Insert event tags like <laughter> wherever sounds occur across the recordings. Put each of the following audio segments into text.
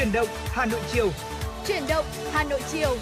Chuyển động Hà Nội chiều. Chuyển động Hà Nội chiều.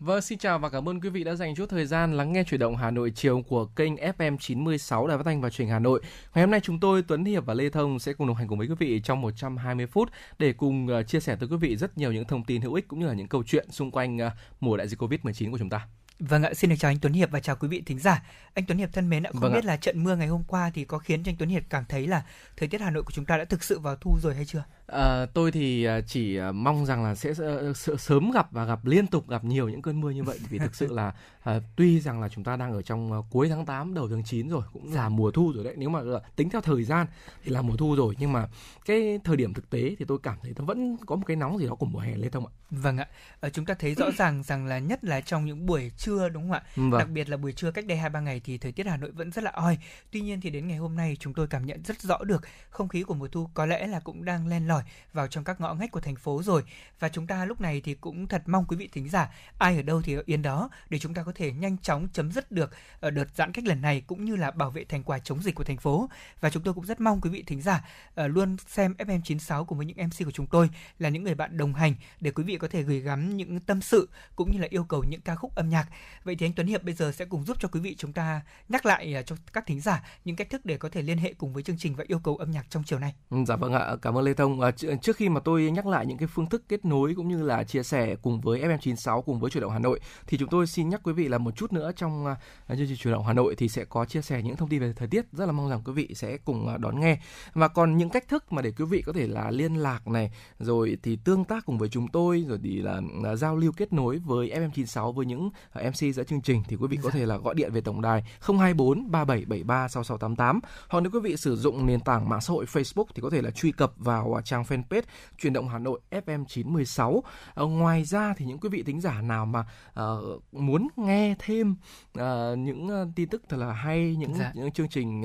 Vâng, xin chào và cảm ơn quý vị đã dành chút thời gian lắng nghe chuyển động Hà Nội chiều của kênh FM 96 Đài Phát thanh và Truyền Hà Nội. Ngày hôm nay chúng tôi Tuấn Hiệp và Lê Thông sẽ cùng đồng hành cùng với quý vị trong 120 phút để cùng uh, chia sẻ tới quý vị rất nhiều những thông tin hữu ích cũng như là những câu chuyện xung quanh uh, mùa đại dịch Covid-19 của chúng ta. Vâng ạ, xin được chào anh Tuấn Hiệp và chào quý vị thính giả. Anh Tuấn Hiệp thân mến ạ, không Vâng ạ. biết là trận mưa ngày hôm qua thì có khiến cho anh Tuấn Hiệp cảm thấy là thời tiết Hà Nội của chúng ta đã thực sự vào thu rồi hay chưa? À, tôi thì à, chỉ à, mong rằng là sẽ ờ, sớm gặp và gặp liên tục gặp nhiều những cơn mưa như vậy. Vì thực sự là à, tuy rằng là chúng ta đang ở trong à, cuối tháng 8 đầu tháng 9 rồi cũng là mùa thu rồi đấy. Nếu mà ờ, tính theo thời gian thì là mùa thu rồi. Nhưng mà cái thời điểm thực tế thì tôi cảm thấy nó vẫn có một cái nóng gì đó của mùa hè lên không ạ? Vâng ạ, ờ, chúng ta thấy rõ <clears throat> ràng rằng là nhất là trong những buổi trưa đúng không ạ? vâng. Đặc biệt là buổi trưa cách đây 2-3 ngày thì thời tiết Hà Nội vẫn rất là oi. Tuy nhiên thì đến ngày hôm nay chúng tôi cảm nhận rất rõ được không khí của mùa thu có lẽ là cũng đang len lỏi vào trong các ngõ ngách của thành phố rồi. Và chúng ta lúc này thì cũng thật mong quý vị thính giả ai ở đâu thì ở yên đó để chúng ta có thể nhanh chóng chấm dứt được ở đợt giãn cách lần này cũng như là bảo vệ thành quả chống dịch của thành phố. Và chúng tôi cũng rất mong quý vị thính giả ờ, luôn xem FM96 cùng với những MC của chúng tôi là những người bạn đồng hành để quý vị có thể gửi gắm những tâm sự cũng như là yêu cầu những ca khúc âm nhạc. Vậy thì anh Tuấn Hiệp bây giờ sẽ cùng giúp cho quý vị chúng ta nhắc lại ờ, cho các thính giả những cách thức để có thể liên hệ cùng với chương trình và yêu cầu âm nhạc trong chiều nay. Ừ, Dạ vâng ạ, cảm ơn Lê Thông. À, trước, khi mà tôi nhắc lại những cái phương thức kết nối cũng như là chia sẻ cùng với FM96 cùng với Chuyển động Hà Nội thì chúng tôi xin nhắc quý vị là một chút nữa trong à, chương trình Chuyển động Hà Nội thì sẽ có chia sẻ những thông tin về thời tiết. Rất là mong rằng quý vị sẽ cùng à, đón nghe. Và còn những cách thức mà để quý vị có thể là liên lạc này rồi thì tương tác cùng với chúng tôi rồi thì là à, giao lưu kết nối với FM96 với những MC dẫn chương trình thì quý vị có thể là gọi điện về tổng đài 024 3773 6688 hoặc nếu quý vị sử dụng nền tảng mạng xã hội Facebook thì có thể là truy cập vào à, trang fanpage chuyển động Hà Nội FM 916. Ờ, ngoài ra thì những quý vị thính giả nào mà ờ, muốn nghe thêm ờ, những tin tức thật là hay, những Dạ. những chương trình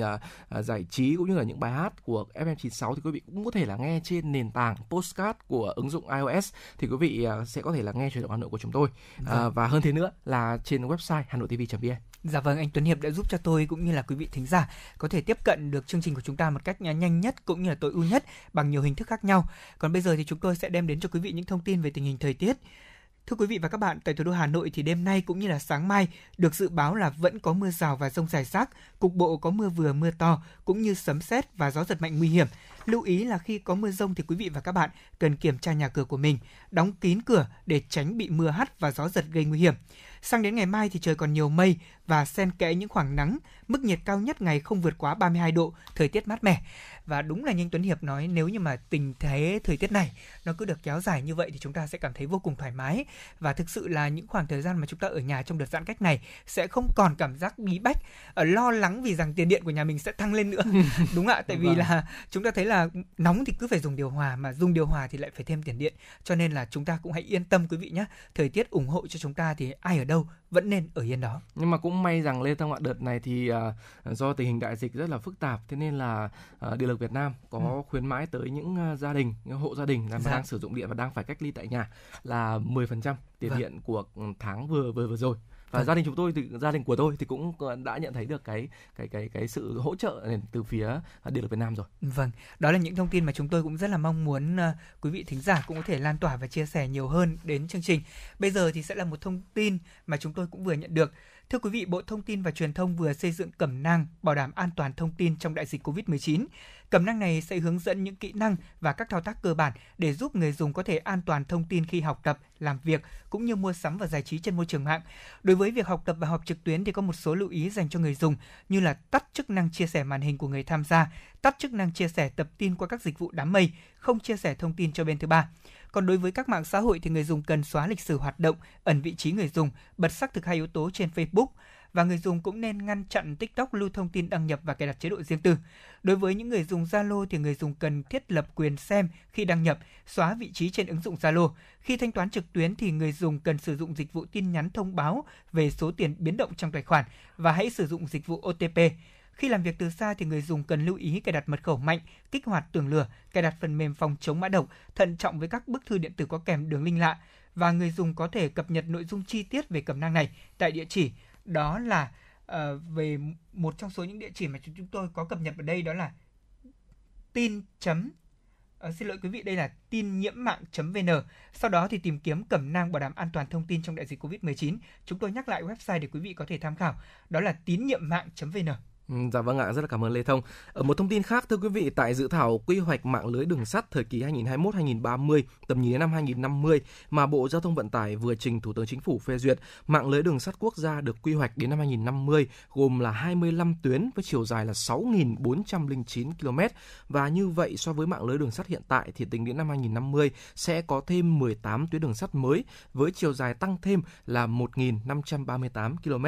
ờ, giải trí cũng như là những bài hát của FM 96 thì quý vị cũng có thể là nghe trên nền tảng postcard của ứng dụng iOS thì quý vị ờ, sẽ có thể là nghe chuyển động Hà Nội của chúng tôi. À, và hơn thế nữa là trên website hanoitv.vn. Dạ vâng, anh Tuấn Hiệp đã giúp cho tôi cũng như là quý vị thính giả có thể tiếp cận được chương trình của chúng ta một cách nhanh nhất cũng như là tối ưu nhất bằng nhiều hình thức khác nhau. Còn bây giờ thì chúng tôi sẽ đem đến cho quý vị những thông tin về tình hình thời tiết. Thưa quý vị và các bạn, tại thủ đô Hà Nội thì đêm nay cũng như là sáng mai được dự báo là vẫn có mưa rào và rông rải rác, cục bộ có mưa vừa mưa to cũng như sấm sét và gió giật mạnh nguy hiểm. Lưu ý là khi có mưa rông thì quý vị và các bạn cần kiểm tra nhà cửa của mình, đóng kín cửa để tránh bị mưa hắt và gió giật gây nguy hiểm. Sang đến ngày mai thì trời còn nhiều mây và xen kẽ những khoảng nắng, mức nhiệt cao nhất ngày không vượt quá 32 độ, thời tiết mát mẻ. Và đúng là như anh Tuấn Hiệp nói nếu như mà tình thế thời tiết này nó cứ được kéo dài như vậy thì chúng ta sẽ cảm thấy vô cùng thoải mái và thực sự là những khoảng thời gian mà chúng ta ở nhà trong đợt giãn cách này sẽ không còn cảm giác bí bách ở lo lắng vì rằng tiền điện của nhà mình sẽ tăng lên nữa <laughs> đúng ạ tại vì Vâng. là chúng ta thấy là nóng thì cứ phải dùng điều hòa mà dùng điều hòa thì lại phải thêm tiền điện cho nên là chúng ta cũng hãy yên tâm quý vị nhé thời tiết ủng hộ cho chúng ta thì ai ở đâu vẫn nên ở yên đó nhưng mà cũng may rằng Lê Thông ạ đợt này thì à, do tình hình đại dịch rất là phức tạp thế nên là à, điện lực Việt Nam có khuyến mãi tới những à, gia đình những hộ gia đình là Dạ. đang sử dụng điện và đang phải cách ly tại nhà là 10% tiền Vâng. điện của tháng vừa vừa vừa rồi và Vâng. gia đình chúng tôi thì gia đình của tôi thì cũng đã nhận thấy được cái cái cái cái sự hỗ trợ từ phía điện lực Việt Nam rồi Vâng, đó là những thông tin mà chúng tôi cũng rất là mong muốn ờ, quý vị thính giả cũng có thể lan tỏa và chia sẻ nhiều hơn đến chương trình. Bây giờ thì sẽ là một thông tin mà chúng tôi cũng vừa nhận được. Thưa quý vị, Bộ Thông tin và Truyền thông vừa xây dựng cẩm nang bảo đảm an toàn thông tin trong đại dịch COVID-19. Cẩm nang này sẽ hướng dẫn những kỹ năng và các thao tác cơ bản để giúp người dùng có thể an toàn thông tin khi học tập, làm việc cũng như mua sắm và giải trí trên môi trường mạng. Đối với việc học tập và học trực tuyến thì có một số lưu ý dành cho người dùng như là tắt chức năng chia sẻ màn hình của người tham gia, tắt chức năng chia sẻ tập tin qua các dịch vụ đám mây, không chia sẻ thông tin cho bên thứ ba. Còn đối với các mạng xã hội thì người dùng cần xóa lịch sử hoạt động, ẩn vị trí người dùng, bật xác thực hai yếu tố trên Facebook và người dùng cũng nên ngăn chặn TikTok lưu thông tin đăng nhập và cài đặt chế độ riêng tư. Đối với những người dùng Zalo thì người dùng cần thiết lập quyền xem khi đăng nhập, xóa vị trí trên ứng dụng Zalo. Khi thanh toán trực tuyến thì người dùng cần sử dụng dịch vụ tin nhắn thông báo về số tiền biến động trong tài khoản và hãy sử dụng dịch vụ OTP. Khi làm việc từ xa thì người dùng cần lưu ý cài đặt mật khẩu mạnh, kích hoạt tường lửa, cài đặt phần mềm phòng chống mã độc, thận trọng với các bức thư điện tử có kèm đường link lạ và người dùng có thể cập nhật nội dung chi tiết về cẩm năng này tại địa chỉ đó là uh, về một trong số những địa chỉ mà chúng tôi có cập nhật ở đây đó là tin chấm uh, xin lỗi quý vị đây là tin nhiễm mạng.vn. Sau đó thì tìm kiếm cẩm nang bảo đảm an toàn thông tin trong đại dịch Covid-19. Chúng tôi nhắc lại website để quý vị có thể tham khảo. Đó là tín nhiệm mạng.vn. Ừ, dạ vâng ạ, rất là cảm ơn Lê Thông. Ở một thông tin khác thưa quý vị, tại dự thảo quy hoạch mạng lưới đường sắt thời kỳ 2021-2030, tầm nhìn đến năm 2050 mà Bộ Giao thông Vận tải vừa trình Thủ tướng Chính phủ phê duyệt, mạng lưới đường sắt quốc gia được quy hoạch đến năm 2050 gồm là 25 tuyến với chiều dài là 6.409 km và như vậy so với mạng lưới đường sắt hiện tại thì tính đến năm 2050 sẽ có thêm 18 tuyến đường sắt mới với chiều dài tăng thêm là 1.538 km.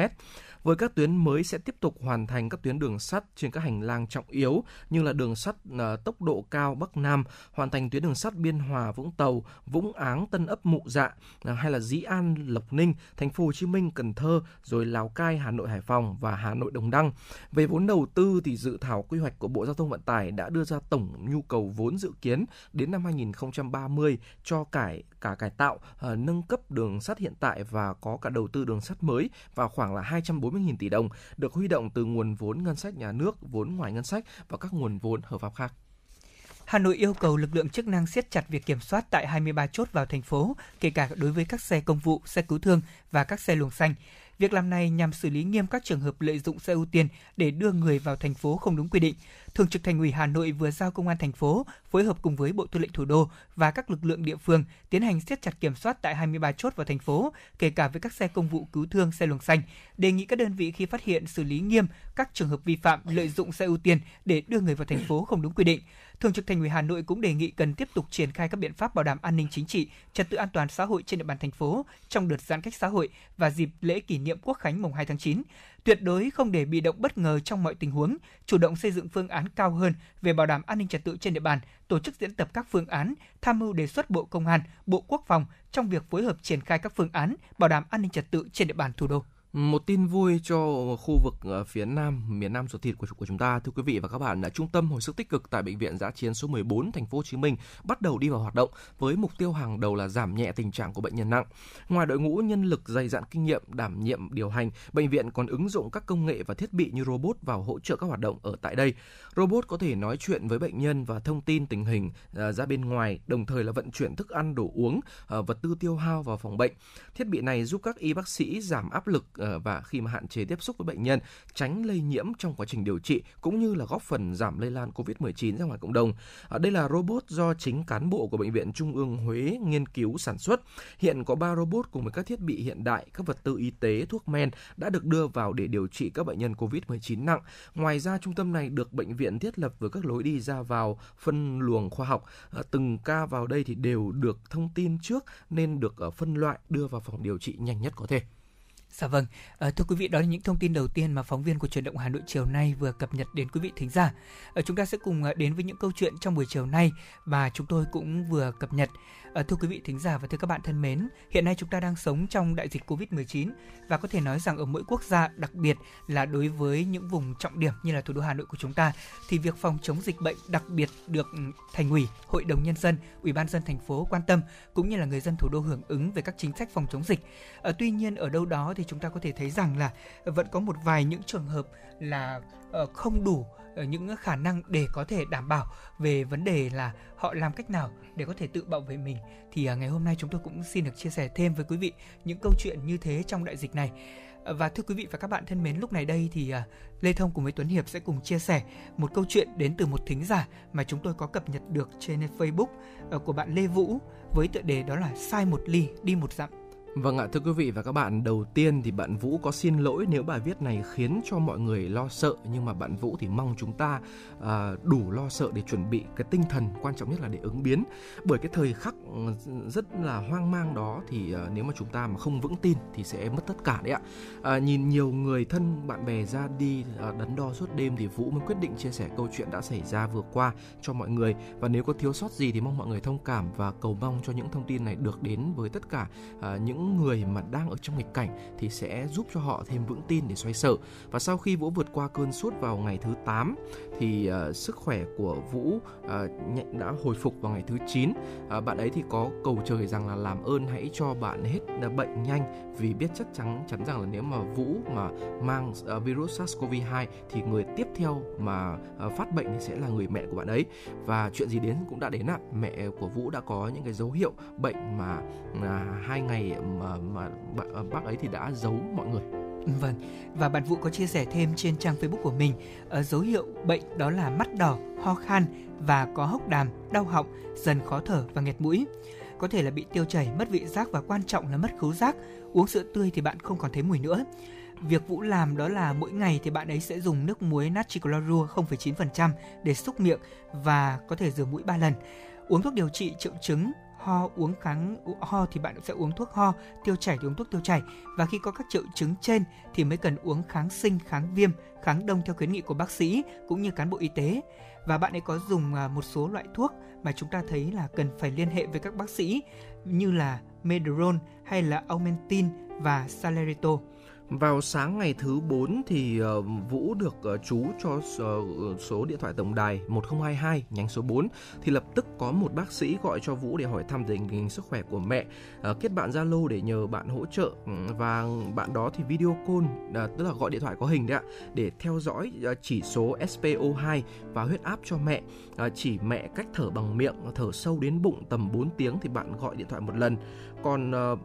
Với các tuyến mới sẽ tiếp tục hoàn thành các tuyến đường sắt trên các hành lang trọng yếu như là đường sắt uh, tốc độ cao Bắc Nam, hoàn thành tuyến đường sắt Biên Hòa Vũng Tàu, Vũng Áng Tân Ấp Mụ Dạ uh, hay là Dĩ An Lộc Ninh, Thành phố Hồ Chí Minh Cần Thơ, rồi Lào Cai Hà Nội Hải Phòng và Hà Nội Đồng Đăng. Về vốn đầu tư thì dự thảo quy hoạch của Bộ Giao thông Vận tải đã đưa ra tổng nhu cầu vốn dự kiến đến năm 2030 cho cải cả cải tạo, uh, nâng cấp đường sắt hiện tại và có cả đầu tư đường sắt mới vào khoảng là 40.000 tỷ đồng được huy động từ nguồn vốn ngân sách nhà nước, vốn ngoài ngân sách và các nguồn vốn hợp pháp khác. Hà Nội yêu cầu lực lượng chức năng siết chặt việc kiểm soát tại 23 chốt vào thành phố, kể cả đối với các xe công vụ, xe cứu thương và các xe luồng xanh. Việc làm này nhằm xử lý nghiêm các trường hợp lợi dụng xe ưu tiên để đưa người vào thành phố không đúng quy định. Thường trực Thành ủy Hà Nội vừa giao Công an thành phố phối hợp cùng với Bộ Tư lệnh Thủ đô và các lực lượng địa phương tiến hành siết chặt kiểm soát tại 23 chốt vào thành phố, kể cả với các xe công vụ cứu thương, xe luồng xanh. Đề nghị các đơn vị khi phát hiện xử lý nghiêm các trường hợp vi phạm lợi dụng xe ưu tiên để đưa người vào thành phố không đúng quy định. Thường trực Thành ủy Hà Nội cũng đề nghị cần tiếp tục triển khai các biện pháp bảo đảm an ninh chính trị, trật tự an toàn xã hội trên địa bàn thành phố trong đợt giãn cách xã hội và dịp lễ kỷ niệm Quốc khánh mùng 2 tháng 9. Tuyệt đối không để bị động bất ngờ trong mọi tình huống, chủ động xây dựng phương án cao hơn về bảo đảm an ninh trật tự trên địa bàn, tổ chức diễn tập các phương án, tham mưu đề xuất Bộ Công an, Bộ Quốc phòng trong việc phối hợp triển khai các phương án bảo đảm an ninh trật tự trên địa bàn thủ đô. Một tin vui cho khu vực ờ, phía Nam, miền Nam ruột thịt của của chúng ta, thưa quý vị và các bạn, là Trung tâm hồi sức tích cực tại bệnh viện Giã chiến số 14 thành phố Hồ Chí Minh bắt đầu đi vào hoạt động với mục tiêu hàng đầu là giảm nhẹ tình trạng của bệnh nhân nặng. Ngoài đội ngũ nhân lực dày dặn kinh nghiệm đảm nhiệm điều hành, bệnh viện còn ứng dụng các công nghệ và thiết bị như robot vào hỗ trợ các hoạt động ở tại đây. Robot có thể nói chuyện với bệnh nhân và thông tin tình hình ờ, ra bên ngoài, đồng thời là vận chuyển thức ăn, đồ uống, vật tư tiêu hao vào phòng bệnh. Thiết bị này giúp các y bác sĩ giảm áp lực Ờ, và khi mà hạn chế tiếp xúc với bệnh nhân, tránh lây nhiễm trong quá trình điều trị cũng như là góp phần giảm lây lan COVID-19 ra ngoài cộng đồng. Ờ, đây là robot do chính cán bộ của bệnh viện Trung ương Huế nghiên cứu sản xuất. Hiện có 3 robot cùng với các thiết bị hiện đại, các vật tư y tế, thuốc men đã được đưa vào để điều trị các bệnh nhân COVID-19 nặng. Ngoài ra trung tâm này được bệnh viện thiết lập với các lối đi ra vào phân luồng khoa học. Ờ, từng ca vào đây thì đều được thông tin trước nên được phân loại đưa vào phòng điều trị nhanh nhất có thể. Dạ vâng, à, thưa quý vị, đó là những thông tin đầu tiên mà phóng viên của truyền động Hà Nội chiều nay vừa cập nhật đến quý vị thính giả. À, chúng ta sẽ cùng ờ, đến với những câu chuyện trong buổi chiều nay và chúng tôi cũng vừa cập nhật. À, thưa quý vị thính giả và thưa các bạn thân mến, hiện nay chúng ta đang sống trong đại dịch Covid-19 và có thể nói rằng ở mỗi quốc gia, đặc biệt là đối với những vùng trọng điểm như là thủ đô Hà Nội của chúng ta, thì việc phòng chống dịch bệnh đặc biệt được ừ, Thành ủy, Hội đồng nhân dân, Ủy ban dân thành phố quan tâm cũng như là người dân thủ đô hưởng ứng về các chính sách phòng chống dịch. À, tuy nhiên ở đâu đó thì chúng ta có thể thấy rằng là vẫn có một vài những trường hợp là ờ, không đủ Ờ, những khả năng để có thể đảm bảo về vấn đề là họ làm cách nào để có thể tự bảo vệ mình. Thì ờ, ngày hôm nay chúng tôi cũng xin được chia sẻ thêm với quý vị những câu chuyện như thế trong đại dịch này. Ờ, và thưa quý vị và các bạn thân mến, lúc này đây thì Lê Thông cùng với Tuấn Hiệp sẽ cùng chia sẻ một câu chuyện đến từ một thính giả mà chúng tôi có cập nhật được trên Facebook của bạn Lê Vũ với tựa đề đó là sai một ly, đi một dặm. Vâng ạ, thưa quý vị và các bạn, đầu tiên thì bạn Vũ có xin lỗi nếu bài viết này khiến cho mọi người lo sợ nhưng mà bạn Vũ thì mong chúng ta uh, đủ lo sợ để chuẩn bị cái tinh thần quan trọng nhất là để ứng biến. Bởi cái thời khắc ừ, rất là hoang mang đó thì uh, nếu mà chúng ta mà không vững tin thì sẽ mất tất cả đấy ạ. Uh, nhìn nhiều người thân bạn bè ra đi uh, đắn đo suốt đêm thì Vũ mới quyết định chia sẻ câu chuyện đã xảy ra vừa qua cho mọi người và nếu có thiếu sót gì thì mong mọi người thông cảm và cầu mong cho những thông tin này được đến với tất cả uh, những những người mà đang ở trong nghịch cảnh thì sẽ giúp cho họ thêm vững tin để xoay sở. Và sau khi Vũ vượt qua cơn sốt vào ngày thứ 8 thì uh, sức khỏe của Vũ uh, đã hồi phục vào ngày thứ 9. Uh, ờ, bạn ấy thì có cầu trời rằng là làm ơn hãy cho bạn hết bệnh nhanh vì biết chắc chắn chắn rằng là nếu mà Vũ mà mang uh, virus SARS-CoV-2 thì người tiếp theo mà uh, phát bệnh thì sẽ là người mẹ của bạn ấy và chuyện gì đến cũng đã đến ạ mẹ của Vũ đã có những cái dấu hiệu bệnh mà uh, hai ngày mà mà ờ, bác ấy thì đã giấu mọi người Vâng, và bạn Vũ có chia sẻ thêm trên trang Facebook của mình ở dấu hiệu bệnh đó là mắt đỏ, ho khan và có hốc đàm, đau họng, dần khó thở và nghẹt mũi. Có thể là bị tiêu chảy, mất vị giác và quan trọng là mất khứu giác. Uống sữa tươi thì bạn không còn thấy mùi nữa. Việc Vũ làm đó là mỗi ngày thì bạn ấy sẽ dùng nước muối natri clorua 0,9% để xúc miệng và có thể rửa mũi 3 lần. Uống thuốc điều trị triệu chứng ho uống kháng ho thì bạn sẽ uống thuốc ho, tiêu chảy thì uống thuốc tiêu chảy và khi có các triệu chứng trên thì mới cần uống kháng sinh, kháng viêm, kháng đông theo khuyến nghị của bác sĩ cũng như cán bộ y tế. Và bạn ấy có dùng à, một số loại thuốc mà chúng ta thấy là cần phải liên hệ với các bác sĩ như là Medron hay là Aumentin và Salerito. Vào sáng ngày thứ 4 thì uh, Vũ được uh, chú cho uh, số điện thoại tổng đài 1022 nhánh số 4 thì lập tức có một bác sĩ gọi cho Vũ để hỏi thăm tình hình sức khỏe của mẹ, uh, kết bạn Zalo để nhờ bạn hỗ trợ. Ừ, và bạn đó thì video call uh, tức là gọi điện thoại có hình đấy ạ để theo dõi uh, chỉ số SPO2 và huyết áp cho mẹ, uh, chỉ mẹ cách thở bằng miệng, thở sâu đến bụng tầm 4 tiếng thì bạn gọi điện thoại một lần còn uh,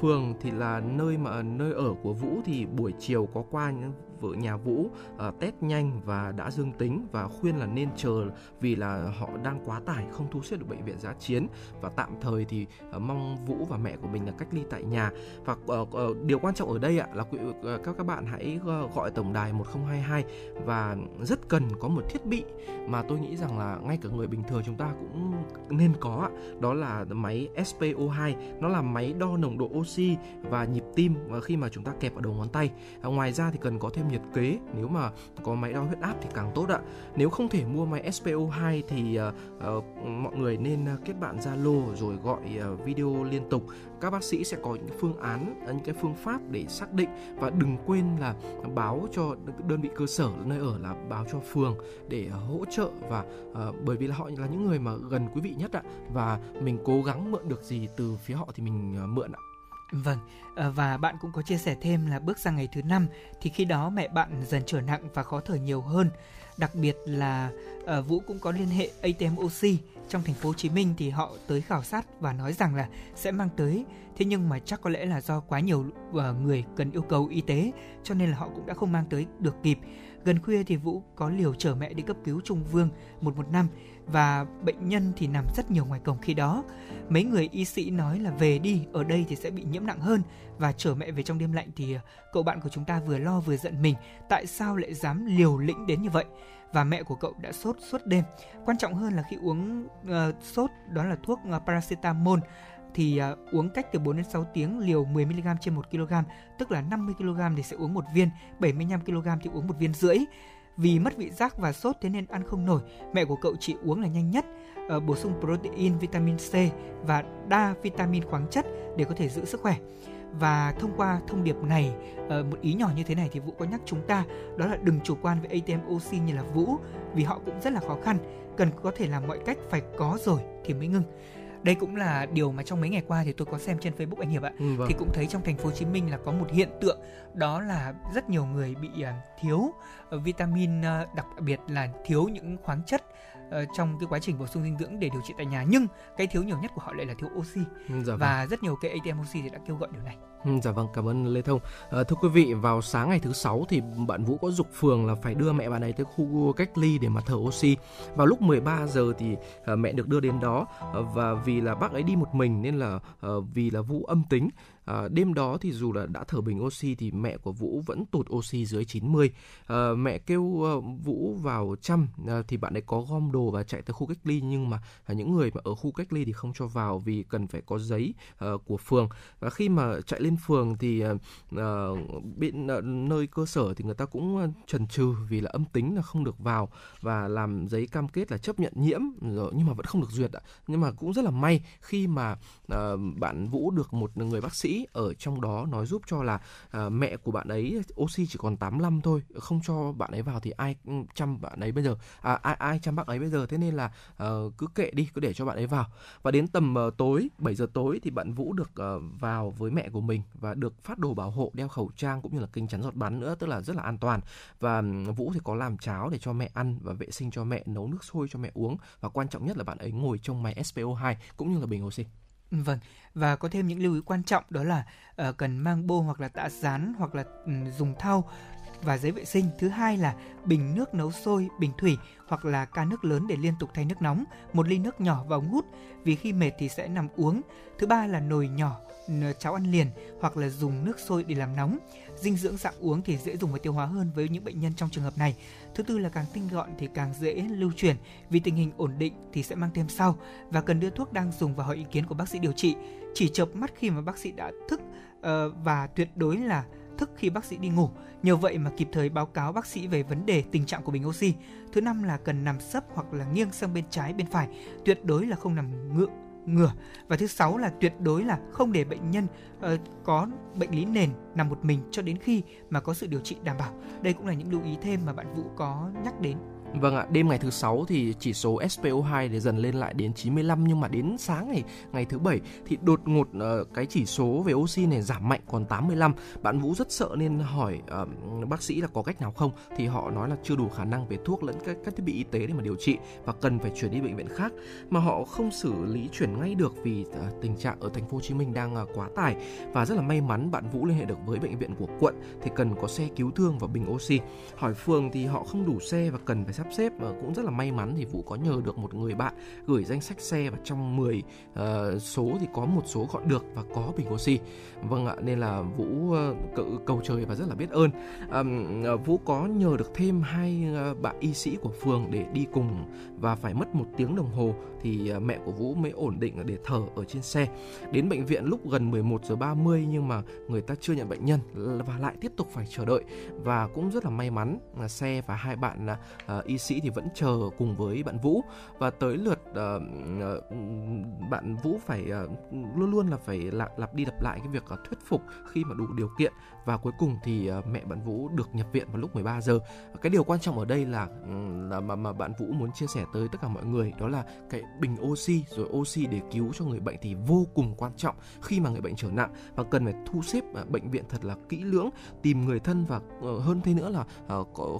phường thì là nơi mà nơi ở của Vũ thì buổi chiều có qua những vợ nhà Vũ uh, test nhanh và đã dương tính và khuyên là nên chờ vì là họ đang quá tải không thu xếp được bệnh viện giá chiến. Và tạm thời thì uh, mong Vũ và mẹ của mình là cách ly tại nhà. Và uh, uh, điều quan trọng ở đây ạ là uh, các các bạn hãy uh, gọi tổng đài 1022 và rất cần có một thiết bị mà tôi nghĩ rằng là ngay cả người bình thường chúng ta cũng nên có đó là máy SPO2 nó là máy đo nồng độ oxy và nhịp tim và khi mà chúng ta kẹp ở đầu ngón tay. Ngoài ra thì cần có thêm nhiệt kế nếu mà có máy đo huyết áp thì càng tốt ạ. Nếu không thể mua máy SPO2 thì uh, uh, mọi người nên ờ, kết bạn Zalo rồi gọi uh, video liên tục. Các bác sĩ sẽ có những phương án những cái phương pháp để xác định và đừng quên là báo cho đơn vị cơ sở nơi ở là báo cho phường để hỗ trợ và uh, bởi vì là họ là những người mà gần quý vị nhất ạ. Và mình cố gắng mượn được gì từ phía họ thì mình uh, mượn ạ. Vâng, ờ, và bạn cũng có chia sẻ thêm là bước sang ngày thứ năm thì khi đó mẹ bạn dần trở nặng và khó thở nhiều hơn. Đặc biệt là ờ, Vũ cũng có liên hệ ATM Oxy trong thành phố Hồ Chí Minh thì họ tới khảo sát và nói rằng là sẽ mang tới. Thế nhưng mà chắc có lẽ là do quá nhiều ờ, người cần yêu cầu y tế cho nên là họ cũng đã không mang tới được kịp. Gần khuya thì Vũ có liều chở mẹ đi cấp cứu Trung Vương 115 và bệnh nhân thì nằm rất nhiều ngoài cổng khi đó. Mấy người y sĩ nói là về đi, ở đây thì sẽ bị nhiễm nặng hơn và chở mẹ về trong đêm lạnh thì à, cậu bạn của chúng ta vừa lo vừa giận mình, tại sao lại dám liều lĩnh đến như vậy? Và mẹ của cậu đã sốt suốt đêm. Quan trọng hơn là khi uống uh, sốt đó là thuốc uh, paracetamol thì uh, uống cách từ 4 đến 6 tiếng liều 10 mg trên 1 kg, tức là 50 kg thì sẽ uống một viên, 75 kg thì uống một viên rưỡi. Vì mất vị giác và sốt thế nên ăn không nổi, mẹ của cậu chỉ uống là nhanh nhất, uh, bổ sung protein, vitamin C và đa vitamin khoáng chất để có thể giữ sức khỏe. Và thông qua thông điệp này, ờ, một ý nhỏ như thế này thì Vũ có nhắc chúng ta đó là đừng chủ quan với ATM Oxy như là Vũ vì họ cũng rất là khó khăn, cần có thể làm mọi cách phải có rồi thì mới ngưng đây cũng là điều mà trong mấy ngày qua thì tôi có xem trên Facebook anh Hiệp ạ. Ừ, vâng. Thì cũng thấy trong thành phố Hồ Chí Minh là có một hiện tượng đó là rất nhiều người bị uh, thiếu vitamin uh, đặc biệt là thiếu những khoáng chất uh, trong cái quá trình bổ sung dinh dưỡng để điều trị tại nhà nhưng cái thiếu nhiều nhất của họ lại là thiếu oxy. Ừ, dạ vâng. Và rất nhiều cái ATM oxy thì đã kêu gọi điều này. Ừ, dạ vâng, cảm ơn Lê Thông. À, thưa quý vị, vào sáng ngày thứ sáu thì bạn Vũ có dục phường là phải đưa mẹ bạn ấy tới khu cách ly để mà thở oxy. Vào lúc 13 giờ thì à, mẹ được đưa đến đó à, và vì là bác ấy đi một mình nên là à, vì là Vũ âm tính À, đêm đó thì dù là đã thở bình oxy thì mẹ của Vũ vẫn tụt oxy dưới 90. À, mẹ kêu uh, Vũ vào chăm à, thì bạn ấy có gom đồ và chạy tới khu cách ly nhưng mà à, những người mà ở khu cách ly thì không cho vào vì cần phải có giấy uh, của phường và khi mà chạy lên phường thì uh, bên uh, nơi cơ sở thì người ta cũng chần chừ vì là âm tính là không được vào và làm giấy cam kết là chấp nhận nhiễm rồi nhưng mà vẫn không được duyệt ạ nhưng mà cũng rất là may khi mà uh, bạn Vũ được một người bác sĩ ở trong đó nói giúp cho là uh, mẹ của bạn ấy oxy chỉ còn 85 thôi không cho bạn ấy vào thì ai chăm bạn ấy bây giờ? À, ai ai chăm bác ấy bây giờ? Thế nên là uh, cứ kệ đi cứ để cho bạn ấy vào. Và đến tầm uh, tối 7 giờ tối thì bạn Vũ được uh, vào với mẹ của mình và được phát đồ bảo hộ đeo khẩu trang cũng như là kính chắn giọt bắn nữa tức là rất là an toàn. Và Vũ thì có làm cháo để cho mẹ ăn và vệ sinh cho mẹ nấu nước sôi cho mẹ uống và quan trọng nhất là bạn ấy ngồi trong máy SPO2 cũng như là bình oxy. Vâng, và có thêm những lưu ý quan trọng đó là uh, cần mang bô hoặc là tạ dán hoặc là um, dùng thau và giấy vệ sinh. Thứ hai là bình nước nấu sôi, bình thủy hoặc là ca nước lớn để liên tục thay nước nóng, một ly nước nhỏ và ống hút vì khi mệt thì sẽ nằm uống. Thứ ba là nồi nhỏ, cháo ăn liền hoặc là dùng nước sôi để làm nóng. Dinh dưỡng dạng uống thì dễ dùng và tiêu hóa hơn với những bệnh nhân trong trường hợp này. Thứ tư là càng tinh gọn thì càng dễ lưu truyền vì tình hình ổn định thì sẽ mang thêm sau và cần đưa thuốc đang dùng và hỏi ý kiến của bác sĩ điều trị. Chỉ chợp mắt khi mà bác sĩ đã thức ờ, và tuyệt đối là thức khi bác sĩ đi ngủ. Nhờ vậy mà kịp thời báo cáo bác sĩ về vấn đề tình trạng của bình oxy. Thứ năm là cần nằm sấp hoặc là nghiêng sang bên trái bên phải, tuyệt đối là không nằm ngựa ngừa và thứ sáu là tuyệt đối là không để bệnh nhân uh, có bệnh lý nền nằm một mình cho đến khi mà có sự điều trị đảm bảo. Đây cũng là những lưu ý thêm mà bạn Vũ có nhắc đến. Vâng ạ, đêm ngày thứ sáu thì chỉ số SPO2 để dần lên lại đến 95 nhưng mà đến sáng ngày ngày thứ bảy thì đột ngột uh, cái chỉ số về oxy này giảm mạnh còn 85. Bạn Vũ rất sợ nên hỏi uh, bác sĩ là có cách nào không thì họ nói là chưa đủ khả năng về thuốc lẫn các, các thiết bị y tế để mà điều trị và cần phải chuyển đi bệnh viện khác mà họ không xử lý chuyển ngay được vì uh, tình trạng ở thành phố Hồ Chí Minh đang uh, quá tải và rất là may mắn bạn Vũ liên hệ được với bệnh viện của quận thì cần có xe cứu thương và bình oxy. Hỏi phường thì họ không đủ xe và cần phải sắp xếp và cũng rất là may mắn thì Vũ có nhờ được một người bạn gửi danh sách xe và trong 10 uh, ờ, số thì có một số gọi được và có bình oxy. Vâng ạ, nên là Vũ uh, cầu, trời và rất là biết ơn. Um, uh, Vũ có nhờ được thêm hai uh, bạn y sĩ của phường để đi cùng và phải mất một tiếng đồng hồ thì uh, mẹ của Vũ mới ổn định để thở ở trên xe. Đến bệnh viện lúc gần 11 giờ 30 nhưng mà người ta chưa nhận bệnh nhân và lại tiếp tục phải chờ đợi và cũng rất là may mắn là xe và hai bạn uh, y sĩ thì vẫn chờ cùng với bạn Vũ. Và tới lượt uh, bạn Vũ phải uh, luôn luôn là phải lặp, lặp đi lặp lại cái việc uh, thuyết phục khi mà đủ điều kiện và cuối cùng thì ờ, mẹ bạn Vũ được nhập viện vào lúc 13 giờ. Cái điều quan trọng ở đây là là mà mà bạn Vũ muốn chia sẻ tới tất cả mọi người đó là cái bình oxy rồi oxy để cứu cho người bệnh thì vô cùng quan trọng khi mà người bệnh trở nặng và cần phải thu xếp ờ, bệnh viện thật là kỹ lưỡng, tìm người thân và ờ, hơn thế nữa là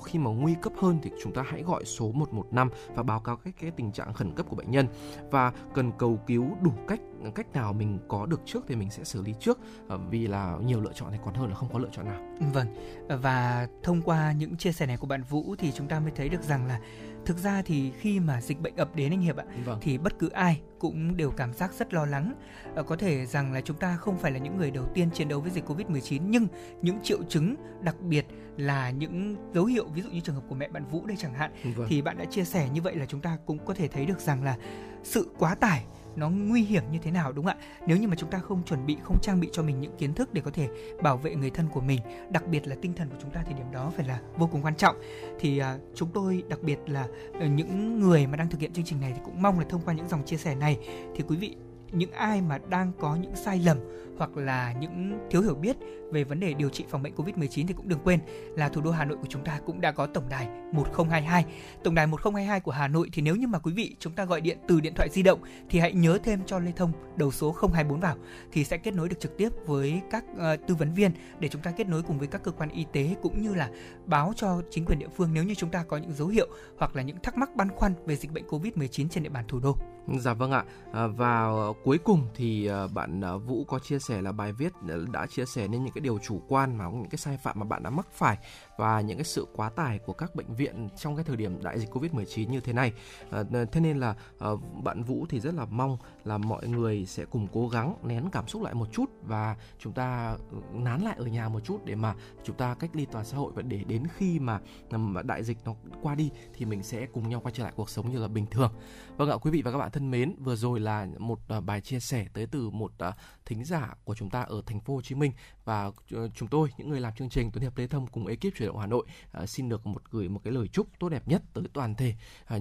khi mà nguy cấp hơn thì chúng ta hãy gọi số 115 và báo cáo cái cái tình trạng khẩn cấp của bệnh nhân và cần cầu cứu đủ cách cách nào mình có được trước thì mình sẽ xử lý trước ờ, vì là nhiều lựa chọn thì còn hơn là không có lựa chọn nào. Vâng. Và thông qua những chia sẻ này của bạn Vũ thì chúng ta mới thấy được rằng là thực ra thì khi mà dịch bệnh ập đến anh Hiệp ạ vâng. thì bất cứ ai cũng đều cảm giác rất lo lắng. À, có thể rằng là chúng ta không phải là những người đầu tiên chiến đấu với dịch Covid-19 nhưng những triệu chứng đặc biệt là những dấu hiệu ví dụ như trường hợp của mẹ bạn Vũ đây chẳng hạn vâng. thì bạn đã chia sẻ như vậy là chúng ta cũng có thể thấy được rằng là sự quá tải nó nguy hiểm như thế nào đúng không ạ? Nếu như mà chúng ta không chuẩn bị không trang bị cho mình những kiến thức để có thể bảo vệ người thân của mình đặc biệt là tinh thần của chúng ta thì điểm đó phải là vô cùng quan trọng. Thì uh, chúng tôi đặc biệt là uh, những người mà đang thực hiện chương trình này thì cũng mong là thông qua những dòng chia sẻ này thì quý vị những ai mà đang có những sai lầm hoặc là những thiếu hiểu biết về vấn đề điều trị phòng bệnh Covid-19 thì cũng đừng quên là thủ đô Hà Nội của chúng ta cũng đã có tổng đài 1022. Tổng đài 1022 của Hà Nội thì nếu như mà quý vị chúng ta gọi điện từ điện thoại di động thì hãy nhớ thêm cho Lê Thông đầu số 024 vào thì sẽ kết nối được trực tiếp với các uh, tư vấn viên để chúng ta kết nối cùng với các cơ quan y tế cũng như là báo cho chính quyền địa phương nếu như chúng ta có những dấu hiệu hoặc là những thắc mắc băn khoăn về dịch bệnh Covid-19 trên địa bàn thủ đô. Dạ vâng ạ. Ờ, à, và cuối cùng thì ờ, bạn Vũ có chia sẻ là bài viết đã chia sẻ nên những cái điều chủ quan mà những cái sai phạm mà bạn đã mắc phải và những cái sự quá tải của các bệnh viện trong cái thời điểm đại dịch Covid-19 như thế này. À, thế nên là à, bạn Vũ thì rất là mong là mọi người sẽ cùng cố gắng nén cảm xúc lại một chút và chúng ta ừ, nán lại ở nhà một chút để mà chúng ta cách ly toàn xã hội và để đến khi mà, mà đại dịch nó qua đi thì mình sẽ cùng nhau quay trở lại cuộc sống như là bình thường. Vâng ạ, quý vị và các bạn thân mến, vừa rồi là một ờ, bài chia sẻ tới từ một thính giả của chúng ta ở thành phố Hồ Chí Minh và ờ, chúng tôi những người làm chương trình Tuấn Hiệp Lê Thông cùng ekip chuyển động Hà Nội uh, xin được một gửi một cái lời chúc tốt đẹp nhất tới toàn thể uh,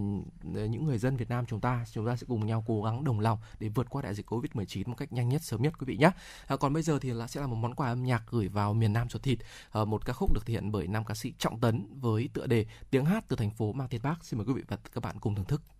những người dân Việt Nam chúng ta. Chúng ta sẽ cùng nhau cố gắng đồng lòng để vượt qua đại dịch Covid-19 một cách nhanh nhất sớm nhất quý vị nhé. Uh, còn bây giờ thì là sẽ là một món quà âm nhạc gửi vào miền Nam ruột thịt, uh, một ca khúc được thể hiện bởi nam ca sĩ Trọng Tấn với tựa đề tiếng hát từ thành phố mang tên Bác. Xin mời quý vị và các bạn cùng thưởng thức.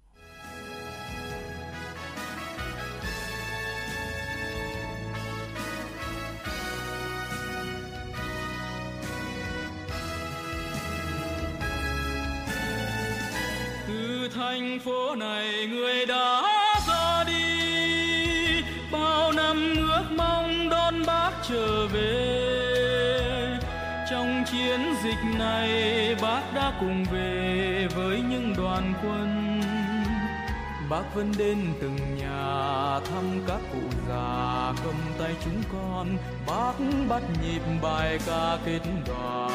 Thành phố này người đã ra đi. Bao năm ước mong đón bác trở về. Trong chiến dịch này bác đã cùng về với những đoàn quân. Bác vẫn đến từng nhà thăm các cụ già, cầm tay chúng con. Bác bắt nhịp bài ca kết đoàn.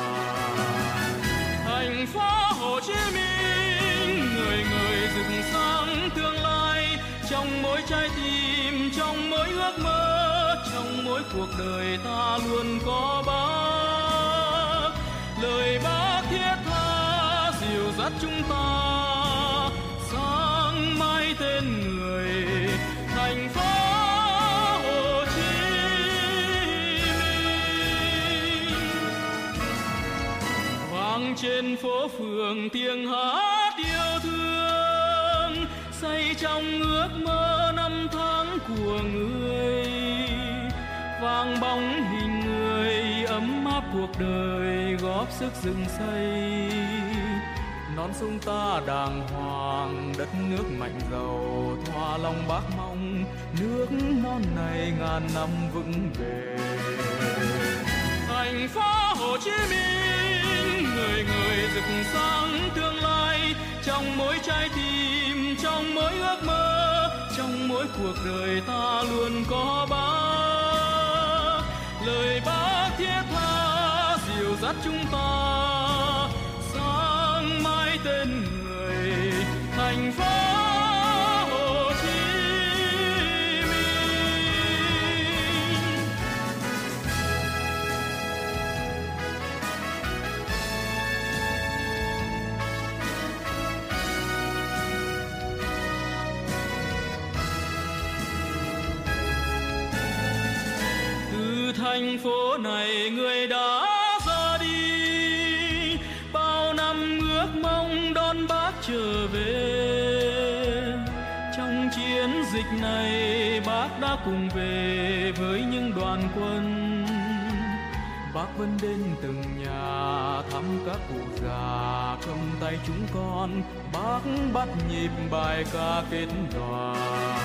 Thành phố hồ chí minh người người rực sáng tương lai, trong mỗi trái tim, trong mỗi ước mơ, trong mỗi cuộc đời ta luôn có bác. Lời bác thiết tha dìu dắt chúng ta, sáng mai tên người, thành phố Hồ Chí Minh. Trên phố phường tiếng hát yêu say trong ước mơ năm tháng của người. Vang bóng hình người, ấm áp cuộc đời góp sức dựng xây. Non sông ta đàng hoàng, đất nước mạnh giàu, thoa lòng bác mong, nước non này ngàn năm vững bền. Thành phố Hồ Chí Minh, người người rực sáng tương trong mỗi trái tim, trong mỗi ước mơ, trong mỗi cuộc đời ta luôn có bác. Lời bác thiết tha, dìu dắt chúng ta. Sáng mãi tên người, thành phố. Thành phố này người đã ra đi. Bao năm ước mong đón bác trở về. Trong chiến dịch này bác đã cùng về với những đoàn quân. Bác vẫn đến từng nhà thăm các cụ già. Cầm tay chúng con, bác bắt nhịp bài ca kết đoàn.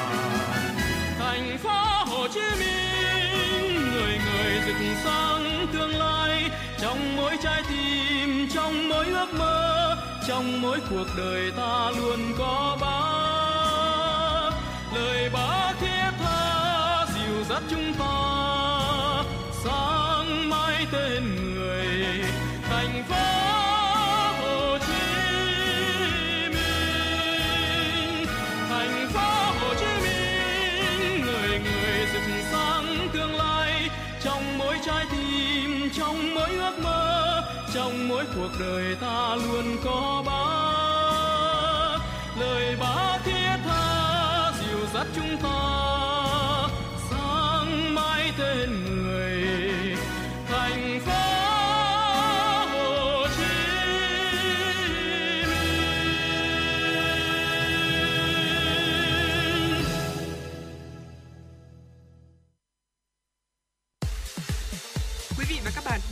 Thành phố Hồ Chí Minh người người rực sáng tương lai. Trong mỗi trái tim, trong mỗi ước mơ, trong mỗi cuộc đời ta luôn có bác lời bác thiết tha dìu dắt chúng ta, sáng mãi tên người. Thành phố trong mỗi cuộc đời ta luôn có bác lời bác thiết tha, dìu dắt chúng ta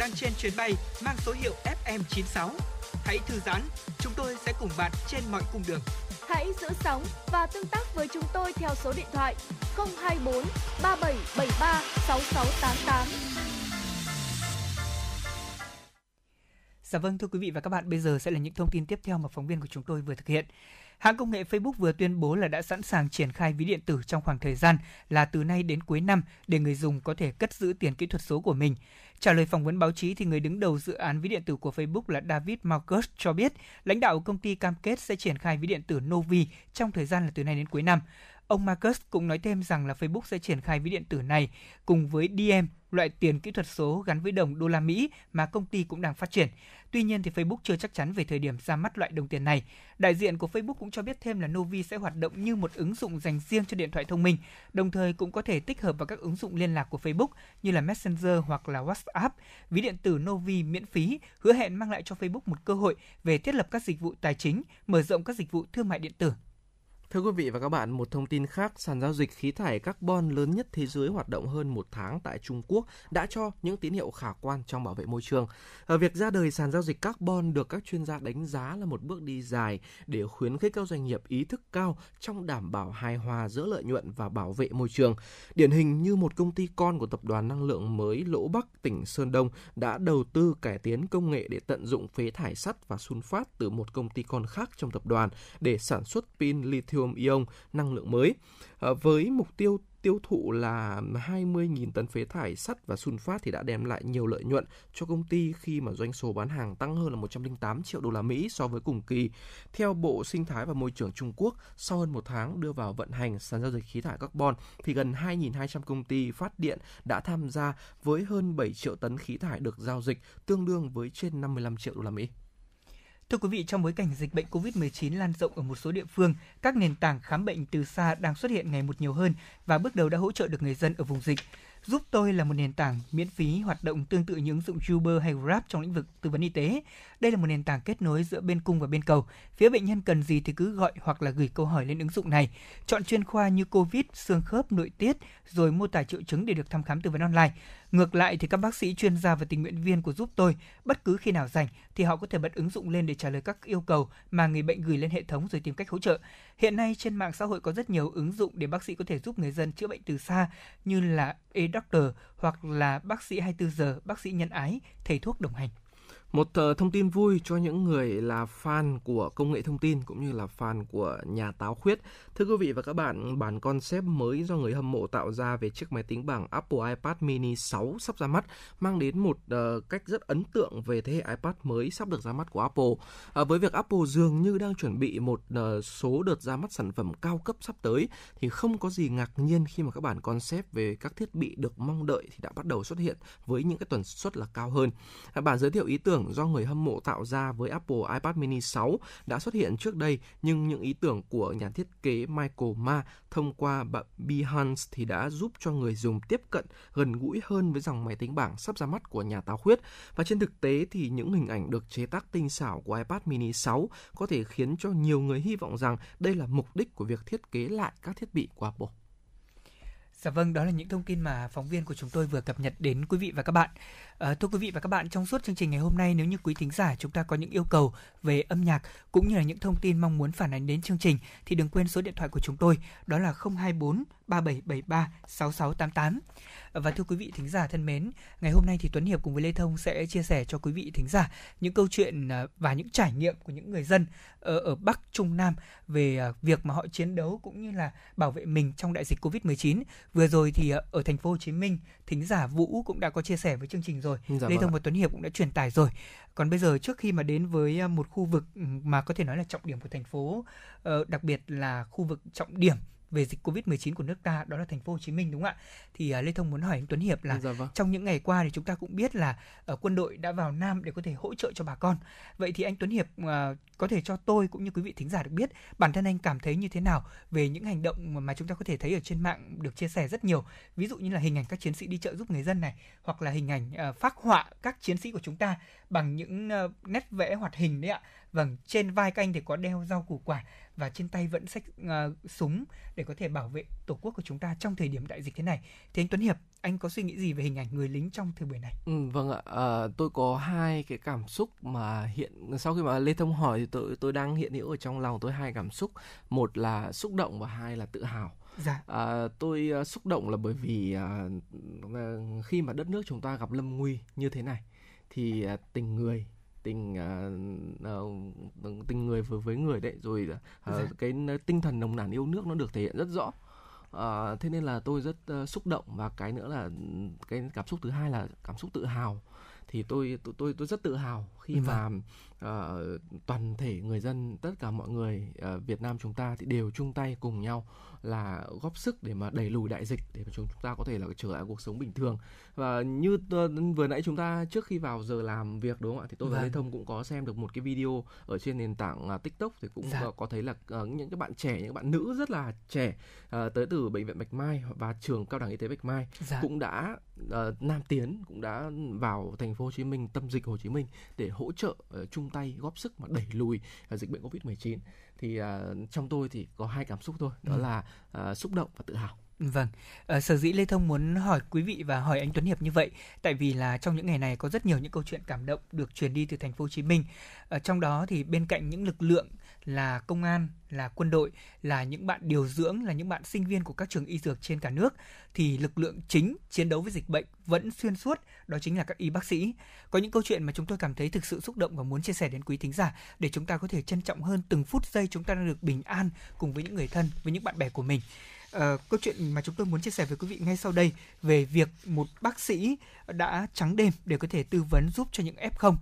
đang trên chuyến bay mang số hiệu FM96. Hãy thư giãn, chúng tôi sẽ cùng bạn trên mọi cung đường. Hãy giữ sóng và tương tác với chúng tôi theo số điện thoại 024 3773 6688. Dạ vâng thưa quý vị và các bạn, bây giờ sẽ là những thông tin tiếp theo mà phóng viên của chúng tôi vừa thực hiện. Hãng công nghệ Facebook vừa tuyên bố là đã sẵn sàng triển khai ví điện tử trong khoảng thời gian là từ nay đến cuối năm để người dùng có thể cất giữ tiền kỹ thuật số của mình. Trả lời phỏng vấn báo chí thì người đứng đầu dự án ví điện tử của Facebook là David Marcus cho biết lãnh đạo công ty cam kết sẽ triển khai ví điện tử Novi trong thời gian là từ nay đến cuối năm. Ông Marcus cũng nói thêm rằng là Facebook sẽ triển khai ví điện tử này cùng với DM, loại tiền kỹ thuật số gắn với đồng đô la Mỹ mà công ty cũng đang phát triển. Tuy nhiên thì Facebook chưa chắc chắn về thời điểm ra mắt loại đồng tiền này. Đại diện của Facebook cũng cho biết thêm là Novi sẽ hoạt động như một ứng dụng dành riêng cho điện thoại thông minh, đồng thời cũng có thể tích hợp vào các ứng dụng liên lạc của Facebook như là Messenger hoặc là WhatsApp. Ví điện tử Novi miễn phí hứa hẹn mang lại cho Facebook một cơ hội về thiết lập các dịch vụ tài chính, mở rộng các dịch vụ thương mại điện tử Thưa quý vị và các bạn, một thông tin khác, sàn giao dịch khí thải carbon lớn nhất thế giới hoạt động hơn một tháng tại Trung Quốc đã cho những tín hiệu khả quan trong bảo vệ môi trường. Ở việc ra đời sàn giao dịch carbon được các chuyên gia đánh giá là một bước đi dài để khuyến khích các doanh nghiệp ý thức cao trong đảm bảo hài hòa giữa lợi nhuận và bảo vệ môi trường. Điển hình như một công ty con của tập đoàn năng lượng mới Lỗ Bắc, tỉnh Sơn Đông đã đầu tư cải tiến công nghệ để tận dụng phế thải sắt và sunfat từ một công ty con khác trong tập đoàn để sản xuất pin lithium lithium-ion năng lượng mới. Ờ, với mục tiêu tiêu thụ là 20.000 tấn phế thải sắt và sunfat thì đã đem lại nhiều lợi nhuận cho công ty khi mà doanh số bán hàng tăng hơn là 108 triệu đô la Mỹ so với cùng kỳ. Theo Bộ Sinh thái và Môi trường Trung Quốc, sau hơn một tháng đưa vào vận hành sàn giao dịch khí thải carbon thì gần 2.200 công ty phát điện đã tham gia với hơn 7 triệu tấn khí thải được giao dịch, tương đương với trên 55 triệu đô la Mỹ. Thưa quý vị, trong bối cảnh dịch bệnh COVID-19 lan rộng ở một số địa phương, các nền tảng khám bệnh từ xa đang xuất hiện ngày một nhiều hơn và bước đầu đã hỗ trợ được người dân ở vùng dịch. Giúp tôi là một nền tảng miễn phí hoạt động tương tự như ứng dụng Uber hay Grab trong lĩnh vực tư vấn y tế. Đây là một nền tảng kết nối giữa bên cung và bên cầu. Phía bệnh nhân cần gì thì cứ gọi hoặc là gửi câu hỏi lên ứng dụng này. Chọn chuyên khoa như COVID, xương khớp, nội tiết, rồi mô tả triệu chứng để được thăm khám tư vấn online. Ngược lại thì các bác sĩ chuyên gia và tình nguyện viên của giúp tôi bất cứ khi nào rảnh thì họ có thể bật ứng dụng lên để trả lời các yêu cầu mà người bệnh gửi lên hệ thống rồi tìm cách hỗ trợ. Hiện nay trên mạng xã hội có rất nhiều ứng dụng để bác sĩ có thể giúp người dân chữa bệnh từ xa như là e-doctor hoặc là bác sĩ 24 giờ, bác sĩ nhân ái, thầy thuốc đồng hành. Một uh, thông tin vui cho những người là fan của công nghệ thông tin cũng như là fan của nhà táo khuyết. Thưa quý vị và các bạn, bản concept mới do người hâm mộ tạo ra về chiếc máy tính bảng Apple iPad mini 6 sắp ra mắt mang đến một uh, cách rất ấn tượng về thế hệ iPad mới sắp được ra mắt của Apple. Uh, với việc Apple dường như đang chuẩn bị một uh, số đợt ra mắt sản phẩm cao cấp sắp tới thì không có gì ngạc nhiên khi mà các bản concept về các thiết bị được mong đợi thì đã bắt đầu xuất hiện với những cái tuần suất là cao hơn. À, uh, bản giới thiệu ý tưởng tưởng do người hâm mộ tạo ra với Apple iPad mini 6 đã xuất hiện trước đây, nhưng những ý tưởng của nhà thiết kế Michael Ma thông qua Behance thì đã giúp cho người dùng tiếp cận gần gũi hơn với dòng máy tính bảng sắp ra mắt của nhà táo khuyết. Và trên thực tế thì những hình ảnh được chế tác tinh xảo của iPad mini 6 có thể khiến cho nhiều người hy vọng rằng đây là mục đích của việc thiết kế lại các thiết bị của Apple. Dạ vâng, đó là những thông tin mà phóng viên của chúng tôi vừa cập nhật đến quý vị và các bạn. À, thưa quý vị và các bạn, trong suốt chương trình ngày hôm nay nếu như quý thính giả chúng ta có những yêu cầu về âm nhạc cũng như là những thông tin mong muốn phản ánh đến chương trình thì đừng quên số điện thoại của chúng tôi đó là 024 3773 6688. Và thưa quý vị thính giả thân mến, ngày hôm nay thì Tuấn Hiệp cùng với Lê Thông sẽ chia sẻ cho quý vị thính giả những câu chuyện à, và những trải nghiệm của những người dân ở, ở Bắc Trung Nam về à, việc mà họ chiến đấu cũng như là bảo vệ mình trong đại dịch Covid-19. Vừa rồi thì à, ở thành phố Hồ Chí Minh, thính giả Vũ cũng đã có chia sẻ với chương trình rồi. Dạ Lê vâng Thông và Tuấn Hiệp cũng đã truyền tải rồi. Còn bây giờ trước khi mà đến với một khu vực mà có thể nói là trọng điểm của thành phố, ờ, đặc biệt là khu vực trọng điểm về dịch Covid-19 của nước ta đó là thành phố Hồ Chí Minh đúng không ạ? Thì uh, Lê Thông muốn hỏi anh Tuấn Hiệp là dạ vâng. trong những ngày qua thì chúng ta cũng biết là uh, quân đội đã vào Nam để có thể hỗ trợ cho bà con. Vậy thì anh Tuấn Hiệp uh, có thể cho tôi cũng như quý vị thính giả được biết bản thân anh cảm thấy như thế nào về những hành động mà, chúng ta có thể thấy ở trên mạng được chia sẻ rất nhiều. Ví dụ như là hình ảnh các chiến sĩ đi trợ giúp người dân này hoặc là hình ảnh uh, phác họa các chiến sĩ của chúng ta bằng những uh, nét vẽ hoạt hình đấy ạ Vâng, trên vai canh thì có đeo rau củ quả và trên tay vẫn xách uh, súng để có thể bảo vệ tổ quốc của chúng ta trong thời điểm đại dịch thế này. Thế anh Tuấn Hiệp, anh có suy nghĩ gì về hình ảnh người lính trong thời buổi này? Ừ, vâng ạ, à, tôi có hai cái cảm xúc mà hiện sau khi mà Lê Thông hỏi thì tôi tôi đang hiện hữu ở trong lòng tôi hai cảm xúc, một là xúc động và hai là tự hào. Dạ. À, tôi uh, xúc động là bởi vì uh, khi mà đất nước chúng ta gặp lâm nguy như thế này thì uh, tình người tình uh, uh, tình người với với người đấy rồi uh, cái tinh thần nồng nàn yêu nước nó được thể hiện rất rõ. Uh, thế nên là tôi rất uh, xúc động. Và cái nữa là cái cảm xúc thứ hai là cảm xúc tự hào. Thì tôi tôi tôi, tôi rất tự hào khi vâng. mà uh, toàn thể người dân tất cả mọi người uh, Việt Nam chúng ta thì đều chung tay cùng nhau là góp sức để mà đẩy lùi đại dịch để mà chúng ta có thể là trở lại cuộc sống bình thường và như uh, vừa nãy chúng ta trước khi vào giờ làm việc đúng không ạ thì tôi vâng. và Lê Thông cũng có xem được một cái video ở trên nền tảng uh, TikTok thì cũng dạ. có thấy là uh, những cái bạn trẻ những bạn nữ rất là trẻ uh, tới từ bệnh viện Bạch Mai và trường cao đẳng y tế Bạch Mai dạ. cũng đã uh, nam tiến cũng đã vào thành phố Hồ Chí Minh tâm dịch Hồ Chí Minh để hỗ trợ uh, chung tay góp sức mà đẩy lùi uh, dịch bệnh Covid-19 thì uh, trong tôi thì có hai cảm xúc thôi đó ừ. là uh, xúc động và tự hào Vâng, à, sở dĩ Lê Thông muốn hỏi quý vị và hỏi anh Tuấn Hiệp như vậy, tại vì là trong những ngày này có rất nhiều những câu chuyện cảm động được truyền đi từ thành phố Hồ Chí Minh. Ở trong đó thì bên cạnh những lực lượng là công an, là quân đội, là những bạn điều dưỡng, là những bạn sinh viên của các trường y dược trên cả nước thì lực lượng chính chiến đấu với dịch bệnh vẫn xuyên suốt, đó chính là các y bác sĩ. Có những câu chuyện mà chúng tôi cảm thấy thực sự xúc động và muốn chia sẻ đến quý thính giả để chúng ta có thể trân trọng hơn từng phút giây chúng ta đang được bình an cùng với những người thân, với những bạn bè của mình. Uh, câu chuyện mà chúng tôi muốn chia sẻ với quý vị ngay sau đây về việc một bác sĩ đã trắng đêm để có thể tư vấn giúp cho những F0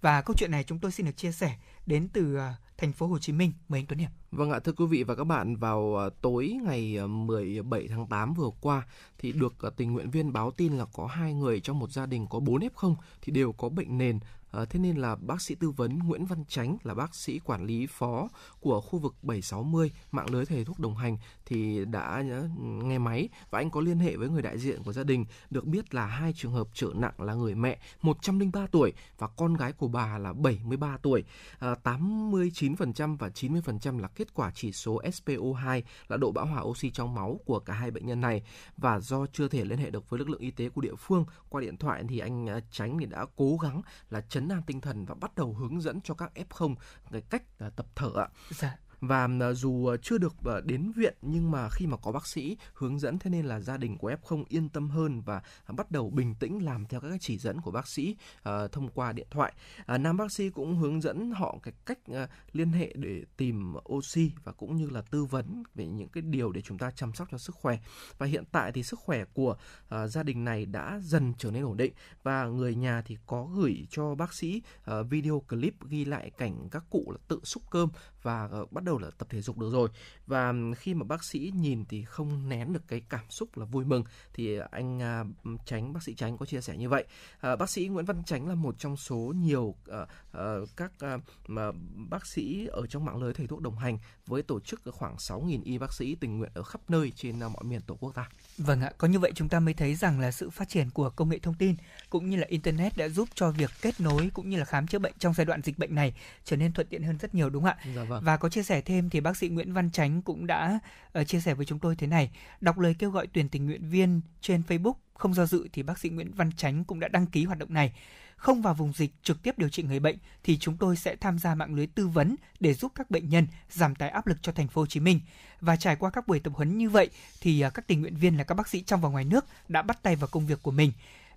và câu chuyện này chúng tôi xin được chia sẻ đến từ uh, thành phố Hồ Chí Minh. Mời anh Tuấn Hiệp. Vâng ạ, thưa quý vị và các bạn, vào ờ, tối ngày ờ, 17 tháng 8 vừa qua thì được ờ, tình nguyện viên báo tin là có hai người trong một gia đình có 4 F0 thì đều có bệnh nền À, thế nên là bác sĩ tư vấn Nguyễn Văn Chánh là bác sĩ quản lý phó của khu vực 760 mạng lưới thầy thuốc đồng hành thì đã ờ, nghe máy và anh có liên hệ với người đại diện của gia đình được biết là hai trường hợp trở nặng là người mẹ 103 tuổi và con gái của bà là 73 tuổi. Ờ, à, 89% và 90% là kết quả chỉ số SPO2 là độ bão hòa oxy trong máu của cả hai bệnh nhân này và do chưa thể liên hệ được với lực lượng y tế của địa phương qua điện thoại thì anh Chánh thì đã cố gắng là chấn chấn an tinh thần và bắt đầu hướng dẫn cho các F0 cái cách à, tập thở ạ. Dạ và ờ, dù ờ, chưa được ờ, đến viện nhưng mà khi mà có bác sĩ hướng dẫn thế nên là gia đình của F0 yên tâm hơn và bắt đầu bình tĩnh làm theo các chỉ dẫn của bác sĩ uh, thông qua điện thoại. Uh, nam bác sĩ cũng hướng dẫn họ cái cách uh, liên hệ để tìm oxy và cũng như là tư vấn về những cái điều để chúng ta chăm sóc cho sức khỏe. Và hiện tại thì sức khỏe của uh, gia đình này đã dần trở nên ổn định và người nhà thì có gửi cho bác sĩ uh, video clip ghi lại cảnh các cụ là tự xúc cơm và ờ, bắt đầu là tập thể dục được rồi. Và khi mà bác sĩ nhìn thì không nén được cái cảm xúc là vui mừng thì anh à, tránh bác sĩ tránh có chia sẻ như vậy. Ờ, bác sĩ Nguyễn Văn Tránh là một trong số nhiều ờ, à, các à, mà bác sĩ ở trong mạng lưới thầy thuốc đồng hành với tổ chức khoảng 6.000 y bác sĩ tình nguyện ở khắp nơi trên à, mọi miền tổ quốc ta. Vâng ạ, có như vậy chúng ta mới thấy rằng là sự phát triển của công nghệ thông tin cũng như là internet đã giúp cho việc kết nối cũng như là khám chữa bệnh trong giai đoạn dịch bệnh này trở nên thuận tiện hơn rất nhiều đúng không ạ? Dạ vâng. Và có chia sẻ thêm thì bác sĩ Nguyễn Văn Chánh cũng đã uh, chia sẻ với chúng tôi thế này, đọc lời kêu gọi tuyển tình nguyện viên trên Facebook không do dự thì bác sĩ Nguyễn Văn Chánh cũng đã đăng ký hoạt động này. Không vào vùng dịch trực tiếp điều trị người bệnh thì chúng tôi sẽ tham gia mạng lưới tư vấn để giúp các bệnh nhân giảm tải áp lực cho thành phố Hồ Chí Minh. Và trải qua các buổi tập huấn như vậy thì à, các tình nguyện viên là các bác sĩ trong và ngoài nước đã bắt tay vào công việc của mình.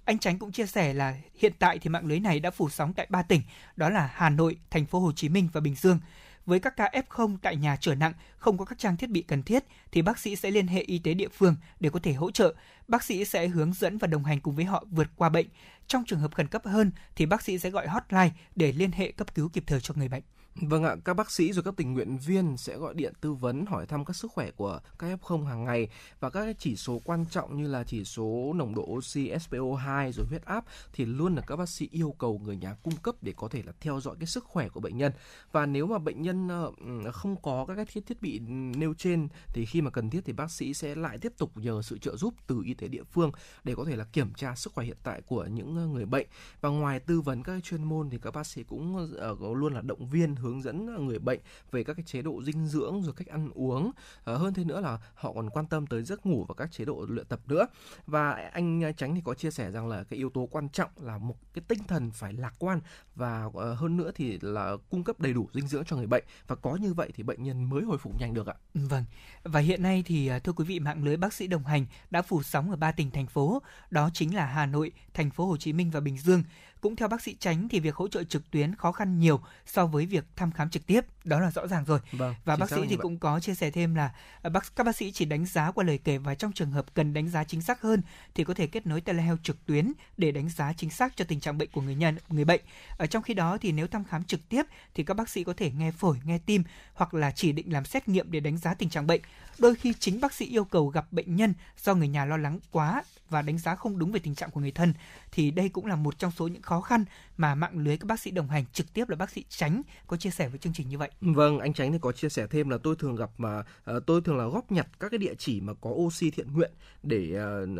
Anh tránh cũng chia sẻ là hiện tại thì mạng lưới này đã phủ sóng tại ba tỉnh, đó là Hà Nội, thành phố Hồ Chí Minh và Bình Dương với các ca F0 tại nhà trở nặng, không có các trang thiết bị cần thiết, thì bác sĩ sẽ liên hệ y tế địa phương để có thể hỗ trợ. Bác sĩ sẽ hướng dẫn và đồng hành cùng với họ vượt qua bệnh. Trong trường hợp khẩn cấp hơn, thì bác sĩ sẽ gọi hotline để liên hệ cấp cứu kịp thời cho người bệnh. Vâng ạ, các bác sĩ rồi các tình nguyện viên sẽ gọi điện tư vấn hỏi thăm các sức khỏe của các F0 hàng ngày và các chỉ số quan trọng như là chỉ số nồng độ oxy SpO2 rồi huyết áp thì luôn là các bác sĩ yêu cầu người nhà cung cấp để có thể là theo dõi cái sức khỏe của bệnh nhân. Và nếu mà bệnh nhân ờ, ừ, không có các cái thiết thiết bị nêu trên thì khi mà cần thiết thì bác sĩ sẽ lại tiếp tục nhờ sự trợ giúp từ y tế địa phương để có thể là kiểm tra sức khỏe hiện tại của những ờ, người bệnh. Và ngoài tư vấn các chuyên môn thì các bác sĩ cũng ờ, luôn là động viên hướng dẫn à, người bệnh về các cái chế độ dinh dưỡng rồi cách ăn uống à, hơn thế nữa là họ còn quan tâm tới giấc ngủ và các chế độ luyện tập nữa và anh à, tránh thì có chia sẻ rằng là cái yếu tố quan trọng là một cái tinh thần phải lạc quan và ờ, hơn nữa thì là cung cấp đầy đủ dinh dưỡng cho người bệnh và có như vậy thì bệnh nhân mới hồi phục nhanh được ạ. Vâng. Và hiện nay thì à, thưa quý vị mạng lưới bác sĩ đồng hành đã phủ sóng ở ba tỉnh thành phố, đó chính là Hà Nội, thành phố Hồ Chí Minh và Bình Dương. Cũng theo bác sĩ Tránh thì việc hỗ trợ trực tuyến khó khăn nhiều so với việc thăm khám trực tiếp, đó là rõ ràng rồi. Vâng, và bác sĩ thì vậy. cũng có chia sẻ thêm là à, bác các bác sĩ chỉ đánh giá qua lời kể và trong trường hợp cần đánh giá chính xác hơn thì có thể kết nối telehealth trực tuyến để đánh giá chính xác cho tình trạng bệnh của người nhân người bệnh. Ở trong khi đó thì nếu thăm khám trực tiếp thì các bác sĩ có thể nghe phổi, nghe tim hoặc là chỉ định làm xét nghiệm để đánh giá tình trạng bệnh. Đôi khi chính bác sĩ yêu cầu gặp bệnh nhân do người nhà lo lắng quá và đánh giá không đúng về tình trạng của người thân thì đây cũng là một trong số những khó khăn mà mạng lưới các bác sĩ đồng hành trực tiếp là bác sĩ Tránh có chia sẻ với chương trình như vậy. Vâng, anh Tránh thì có chia sẻ thêm là tôi thường gặp mà uh, tôi thường là góp nhặt các cái địa chỉ mà có oxy thiện nguyện để uh,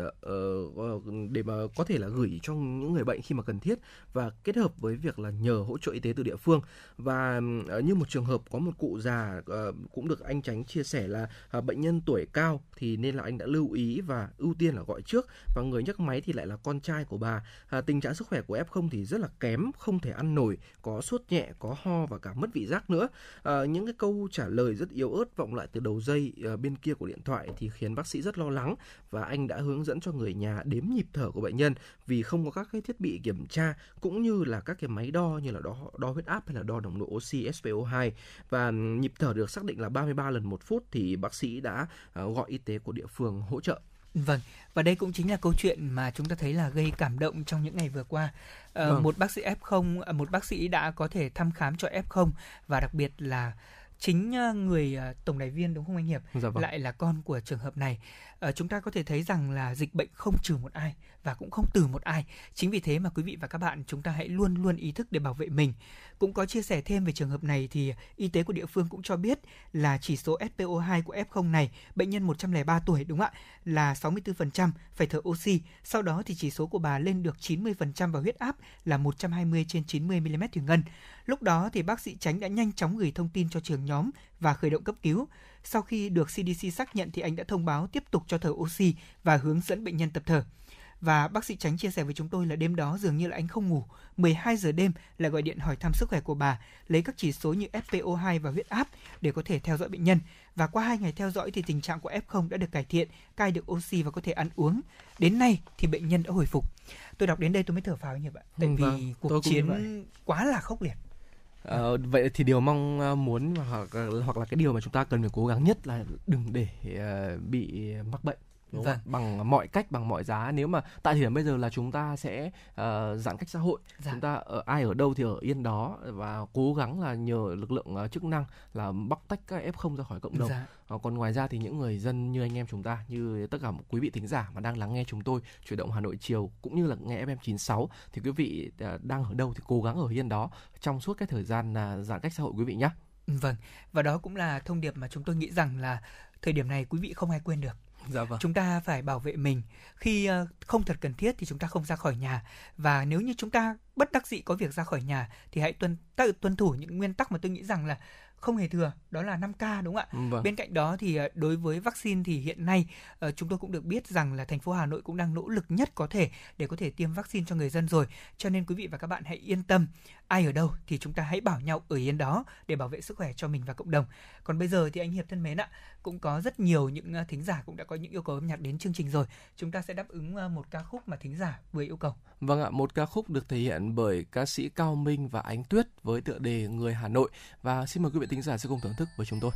uh, để mà có thể là gửi cho những người bệnh khi mà cần thiết và kết hợp với việc là nhờ hỗ trợ y tế từ địa phương và uh, như một trường hợp có một cụ già uh, cũng được anh Tránh chia sẻ là uh, bệnh nhân tuổi cao thì nên là anh đã lưu ý và ưu tiên là gọi trước và người nhấc máy thì lại là con trai của bà. Uh, tình trạng sức khỏe của F0 thì rất là kém, không thể ăn nổi, có sốt nhẹ, có ho và cả mất vị giác nữa. À, những cái câu trả lời rất yếu ớt vọng lại từ đầu dây à, bên kia của điện thoại thì khiến bác sĩ rất lo lắng và anh đã hướng dẫn cho người nhà đếm nhịp thở của bệnh nhân vì không có các cái thiết bị kiểm tra cũng như là các cái máy đo như là đo đo huyết áp hay là đo nồng độ oxy SpO2 và nhịp thở được xác định là 33 lần một phút thì bác sĩ đã à, gọi y tế của địa phương hỗ trợ Vâng, và đây cũng chính là câu chuyện mà chúng ta thấy là gây cảm động trong những ngày vừa qua. À, vâng. Một bác sĩ F0, à, một bác sĩ đã có thể thăm khám cho F0 và đặc biệt là chính ờ, người ờ, tổng đài viên đúng không anh Hiệp dạ vâng. lại là con của trường hợp này Ờ, chúng ta có thể thấy rằng là dịch bệnh không trừ một ai và cũng không từ một ai. Chính vì thế mà quý vị và các bạn chúng ta hãy luôn luôn ý thức để bảo vệ mình. Cũng có chia sẻ thêm về trường hợp này thì y tế của địa phương cũng cho biết là chỉ số SPO2 của F0 này, bệnh nhân 103 tuổi đúng không ạ, là 64% phải thở oxy. Sau đó thì chỉ số của bà lên được 90% và huyết áp là 120 trên 90 mm thủy ngân. Lúc đó thì bác sĩ Tránh đã nhanh chóng gửi thông tin cho trường nhóm và khởi động cấp cứu. Sau khi được CDC xác nhận thì anh đã thông báo tiếp tục cho thở oxy và hướng dẫn bệnh nhân tập thở. Và bác sĩ Tránh chia sẻ với chúng tôi là đêm đó dường như là anh không ngủ. 12 giờ đêm là gọi điện hỏi thăm sức khỏe của bà, lấy các chỉ số như SPO2 và huyết áp để có thể theo dõi bệnh nhân. Và qua hai ngày theo dõi thì tình trạng của F0 đã được cải thiện, cai được oxy và có thể ăn uống. Đến nay thì bệnh nhân đã hồi phục. Tôi đọc đến đây tôi mới thở phào như vậy. Tại ừ, vì vâng, cuộc chiến quá là khốc liệt. Ờ, vậy thì điều mong ờ, muốn hoặc ờ, hoặc là cái điều mà chúng ta cần phải cố gắng nhất là đừng để uh, bị mắc bệnh. Đúng vâng. bằng mọi cách bằng mọi giá. Nếu mà tại thời điểm bây giờ là chúng ta sẽ uh, giãn cách xã hội. Dạ. chúng ta ở ai ở đâu thì ở yên đó và cố gắng là nhờ lực lượng uh, chức năng là bóc tách các f0 ra khỏi cộng đồng. Dạ. uh, còn ngoài ra thì những người dân như anh em chúng ta như tất cả quý vị thính giả mà đang lắng nghe chúng tôi chuyển động Hà Nội chiều cũng như là nghe FM 96 thì quý vị uh, đang ở đâu thì cố gắng ở yên đó trong suốt cái thời gian uh, giãn cách xã hội quý vị nhé Vâng, và đó cũng là thông điệp mà chúng tôi nghĩ rằng là thời điểm này quý vị không ai quên được Dạ vâng. Chúng ta phải bảo vệ mình. Khi uh, không thật cần thiết thì chúng ta không ra khỏi nhà và nếu như chúng ta bất đắc dĩ có việc ra khỏi nhà thì hãy tuân tuân thủ những nguyên tắc mà tôi nghĩ rằng là không hề thừa đó là 5K đúng không ạ? Vâng. Bên cạnh đó thì ờ, đối với vaccine thì hiện nay uh, chúng tôi cũng được biết rằng là thành phố Hà Nội cũng đang nỗ lực nhất có thể để có thể tiêm vaccine cho người dân rồi. Cho nên quý vị và các bạn hãy yên tâm. Ai ở đâu thì chúng ta hãy bảo nhau ở yên đó để bảo vệ sức khỏe cho mình và cộng đồng. Còn bây giờ thì anh Hiệp thân mến ạ, cũng có rất nhiều những ờ, thính giả cũng đã có những yêu cầu âm nhạc đến chương trình rồi. Chúng ta sẽ đáp ứng ờ, một ca khúc mà thính giả vừa yêu cầu. Vâng ạ, một ca khúc được thể hiện bởi ca sĩ Cao Minh và Ánh Tuyết với tựa đề Người Hà Nội và xin mời quý vị thính giả sẽ cùng thưởng thức với chúng tôi.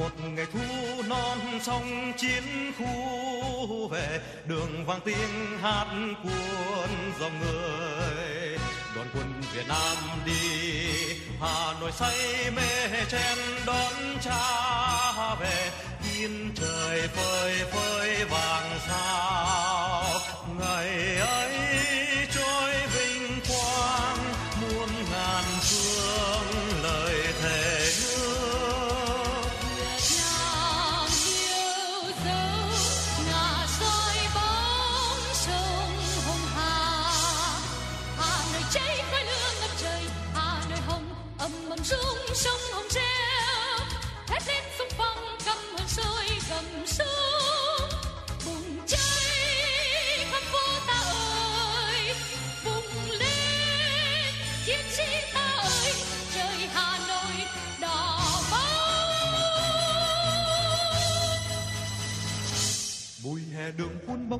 Một ngày thu non sông chiến khu về, đường vang tiếng hát cuốn dòng người. Đoàn quân Việt Nam đi, Hà Nội say mê chen đón cha về. Yên trời phơi phới vàng sao, ngày ấy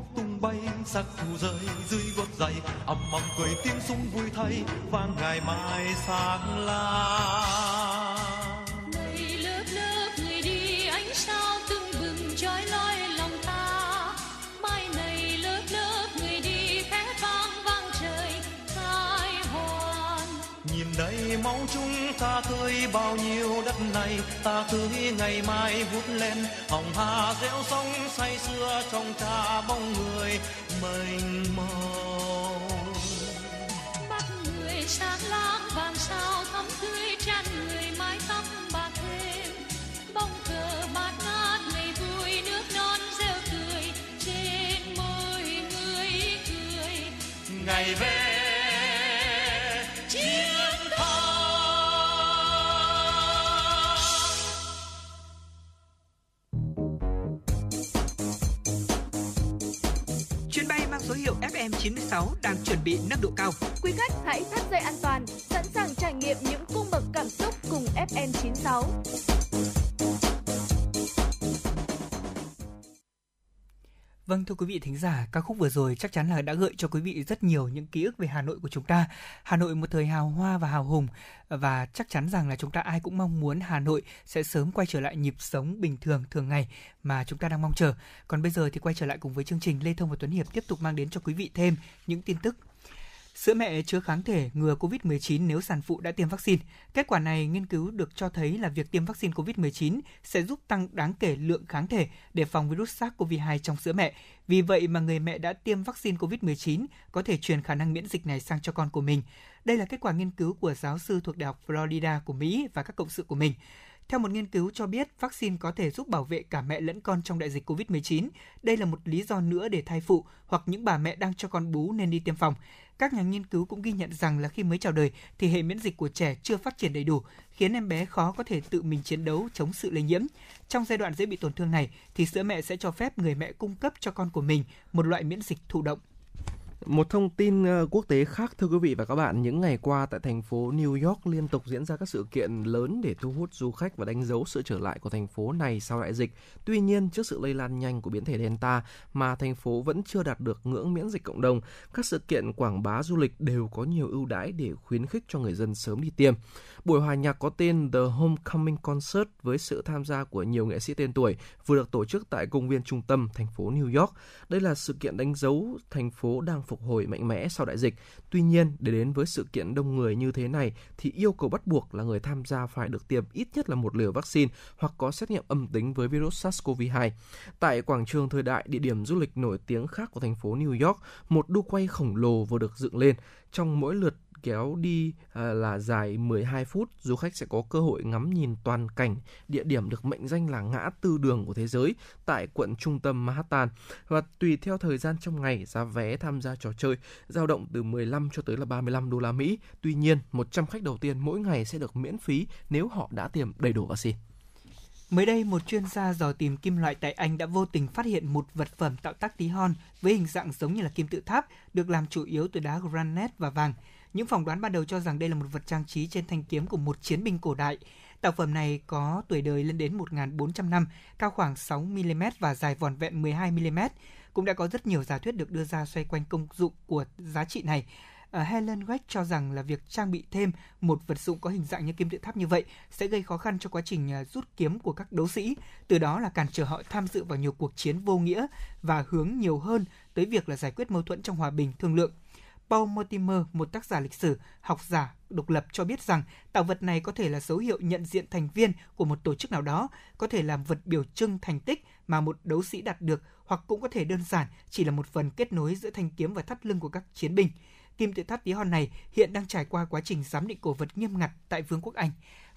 đường tung bay, sắc thu rơi dưới gót giày ầm ầm cười tiếng súng vui thay, vang ngày mai sáng lang ta tươi bao nhiêu đất này ta tươi ngày mai vút lên. Hồng hà reo sóng say sưa trong cha bóng người mênh mông. Mắt người sáng lang vàng sao thắm tươi tràn người mái tóc bạc thêm. Bóng cờ bát ngát ngày vui nước non reo cười trên môi người cười. Ngày về số hiệu FM96 đang chuẩn bị nâng độ cao. Quý khách hãy thắt dây an toàn, sẵn sàng trải nghiệm những cung bậc cảm xúc cùng FM 96. Vâng thưa quý vị thính giả, ca khúc vừa rồi chắc chắn là đã gợi cho quý vị rất nhiều những ký ức về Hà Nội của chúng ta. Hà Nội một thời hào hoa và hào hùng và chắc chắn rằng là chúng ta ai cũng mong muốn Hà Nội sẽ sớm quay trở lại nhịp sống bình thường thường ngày mà chúng ta đang mong chờ. Còn bây giờ thì quay trở lại cùng với chương trình Lê Thông và Tuấn Hiệp tiếp tục mang đến cho quý vị thêm những tin tức Sữa mẹ chứa kháng thể ngừa COVID-19 nếu sản phụ đã tiêm vaccine. Kết quả này nghiên cứu được cho thấy là việc tiêm vaccine COVID-19 sẽ giúp tăng đáng kể lượng kháng thể để phòng virus SARS-CoV-2 trong sữa mẹ. Vì vậy mà người mẹ đã tiêm vaccine COVID-19 có thể truyền khả năng miễn dịch này sang cho con của mình. Đây là kết quả nghiên cứu của giáo sư thuộc Đại học Florida của Mỹ và các cộng sự của mình. Theo một nghiên cứu cho biết, vaccine có thể giúp bảo vệ cả mẹ lẫn con trong đại dịch COVID-19. Đây là một lý do nữa để thai phụ hoặc những bà mẹ đang cho con bú nên đi tiêm phòng. Các nhà nghiên cứu cũng ghi nhận rằng là khi mới chào đời thì hệ miễn dịch của trẻ chưa phát triển đầy đủ, khiến em bé khó có thể tự mình chiến đấu chống sự lây nhiễm. Trong giai đoạn dễ bị tổn thương này thì sữa mẹ sẽ cho phép người mẹ cung cấp cho con của mình một loại miễn dịch thụ động. Một thông tin ờ, quốc tế khác thưa quý vị và các bạn, những ngày qua tại thành phố New York liên tục diễn ra các sự kiện lớn để thu hút du khách và đánh dấu sự trở lại của thành phố này sau đại dịch. Tuy nhiên, trước sự lây lan nhanh của biến thể Delta mà thành phố vẫn chưa đạt được ngưỡng miễn dịch cộng đồng, các sự kiện quảng bá du lịch đều có nhiều ưu đãi để khuyến khích cho người dân sớm đi tiêm. Buổi hòa nhạc có tên The Homecoming Concert với sự tham gia của nhiều nghệ sĩ tên tuổi vừa được tổ chức tại công viên trung tâm thành phố New York. Đây là sự kiện đánh dấu thành phố đang phục hồi mạnh mẽ sau đại dịch. Tuy nhiên, để đến với sự kiện đông người như thế này thì yêu cầu bắt buộc là người tham gia phải được tiêm ít nhất là một liều vaccine hoặc có xét nghiệm âm tính với virus SARS-CoV-2. Tại quảng trường thời đại, địa điểm du lịch nổi tiếng khác của thành phố New York, một đu quay khổng lồ vừa được dựng lên. Trong mỗi lượt kéo đi à, là dài 12 phút, du khách sẽ có cơ hội ngắm nhìn toàn cảnh địa điểm được mệnh danh là ngã tư đường của thế giới tại quận trung tâm Manhattan. Và tùy theo thời gian trong ngày, giá vé tham gia trò chơi dao động từ 15 cho tới là 35 đô la Mỹ. Tuy nhiên, 100 khách đầu tiên mỗi ngày sẽ được miễn phí nếu họ đã tiêm đầy đủ vaccine. Mới đây, một chuyên gia dò tìm kim loại tại Anh đã vô tình phát hiện một vật phẩm tạo tác tí hon với hình dạng giống như là kim tự tháp, được làm chủ yếu từ đá granite và vàng. Những phỏng đoán ban đầu cho rằng đây là một vật trang trí trên thanh kiếm của một chiến binh cổ đại. Tạo phẩm này có tuổi đời lên đến 1.400 năm, cao khoảng 6 mm và dài vòn vẹn 12 mm. Cũng đã có rất nhiều giả thuyết được đưa ra xoay quanh công dụng của giá trị này. Uh, Helen Weck cho rằng là việc trang bị thêm một vật dụng có hình dạng như kim tự tháp như vậy sẽ gây khó khăn cho quá trình uh, rút kiếm của các đấu sĩ, từ đó là cản trở họ tham dự vào nhiều cuộc chiến vô nghĩa và hướng nhiều hơn tới việc là giải quyết mâu thuẫn trong hòa bình thương lượng. Paul Mortimer, một tác giả lịch sử, học giả độc lập cho biết rằng tạo vật này có thể là dấu hiệu nhận diện thành viên của một tổ chức nào đó, có thể làm vật biểu trưng thành tích mà một đấu sĩ đạt được hoặc cũng có thể đơn giản chỉ là một phần kết nối giữa thanh kiếm và thắt lưng của các chiến binh. Kim tự tháp tí hon này hiện đang trải qua quá trình giám định cổ vật nghiêm ngặt tại Vương quốc Anh.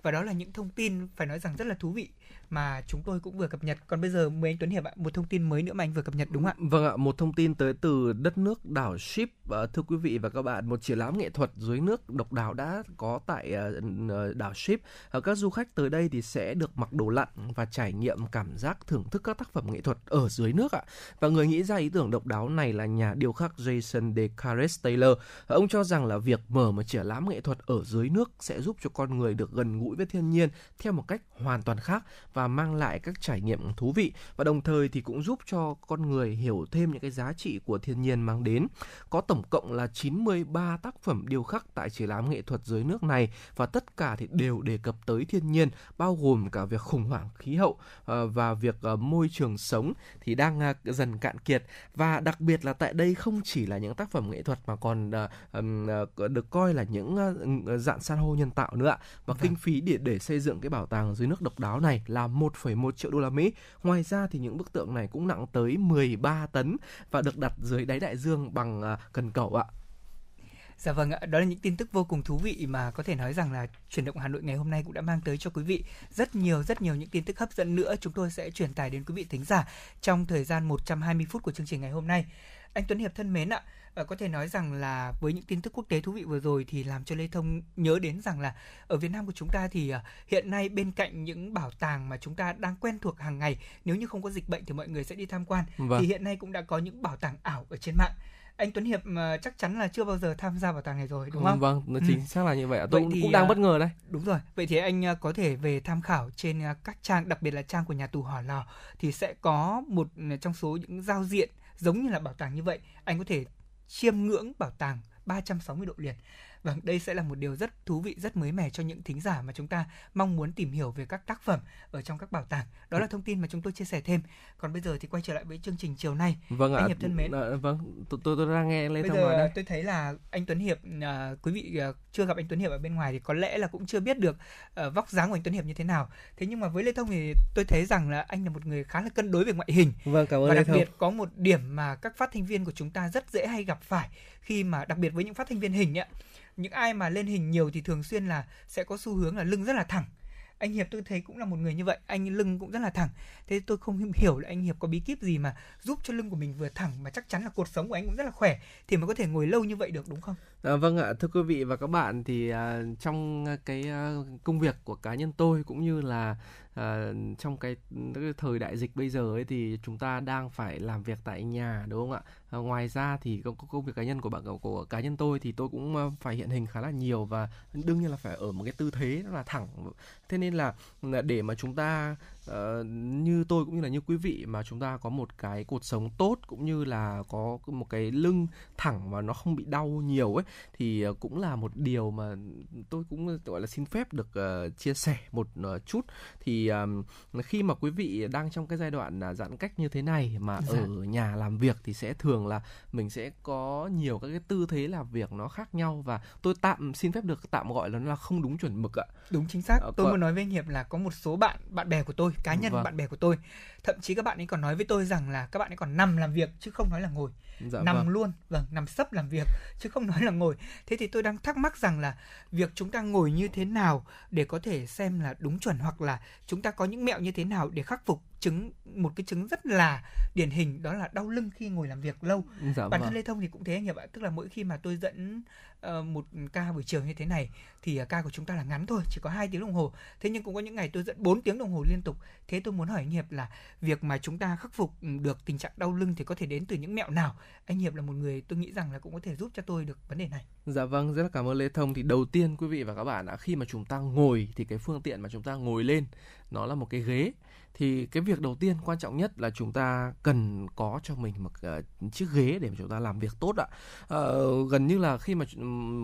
Và đó là những thông tin phải nói rằng rất là thú vị mà chúng tôi cũng vừa cập nhật. Còn bây giờ mời anh Tuấn Hiệp ạ, một thông tin mới nữa mà anh vừa cập nhật đúng không ạ? Vâng ạ, một thông tin tới từ đất nước đảo Ship. Ờ, thưa quý vị và các bạn, một triển lãm nghệ thuật dưới nước độc đáo đã có tại ờ, ờ, đảo Ship. Các du khách tới đây thì sẽ được mặc đồ lặn và trải nghiệm cảm giác thưởng thức các tác phẩm nghệ thuật ở dưới nước ạ. Và người nghĩ ra ý tưởng độc đáo này là nhà điêu khắc Jason De Cares Taylor. Ông cho rằng là việc mở một triển lãm nghệ thuật ở dưới nước sẽ giúp cho con người được gần gũi với thiên nhiên theo một cách hoàn toàn khác và mang lại các trải nghiệm thú vị và đồng thời thì cũng giúp cho con người hiểu thêm những cái giá trị của thiên nhiên mang đến. Có tổng cộng là 93 tác phẩm điêu khắc tại triển lãm nghệ thuật dưới nước này và tất cả thì đều đề cập tới thiên nhiên, bao gồm cả việc khủng hoảng khí hậu ờ, và việc ờ, môi trường sống thì đang ờ, dần cạn kiệt và đặc biệt là tại đây không chỉ là những tác phẩm nghệ thuật mà còn được coi là những dạng san hô nhân tạo nữa và vâng. kinh phí để để xây dựng cái bảo tàng dưới nước độc đáo này là 1,1 triệu đô la Mỹ. Ngoài ra thì những bức tượng này cũng nặng tới 13 tấn và được đặt dưới đáy đại dương bằng à, cần cẩu ạ. Dạ vâng ạ, đó là những tin tức vô cùng thú vị mà có thể nói rằng là chuyển động Hà Nội ngày hôm nay cũng đã mang tới cho quý vị rất nhiều rất nhiều những tin tức hấp dẫn nữa chúng tôi sẽ truyền tải đến quý vị thính giả trong thời gian 120 phút của chương trình ngày hôm nay. Anh Tuấn Hiệp thân mến ạ, Ờ, có thể nói rằng là với những tin tức quốc tế thú vị vừa rồi thì làm cho Lê Thông nhớ đến rằng là ở Việt Nam của chúng ta thì uh, hiện nay bên cạnh những bảo tàng mà chúng ta đang quen thuộc hàng ngày nếu như không có dịch bệnh thì mọi người sẽ đi tham quan vâng. thì hiện nay cũng đã có những bảo tàng ảo ở trên mạng anh Tuấn Hiệp mà chắc chắn là chưa bao giờ tham gia bảo tàng này rồi đúng không? Vâng, nó chính ừ. xác là như vậy. Tôi vậy thì, cũng đang bất ngờ đây. Đúng rồi. Vậy thì anh có thể về tham khảo trên các trang, đặc biệt là trang của nhà tù Hỏa Lò thì sẽ có một trong số những giao diện giống như là bảo tàng như vậy. Anh có thể chiêm ngưỡng bảo tàng 360 độ liền. Vâng, đây sẽ là một điều rất thú vị, rất mới mẻ cho những thính giả mà chúng ta mong muốn tìm hiểu về các tác phẩm ở trong các bảo tàng. Đó là thông tin mà chúng tôi chia sẻ thêm. Còn bây giờ thì quay trở lại với chương trình chiều nay. Vâng anh ạ. Hiệp thân mến. À, vâng, tôi, tôi tôi đang nghe Lê bây Thông giờ đây. tôi thấy là anh Tuấn Hiệp à, quý vị à, chưa gặp anh Tuấn Hiệp ở bên ngoài thì có lẽ là cũng chưa biết được à, vóc dáng của anh Tuấn Hiệp như thế nào. Thế nhưng mà với Lê Thông thì tôi thấy rằng là anh là một người khá là cân đối về ngoại hình. Vâng, cảm ơn Và đặc Lê Thông. biệt có một điểm mà các phát thanh viên của chúng ta rất dễ hay gặp phải khi mà đặc biệt với những phát thanh viên hình ấy những ai mà lên hình nhiều thì thường xuyên là sẽ có xu hướng là lưng rất là thẳng. Anh hiệp tôi thấy cũng là một người như vậy, anh lưng cũng rất là thẳng. Thế tôi không hiểu là anh hiệp có bí kíp gì mà giúp cho lưng của mình vừa thẳng mà chắc chắn là cuộc sống của anh cũng rất là khỏe thì mới có thể ngồi lâu như vậy được, đúng không? À, vâng ạ, thưa quý vị và các bạn thì à, trong cái à, công việc của cá nhân tôi cũng như là à, trong cái, ừ, cái thời đại dịch bây giờ ấy thì chúng ta đang phải làm việc tại nhà đúng không ạ? À, ngoài ra thì công, công việc cá nhân của bạn của, của cá nhân tôi thì tôi cũng à, phải hiện hình khá là nhiều và đương nhiên là phải ở một cái tư thế rất là thẳng. Thế nên là là để mà chúng ta uh, như tôi cũng như là như quý vị mà chúng ta có một cái cột sống tốt cũng như là có một cái lưng thẳng và nó không bị đau nhiều ấy thì ờ, cũng là một điều mà tôi cũng gọi là xin phép được uh, chia sẻ một uh, chút. Thì um, khi mà quý vị đang trong cái giai đoạn uh, giãn cách như thế này mà dạ. ở nhà làm việc thì sẽ thường là mình sẽ có nhiều các cái tư thế làm việc nó khác nhau và tôi tạm xin phép được tạm gọi là nó là không đúng chuẩn mực ạ. Đúng chính xác. Tôi có... muốn nói với anh hiệp là có một số bạn bạn bè của tôi cá nhân vâng. bạn bè của tôi thậm chí các bạn ấy còn nói với tôi rằng là các bạn ấy còn nằm làm việc chứ không nói là ngồi dạ, nằm vâng. luôn vâng nằm sấp làm việc <laughs> chứ không nói là ngồi thế thì tôi đang thắc mắc rằng là việc chúng ta ngồi như thế nào để có thể xem là đúng chuẩn hoặc là chúng ta có những mẹo như thế nào để khắc phục chứng một cái chứng rất là điển hình đó là đau lưng khi ngồi làm việc lâu dạ, bản thân vâng. lê thông thì cũng thế anh ạ tức là mỗi khi mà tôi dẫn Ờ, một ca buổi chiều như thế này thì ờ, ca của chúng ta là ngắn thôi, chỉ có hai tiếng đồng hồ. Thế nhưng cũng có những ngày tôi dẫn 4 tiếng đồng hồ liên tục. Thế tôi muốn hỏi anh hiệp là việc mà chúng ta khắc phục ừ, được tình trạng đau lưng thì có thể đến từ những mẹo nào? Anh hiệp là một người tôi nghĩ rằng là cũng có thể giúp cho tôi được vấn đề này. Dạ vâng rất là cảm ơn lê thông. Thì đầu tiên quý vị và các bạn ạ, khi mà chúng ta ngồi thì cái phương tiện mà chúng ta ngồi lên, nó là một cái ghế thì cái việc đầu tiên quan trọng nhất là chúng ta cần có cho mình một uh, chiếc ghế để mà chúng ta làm việc tốt ạ. Uh, gần như là khi mà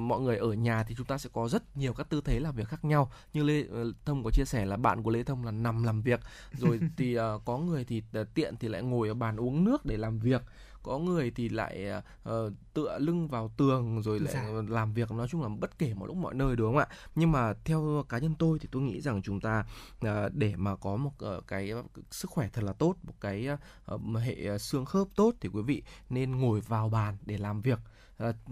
mọi người ở nhà thì chúng ta sẽ có rất nhiều các tư thế làm việc khác nhau. Như lê ờ, thông có chia sẻ là bạn của lê thông là nằm làm việc rồi thì uh, có người thì uh, tiện thì lại ngồi ở bàn uống nước để làm việc có người thì lại uh, tựa lưng vào tường rồi lại dạ. làm việc nói chung là bất kể mọi lúc mọi nơi đúng không ạ? Nhưng mà theo cá nhân tôi thì tôi nghĩ rằng chúng ta uh, để mà có một uh, cái sức khỏe thật là tốt một cái uh, hệ xương khớp tốt thì quý vị nên ngồi vào bàn để làm việc.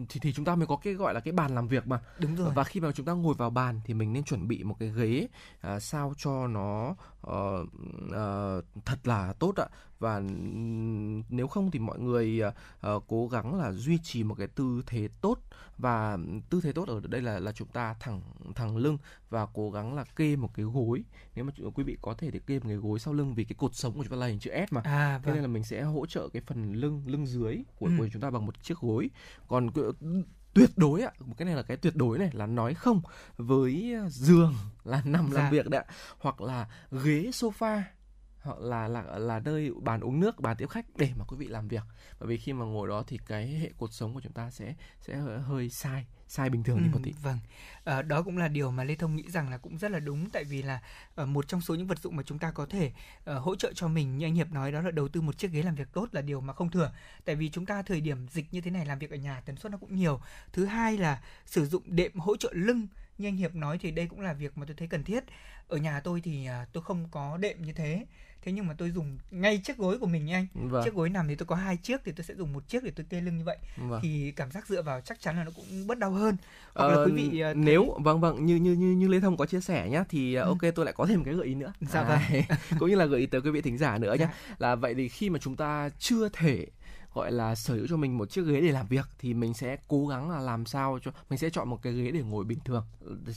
Thì thì chúng ta mới có cái gọi là cái bàn làm việc mà. Đúng rồi. Và khi mà chúng ta ngồi vào bàn thì mình nên chuẩn bị một cái ghế à, sao cho nó uh, uh, thật là tốt ạ. Và nếu không thì mọi người uh, cố gắng là duy trì một cái tư thế tốt. Và tư thế tốt ở đây là là chúng ta thẳng thẳng lưng và cố gắng là kê một cái gối. Nếu mà quý vị có thể để kê một cái gối sau lưng vì cái cột sống của chúng ta là hình chữ S mà. À, vâng. thế nên là mình sẽ hỗ trợ cái phần lưng lưng dưới của, ừ. của chúng ta bằng một chiếc gối. Còn tuyệt đối ạ. Một cái này là cái tuyệt đối này là nói không với giường là nằm dạ. làm việc đấy ạ. Hoặc là ghế sofa hoặc là là là nơi bàn uống nước bàn tiếp khách để mà quý vị làm việc. Bởi vì khi mà ngồi đó thì cái hệ cột sống của chúng ta sẽ sẽ hơi sai sai bình thường ừ, đi một tí. vâng. À, đó cũng là điều mà lê thông nghĩ rằng là cũng rất là đúng tại vì là uh, một trong số những vật dụng mà chúng ta có thể uh, hỗ trợ cho mình như anh hiệp nói đó là đầu tư một chiếc ghế làm việc tốt là điều mà không thừa. Tại vì chúng ta thời điểm dịch như thế này làm việc ở nhà tần suất nó cũng nhiều. Thứ hai là sử dụng đệm hỗ trợ lưng như anh hiệp nói thì đây cũng là việc mà tôi thấy cần thiết. Ở nhà tôi thì uh, tôi không có đệm như thế thế nhưng mà tôi dùng ngay chiếc gối của mình nha anh vâng. chiếc gối nằm thì tôi có hai chiếc thì tôi sẽ dùng một chiếc để tôi kê lưng như vậy vâng. thì cảm giác dựa vào chắc chắn là nó cũng bớt đau hơn hoặc ờ, là quý vị uh, thấy... nếu vâng vâng như như như như lê thông có chia sẻ nhá thì uh, ừ. ok tôi lại có thêm cái gợi ý nữa dạ vâng. <laughs> cũng như là gợi ý tới quý vị thính giả nữa nhá dạ. là vậy thì khi mà chúng ta chưa thể gọi là sở hữu cho mình một chiếc ghế để làm việc thì mình sẽ cố gắng là làm sao cho mình sẽ chọn một cái ghế để ngồi bình thường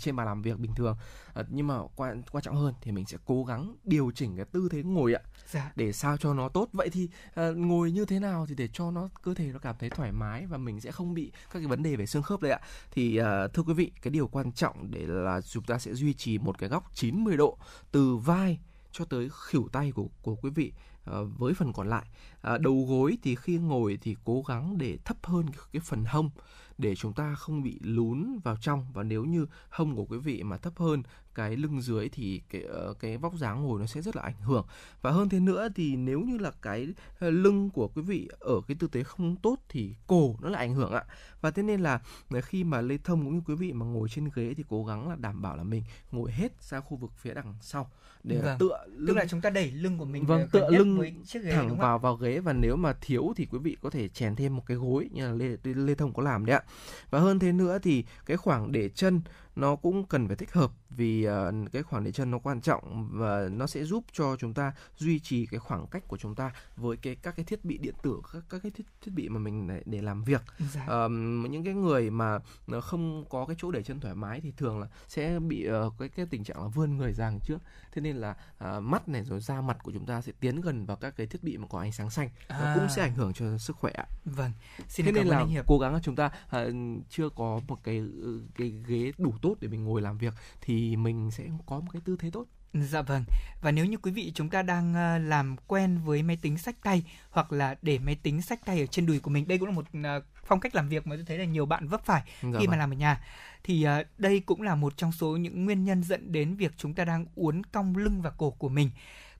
trên bàn làm việc bình thường. À, nhưng mà quan quan trọng hơn thì mình sẽ cố gắng điều chỉnh cái tư thế ngồi ạ dạ. để sao cho nó tốt. Vậy thì à, ngồi như thế nào thì để cho nó cơ thể nó cảm thấy thoải mái và mình sẽ không bị các cái vấn đề về xương khớp đấy ạ. Thì à, thưa quý vị cái điều quan trọng để là chúng ta sẽ duy trì một cái góc 90 độ từ vai cho tới khuỷu tay của của quý vị Ờ, với phần còn lại. Ờ, đầu gối thì khi ngồi thì cố gắng để thấp hơn cái phần hông để chúng ta không bị lún vào trong. Và nếu như hông của quý vị mà thấp hơn cái lưng dưới thì cái uh, cái vóc dáng ngồi nó sẽ rất là ảnh hưởng. Và hơn thế nữa thì nếu như là cái lưng của quý vị ở cái tư thế không tốt thì cổ nó lại ảnh hưởng ạ. Và thế nên là khi mà lê thông cũng như quý vị mà ngồi trên ghế thì cố gắng là đảm bảo là mình ngồi hết ra khu vực phía đằng sau để vâng. tựa lưng tức là chúng ta đẩy lưng của mình vâng tựa lưng với chiếc ghế, thẳng vào vào ghế và nếu mà thiếu thì quý vị có thể chèn thêm một cái gối như là lê lê thông có làm đấy ạ. Và hơn thế nữa thì cái khoảng để chân nó cũng cần phải thích hợp vì ờ, cái khoảng để chân nó quan trọng và nó sẽ giúp cho chúng ta duy trì cái khoảng cách của chúng ta với cái các cái thiết bị điện tử các các cái thiết thiết bị mà mình để, để làm việc. Dạ. Ờm, những cái người mà nó không có cái chỗ để chân thoải mái thì thường là sẽ bị ờ, cái cái tình trạng là vươn người ra trước. Thế nên là à, mắt này rồi da mặt của chúng ta sẽ tiến gần vào các cái thiết bị mà có ánh sáng xanh nó À. cũng sẽ ảnh hưởng cho sức khỏe Vâng, xin thế nên là cố gắng là chúng ta à, chưa có một cái ừ, cái ghế đủ tốt để mình ngồi làm việc thì mình sẽ có một cái tư thế tốt Dạ vâng. Và nếu như quý vị chúng ta đang ờ, làm quen với máy tính sách tay hoặc là để máy tính sách tay ở trên đùi của mình, đây cũng là một ờ, phong cách làm việc mà tôi thấy là nhiều bạn vấp phải Dạ khi mà vâng. làm ở nhà. Thì ờ, đây cũng là một trong số những nguyên nhân dẫn đến việc chúng ta đang uốn cong lưng và cổ của mình.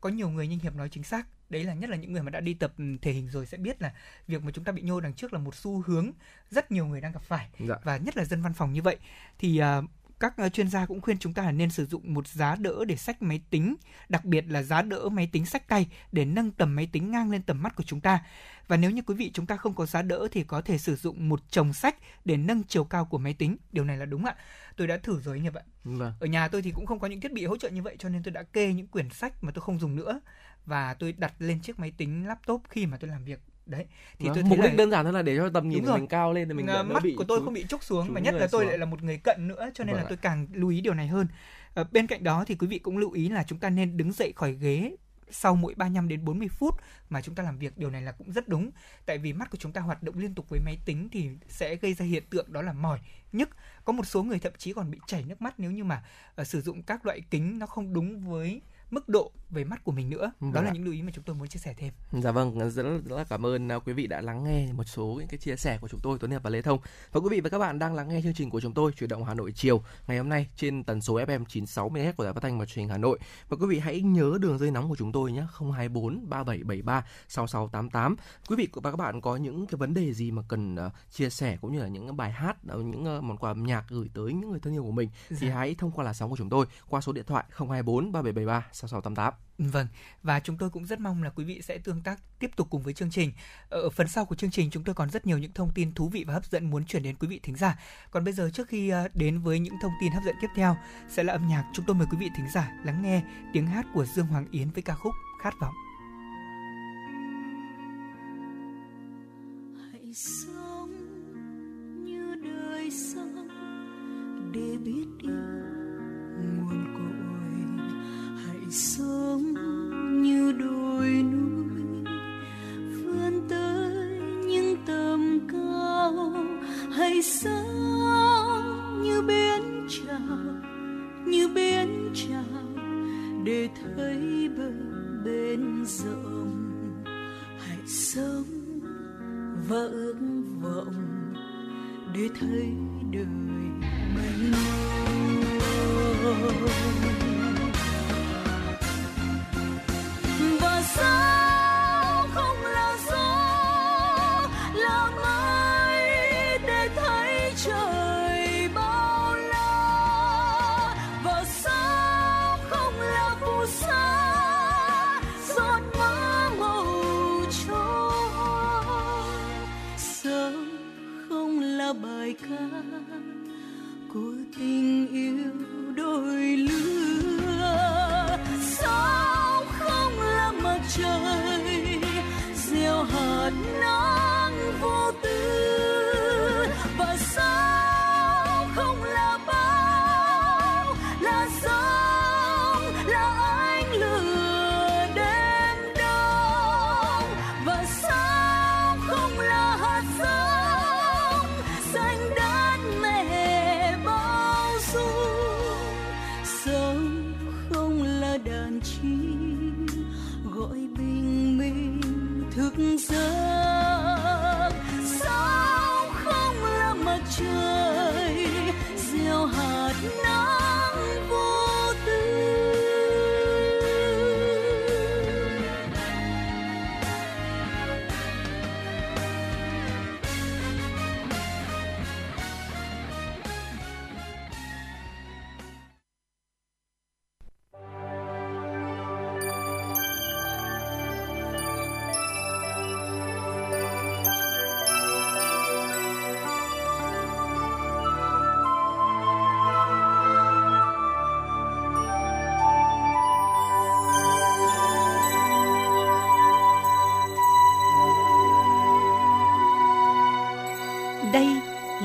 Có nhiều người như Hiệp nói chính xác. Đấy là nhất là những người mà đã đi tập ừ, thể hình rồi sẽ biết là việc mà chúng ta bị nhô đằng trước là một xu hướng rất nhiều người đang gặp phải Dạ. và nhất là dân văn phòng như vậy thì à, các à, chuyên gia cũng khuyên chúng ta là nên sử dụng một giá đỡ để sách máy tính, đặc biệt là giá đỡ máy tính sách tay để nâng tầm máy tính ngang lên tầm mắt của chúng ta. Và nếu như quý vị chúng ta không có giá đỡ thì có thể sử dụng một chồng sách để nâng chiều cao của máy tính. Điều này là đúng ạ. Tôi đã thử rồi anh ạ. Vâng. Ở nhà tôi thì cũng không có những thiết bị hỗ trợ như vậy cho nên tôi đã kê những quyển sách mà tôi không dùng nữa và tôi đặt lên chiếc máy tính laptop khi mà tôi làm việc. Đấy. Thì Vâng, tôi mục thấy đích là đơn giản thôi là để cho tầm nhìn của mình cao lên thì mình à, mắt bị của tôi chú- không bị trúc xuống và nhất là tôi xuống. lại là một người cận nữa cho nên Vâng là tôi càng lưu ý điều này hơn. Ờ, bên cạnh đó thì quý vị cũng lưu ý là chúng ta nên đứng dậy khỏi ghế sau mỗi 35 đến 40 phút mà chúng ta làm việc điều này là cũng rất đúng tại vì mắt của chúng ta hoạt động liên tục với máy tính thì sẽ gây ra hiện tượng đó là mỏi nhức có một số người thậm chí còn bị chảy nước mắt nếu như mà ờ, sử dụng các loại kính nó không đúng với mức độ về mắt của mình nữa đó là ạ. những lưu ý mà chúng tôi muốn chia sẻ thêm Dạ vâng, rất là, rất là cảm ơn à, quý vị đã lắng nghe một số những cái chia sẻ của chúng tôi Tuấn Hiệp và Lê Thông. Và quý vị và các bạn đang lắng nghe chương trình của chúng tôi Chuyển động Hà Nội chiều ngày hôm nay trên tần số FM 96 MHz của Đài Phát thanh và Truyền hình Hà Nội. Và quý vị hãy nhớ đường dây nóng của chúng tôi nhé, 024 3773 6688. Quý vị và các bạn có những cái vấn đề gì mà cần à, chia sẻ cũng như là những bài hát, à, những món quà âm nhạc gửi tới những người thân yêu của mình thì Dạ. hãy thông qua làn sóng của chúng tôi qua số điện thoại 024 3773 6688. Vâng, và chúng tôi cũng rất mong là quý vị sẽ tương tác tiếp tục cùng với chương trình. Ờ, ở phần sau của chương trình chúng tôi còn rất nhiều những thông tin thú vị và hấp dẫn muốn chuyển đến quý vị thính giả. Còn bây giờ trước khi ờ, đến với những thông tin hấp dẫn tiếp theo sẽ là âm nhạc, chúng tôi mời quý vị thính giả lắng nghe tiếng hát của Dương Hoàng Yến với ca khúc Khát vọng. hãy sống như đời sống để biết yêu hãy sáng như biến chào như biến chào để thấy bờ bên rộng. Hãy sống và ước vọng để thấy đời mênh mông. Và sao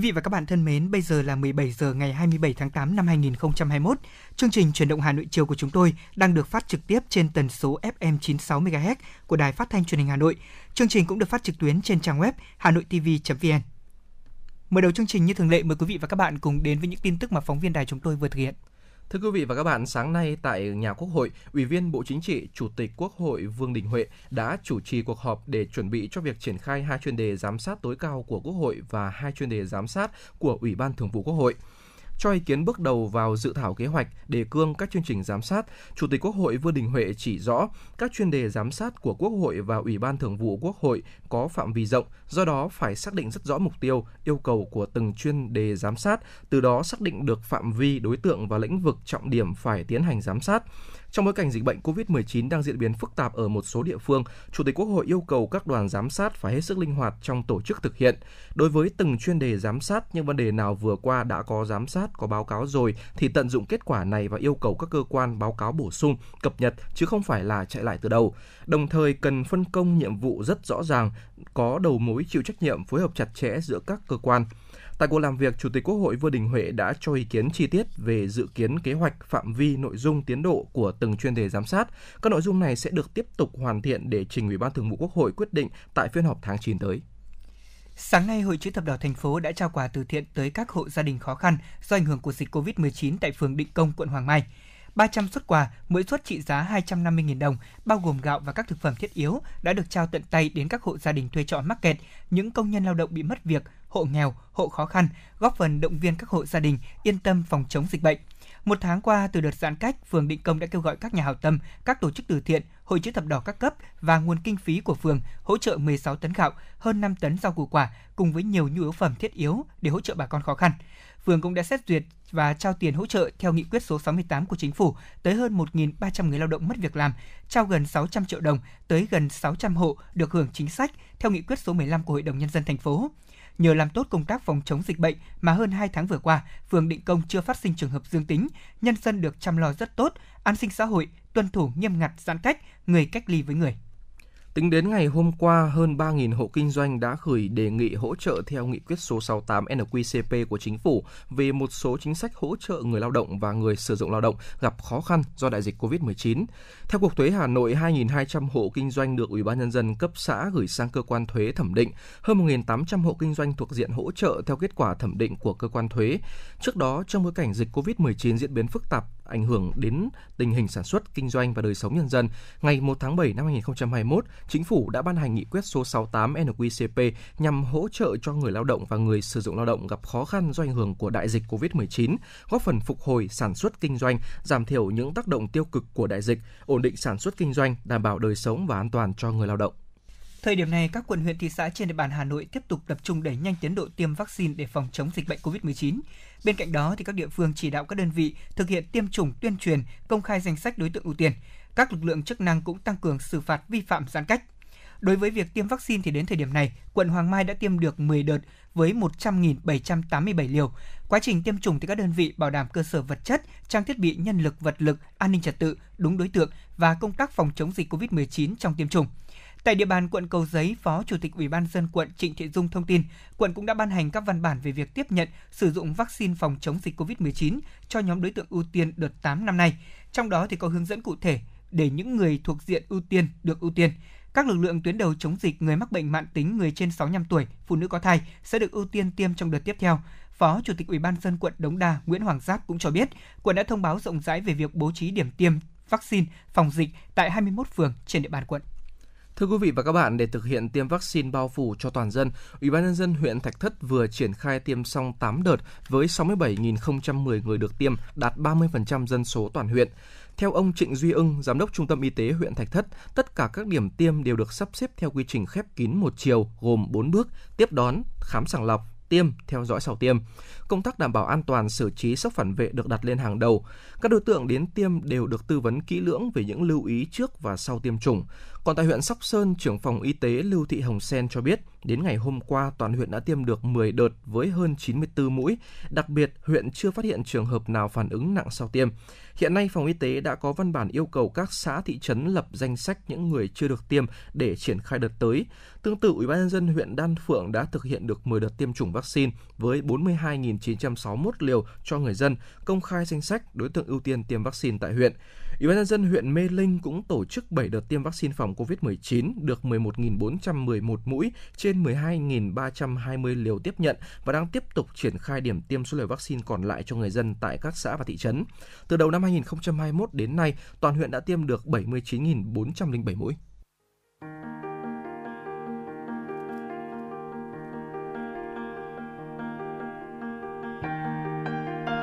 Quý vị và các bạn thân mến, bây giờ là 17 giờ ngày 27 tháng 8 năm 2021. Chương trình Truyền động Hà Nội chiều của chúng tôi đang được phát trực tiếp trên tần số FM 96 MHz của Đài Phát thanh Truyền hình Hà Nội. Chương trình cũng được phát trực tuyến trên trang web hanoitv.vn. Mở đầu chương trình như thường lệ mời quý vị và các bạn cùng đến với những tin tức mà phóng viên đài chúng tôi vừa thực hiện. Thưa quý vị và các bạn, sáng nay tại nhà Quốc hội, Ủy viên Bộ Chính trị, Chủ tịch Quốc hội Vương Đình Huệ đã chủ trì cuộc họp để chuẩn bị cho việc triển khai hai chuyên đề giám sát tối cao của Quốc hội và hai chuyên đề giám sát của Ủy ban Thường vụ Quốc hội. Cho ý kiến bước đầu vào dự thảo kế hoạch đề cương các chương trình giám sát, Chủ tịch Quốc hội Vương Đình Huệ chỉ rõ các chuyên đề giám sát của Quốc hội và Ủy ban Thường vụ Quốc hội có phạm vi rộng, do đó phải xác định rất rõ mục tiêu, yêu cầu của từng chuyên đề giám sát, từ đó xác định được phạm vi, đối tượng và lĩnh vực trọng điểm phải tiến hành giám sát. Trong bối cảnh dịch bệnh COVID-19 đang diễn biến phức tạp ở một số địa phương, Chủ tịch Quốc hội yêu cầu các đoàn giám sát phải hết sức linh hoạt trong tổ chức thực hiện. Đối với từng chuyên đề giám sát, những vấn đề nào vừa qua đã có giám sát, có báo cáo rồi thì tận dụng kết quả này và yêu cầu các cơ quan báo cáo bổ sung, cập nhật chứ không phải là chạy lại từ đầu. Đồng thời cần phân công nhiệm vụ rất rõ ràng, có đầu mối chịu trách nhiệm phối hợp chặt chẽ giữa các cơ quan. Tại cuộc làm việc, Chủ tịch Quốc hội Vương Đình Huệ đã cho ý kiến chi tiết về dự kiến kế hoạch, phạm vi, nội dung, tiến độ của từng chuyên đề giám sát. Các nội dung này sẽ được tiếp tục hoàn thiện để trình Ủy ban Thường vụ Quốc hội quyết định tại phiên họp tháng 9 tới. Sáng nay, Hội chữ thập đỏ thành phố đã trao quà từ thiện tới các hộ gia đình khó khăn do ảnh hưởng của dịch COVID-19 tại phường Định Công, quận Hoàng Mai. 300 xuất quà, mỗi suất trị giá 250.000 đồng, bao gồm gạo và các thực phẩm thiết yếu đã được trao tận tay đến các hộ gia đình thuê trọ mắc kẹt, những công nhân lao động bị mất việc, hộ nghèo, hộ khó khăn, góp phần động viên các hộ gia đình yên tâm phòng chống dịch bệnh. Một tháng qua, từ đợt giãn cách, phường Định Công đã kêu gọi các nhà hảo tâm, các tổ chức từ thiện, hội chữ thập đỏ các cấp và nguồn kinh phí của phường hỗ trợ 16 tấn gạo, hơn 5 tấn rau củ quả cùng với nhiều nhu yếu phẩm thiết yếu để hỗ trợ bà con khó khăn. Phường cũng đã xét duyệt và trao tiền hỗ trợ theo nghị quyết số 68 của chính phủ tới hơn 1.300 người lao động mất việc làm, trao gần 600 triệu đồng tới gần 600 hộ được hưởng chính sách theo nghị quyết số 15 của Hội đồng Nhân dân thành phố. Nhờ làm tốt công tác phòng chống dịch bệnh mà hơn 2 tháng vừa qua, phường Định Công chưa phát sinh trường hợp dương tính, nhân dân được chăm lo rất tốt, an sinh xã hội, tuân thủ nghiêm ngặt giãn cách, người cách ly với người. Tính đến ngày hôm qua, hơn 3.000 hộ kinh doanh đã gửi đề nghị hỗ trợ theo nghị quyết số 68 NQCP của chính phủ về một số chính sách hỗ trợ người lao động và người sử dụng lao động gặp khó khăn do đại dịch COVID-19. Theo Cục Thuế Hà Nội, 2.200 hộ kinh doanh được Ủy ban nhân dân cấp xã gửi sang cơ quan thuế thẩm định, hơn 1.800 hộ kinh doanh thuộc diện hỗ trợ theo kết quả thẩm định của cơ quan thuế. Trước đó, trong bối cảnh dịch COVID-19 diễn biến phức tạp, ảnh hưởng đến tình hình sản xuất, kinh doanh và đời sống nhân dân, ngày 1 tháng 7 năm 2021, Chính phủ đã ban hành nghị quyết số 68 NQCP nhằm hỗ trợ cho người lao động và người sử dụng lao động gặp khó khăn do ảnh hưởng của đại dịch COVID-19, góp phần phục hồi sản xuất kinh doanh, giảm thiểu những tác động tiêu cực của đại dịch, ổn định sản xuất kinh doanh, đảm bảo đời sống và an toàn cho người lao động. Thời điểm này, các quận huyện thị xã trên địa bàn Hà Nội tiếp tục tập trung đẩy nhanh tiến độ tiêm vaccine để phòng chống dịch bệnh COVID-19. Bên cạnh đó, thì các địa phương chỉ đạo các đơn vị thực hiện tiêm chủng tuyên truyền, công khai danh sách đối tượng ưu tiên. Các lực lượng chức năng cũng tăng cường xử phạt vi phạm giãn cách. Đối với việc tiêm vaccine thì đến thời điểm này, quận Hoàng Mai đã tiêm được 10 đợt với 100.787 liều. Quá trình tiêm chủng thì các đơn vị bảo đảm cơ sở vật chất, trang thiết bị, nhân lực, vật lực, an ninh trật tự, đúng đối tượng và công tác phòng chống dịch COVID-19 trong tiêm chủng. Tại địa bàn quận Cầu Giấy, Phó Chủ tịch Ủy ban dân quận Trịnh Thị Dung thông tin, quận cũng đã ban hành các văn bản về việc tiếp nhận sử dụng vaccine phòng chống dịch COVID-19 cho nhóm đối tượng ưu tiên đợt 8 năm nay. Trong đó thì có hướng dẫn cụ thể để những người thuộc diện ưu tiên được ưu tiên. Các lực lượng tuyến đầu chống dịch người mắc bệnh mãn tính người trên 65 tuổi, phụ nữ có thai sẽ được ưu tiên tiêm trong đợt tiếp theo. Phó Chủ tịch Ủy ban dân quận Đống Đa Nguyễn Hoàng Giáp cũng cho biết, quận đã thông báo rộng rãi về việc bố trí điểm tiêm vaccine phòng dịch tại 21 phường trên địa bàn quận. Thưa quý vị và các bạn, để thực hiện tiêm vaccine bao phủ cho toàn dân, Ủy ban nhân dân huyện Thạch Thất vừa triển khai tiêm xong 8 đợt với 67.010 người được tiêm, đạt 30% dân số toàn huyện. Theo ông Trịnh Duy ưng, Giám đốc Trung tâm Y tế huyện Thạch Thất, tất cả các điểm tiêm đều được sắp xếp theo quy trình khép kín một chiều gồm 4 bước, tiếp đón, khám sàng lọc, tiêm, theo dõi sau tiêm. Công tác đảm bảo an toàn xử trí sốc phản vệ được đặt lên hàng đầu. Các đối tượng đến tiêm đều được tư vấn kỹ lưỡng về những lưu ý trước và sau tiêm chủng. Còn tại huyện Sóc Sơn, trưởng phòng y tế Lưu Thị Hồng Sen cho biết, đến ngày hôm qua toàn huyện đã tiêm được 10 đợt với hơn 94 mũi. Đặc biệt, huyện chưa phát hiện trường hợp nào phản ứng nặng sau tiêm. Hiện nay, phòng y tế đã có văn bản yêu cầu các xã thị trấn lập danh sách những người chưa được tiêm để triển khai đợt tới. Tương tự, Ủy ban nhân dân huyện Đan Phượng đã thực hiện được 10 đợt tiêm chủng vaccine với 42.961 liều cho người dân, công khai danh sách đối tượng ưu tiên tiêm vaccine tại huyện. Ủy ban nhân dân huyện Mê Linh cũng tổ chức 7 đợt tiêm vaccine phòng COVID-19 được 11.411 mũi trên 12.320 liều tiếp nhận và đang tiếp tục triển khai điểm tiêm số liều vaccine còn lại cho người dân tại các xã và thị trấn. Từ đầu năm 2021 đến nay, toàn huyện đã tiêm được 79.407 mũi.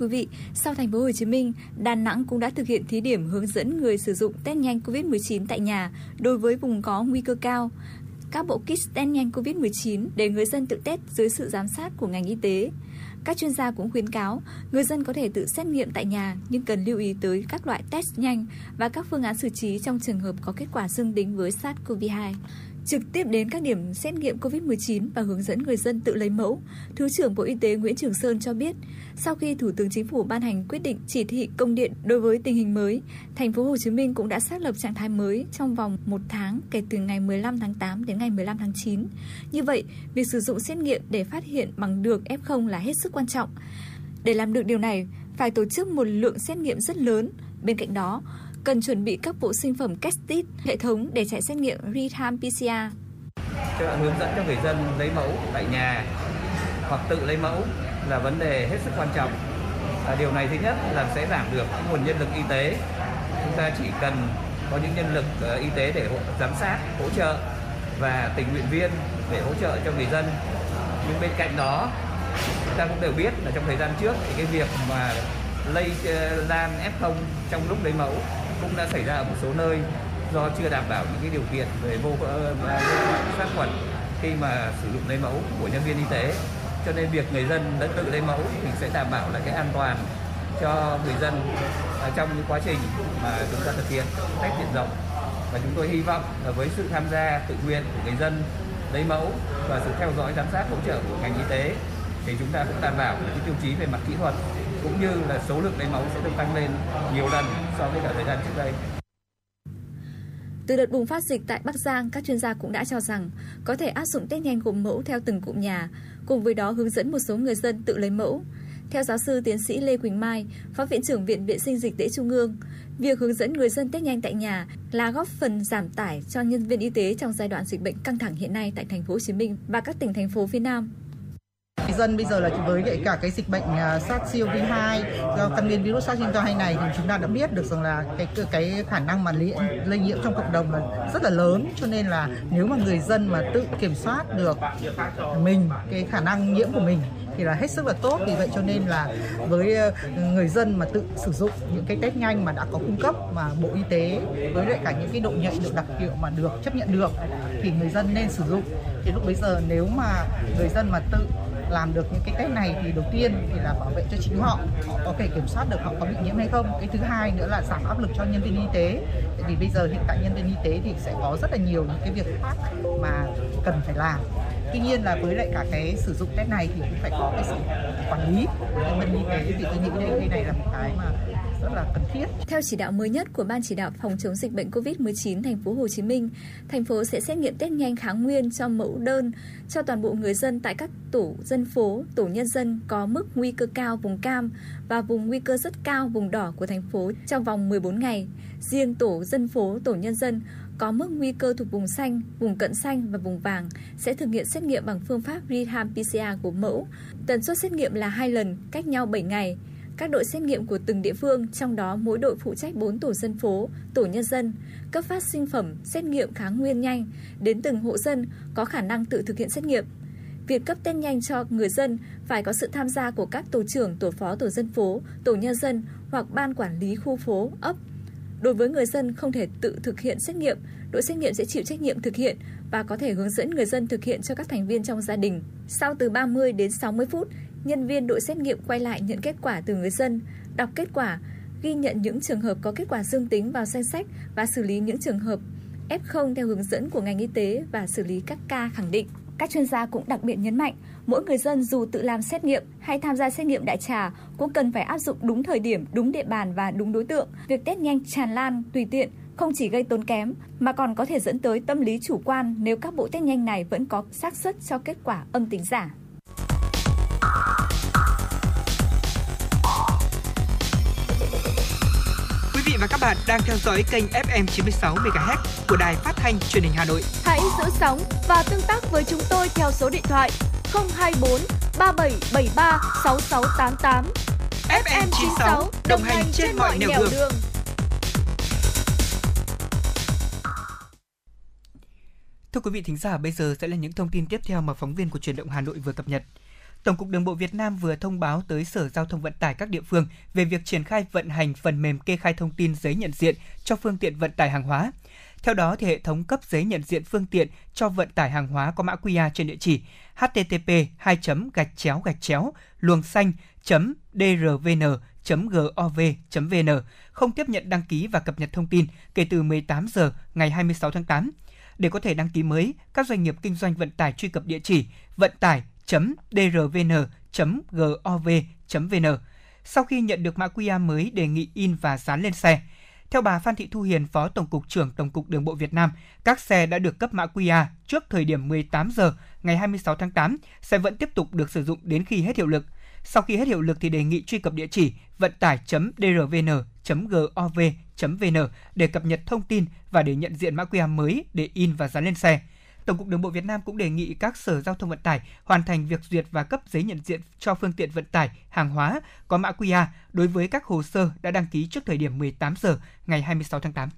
quý vị, sau thành phố Hồ Chí Minh, Đà Nẵng cũng đã thực hiện thí điểm hướng dẫn người sử dụng test nhanh COVID-19 tại nhà đối với vùng có nguy cơ cao. Các bộ kit test nhanh COVID-19 để người dân tự test dưới sự giám sát của ngành y tế. Các chuyên gia cũng khuyến cáo người dân có thể tự xét nghiệm tại nhà nhưng cần lưu ý tới các loại test nhanh và các phương án xử trí trong trường hợp có kết quả dương tính với SARS-CoV-2 trực tiếp đến các điểm xét nghiệm COVID-19 và hướng dẫn người dân tự lấy mẫu. Thứ trưởng Bộ Y tế Nguyễn Trường Sơn cho biết, sau khi Thủ tướng Chính phủ ban hành quyết định chỉ thị công điện đối với tình hình mới, thành phố Hồ Chí Minh cũng đã xác lập trạng thái mới trong vòng một tháng kể từ ngày 15 tháng 8 đến ngày 15 tháng 9. Như vậy, việc sử dụng xét nghiệm để phát hiện bằng được F0 là hết sức quan trọng. Để làm được điều này, phải tổ chức một lượng xét nghiệm rất lớn. Bên cạnh đó, cần chuẩn bị các bộ sinh phẩm test kit, hệ thống để chạy xét nghiệm real-time PCR. bạn hướng dẫn cho người dân lấy mẫu tại nhà hoặc tự lấy mẫu là vấn đề hết sức quan trọng. À, điều này thứ nhất là sẽ giảm được cái nguồn nhân lực y tế. Chúng ta chỉ cần có những nhân lực uh, y tế để giám sát, hỗ trợ và tình nguyện viên để hỗ trợ cho người dân. Nhưng bên cạnh đó, chúng ta cũng đều biết là trong thời gian trước thì cái việc mà lây uh, lan F0 trong lúc lấy mẫu cũng đã xảy ra ở một số nơi do chưa đảm bảo những cái điều kiện về vô ờ, sát khuẩn khi mà sử dụng lấy mẫu của nhân viên y tế. Cho nên việc người dân đã tự lấy mẫu thì sẽ đảm bảo là cái an toàn cho người dân trong những quá trình mà chúng ta thực hiện cách diện rộng. Và chúng tôi hy vọng là với sự tham gia tự nguyện của người dân lấy mẫu và sự theo dõi giám sát hỗ trợ của ngành y tế thì chúng ta cũng đảm bảo những tiêu chí về mặt kỹ thuật cũng như là số lượng lấy mẫu sẽ được tăng lên nhiều lần so với cả thời gian trước đây. Từ đợt bùng phát dịch tại Bắc Giang, các chuyên gia cũng đã cho rằng có thể áp dụng test nhanh gồm mẫu theo từng cụm nhà, cùng với đó hướng dẫn một số người dân tự lấy mẫu. Theo giáo sư tiến sĩ Lê Quỳnh Mai, Phó Viện trưởng Viện Vệ sinh Dịch tễ Trung ương, việc hướng dẫn người dân test nhanh tại nhà là góp phần giảm tải cho nhân viên y tế trong giai đoạn dịch bệnh căng thẳng hiện nay tại thành phố Hồ Chí Minh và các tỉnh thành phố phía Nam. Người dân bây giờ là với lại cả cái dịch bệnh à, SARS-CoV-2 do căn nguyên virus SARS-CoV-2 này thì chúng ta đã biết được rằng là cái cái khả năng mà lây, lây nhiễm trong cộng đồng là rất là lớn. Cho nên là nếu mà người dân mà tự kiểm soát được mình cái khả năng nhiễm của mình thì là hết sức là tốt. Vì vậy cho nên là với ờ, người dân mà tự sử dụng những cái test nhanh mà đã có cung cấp mà bộ y tế với lại cả những cái độ nhạy được đặc hiệu mà được chấp nhận được thì người dân nên sử dụng. Thì lúc bây giờ nếu mà người dân mà tự làm được những cái test này thì đầu tiên thì là bảo vệ cho chính họ. Họ có thể kiểm soát được họ có bị nhiễm hay không. Cái thứ hai nữa là giảm áp lực cho nhân viên y tế. Tại vì bây giờ hiện tại nhân viên y tế thì sẽ có rất là nhiều những cái việc khác mà cần phải làm. Tuy nhiên là với lại cả cái sử dụng test này thì cũng phải có cái sự quản lý của nhân viên y tế. Thì tôi nghĩ đây cái này là một cái mà rất là cần thiết Theo chỉ đạo mới nhất của Ban chỉ đạo phòng chống dịch bệnh COVID-19 thành phố Hồ Chí Minh, thành phố sẽ xét nghiệm test nhanh kháng nguyên cho mẫu đơn cho toàn bộ người dân tại các tổ dân phố, tổ nhân dân có mức nguy cơ cao vùng cam và vùng nguy cơ rất cao vùng đỏ của thành phố trong vòng 14 ngày. Riêng tổ dân phố, tổ nhân dân có mức nguy cơ thuộc vùng xanh, vùng cận xanh và vùng vàng sẽ thực hiện xét nghiệm bằng phương pháp real-time PCR của mẫu. Tần suất xét nghiệm là hai lần, cách nhau 7 ngày các đội xét nghiệm của từng địa phương, trong đó mỗi đội phụ trách 4 tổ dân phố, tổ nhân dân, cấp phát sinh phẩm xét nghiệm kháng nguyên nhanh đến từng hộ dân có khả năng tự thực hiện xét nghiệm. việc cấp test nhanh cho người dân phải có sự tham gia của các tổ trưởng, tổ phó tổ dân phố, tổ nhân dân hoặc ban quản lý khu phố, ấp. Đối với người dân không thể tự thực hiện xét nghiệm, đội xét nghiệm sẽ chịu trách nhiệm thực hiện và có thể hướng dẫn người dân thực hiện cho các thành viên trong gia đình. Sau từ 30 đến 60 phút, nhân viên đội xét nghiệm quay lại nhận kết quả từ người dân, đọc kết quả, ghi nhận những trường hợp có kết quả dương tính vào danh sách và xử lý những trường hợp F0 theo hướng dẫn của ngành y tế và xử lý các ca khẳng định. Các chuyên gia cũng đặc biệt nhấn mạnh, mỗi người dân dù tự làm xét nghiệm hay tham gia xét nghiệm đại trà cũng cần phải áp dụng đúng thời điểm, đúng địa bàn và đúng đối tượng. Việc test nhanh tràn lan, tùy tiện không chỉ gây tốn kém mà còn có thể dẫn tới tâm lý chủ quan nếu các bộ test nhanh này vẫn có xác suất cho kết quả âm tính giả. Vị và các bạn đang theo dõi kênh FM 96 MHz của đài phát thanh truyền hình Hà Nội. Hãy giữ sóng và tương tác với chúng tôi theo số điện thoại 024 3773 6688. FM 96 đồng hành trên mọi nẻo đường. đường. Thưa quý vị thính giả, bây giờ sẽ là những thông tin tiếp theo mà phóng viên của truyền động Hà Nội vừa cập nhật. Tổng cục Đường bộ Việt Nam vừa thông báo tới Sở Giao thông Vận tải các địa phương về việc triển khai vận hành phần mềm kê khai thông tin giấy nhận diện cho phương tiện vận tải hàng hóa. Theo đó, thì hệ thống cấp giấy nhận diện phương tiện cho vận tải hàng hóa có mã QR trên địa chỉ http 2 gạch chéo gạch chéo luồng xanh drvn gov.vn không tiếp nhận đăng ký và cập nhật thông tin kể từ 18 giờ ngày 26 tháng 8. Để có thể đăng ký mới, các doanh nghiệp kinh doanh vận tải truy cập địa chỉ vận tải drvn.gov.vn. Sau khi nhận được mã QR mới đề nghị in và dán lên xe. Theo bà Phan Thị Thu Hiền, Phó Tổng cục trưởng Tổng cục Đường bộ Việt Nam, các xe đã được cấp mã QR trước thời điểm 18 giờ ngày 26 tháng 8 sẽ vẫn tiếp tục được sử dụng đến khi hết hiệu lực. Sau khi hết hiệu lực thì đề nghị truy cập địa chỉ vận tải.drvn.gov.vn để cập nhật thông tin và để nhận diện mã QR mới để in và dán lên xe. Tổng cục Đường bộ Việt Nam cũng đề nghị các sở giao thông vận tải hoàn thành việc duyệt và cấp giấy nhận diện cho phương tiện vận tải, hàng hóa có mã QR đối với các hồ sơ đã đăng ký trước thời điểm 18 giờ ngày 26 tháng 8.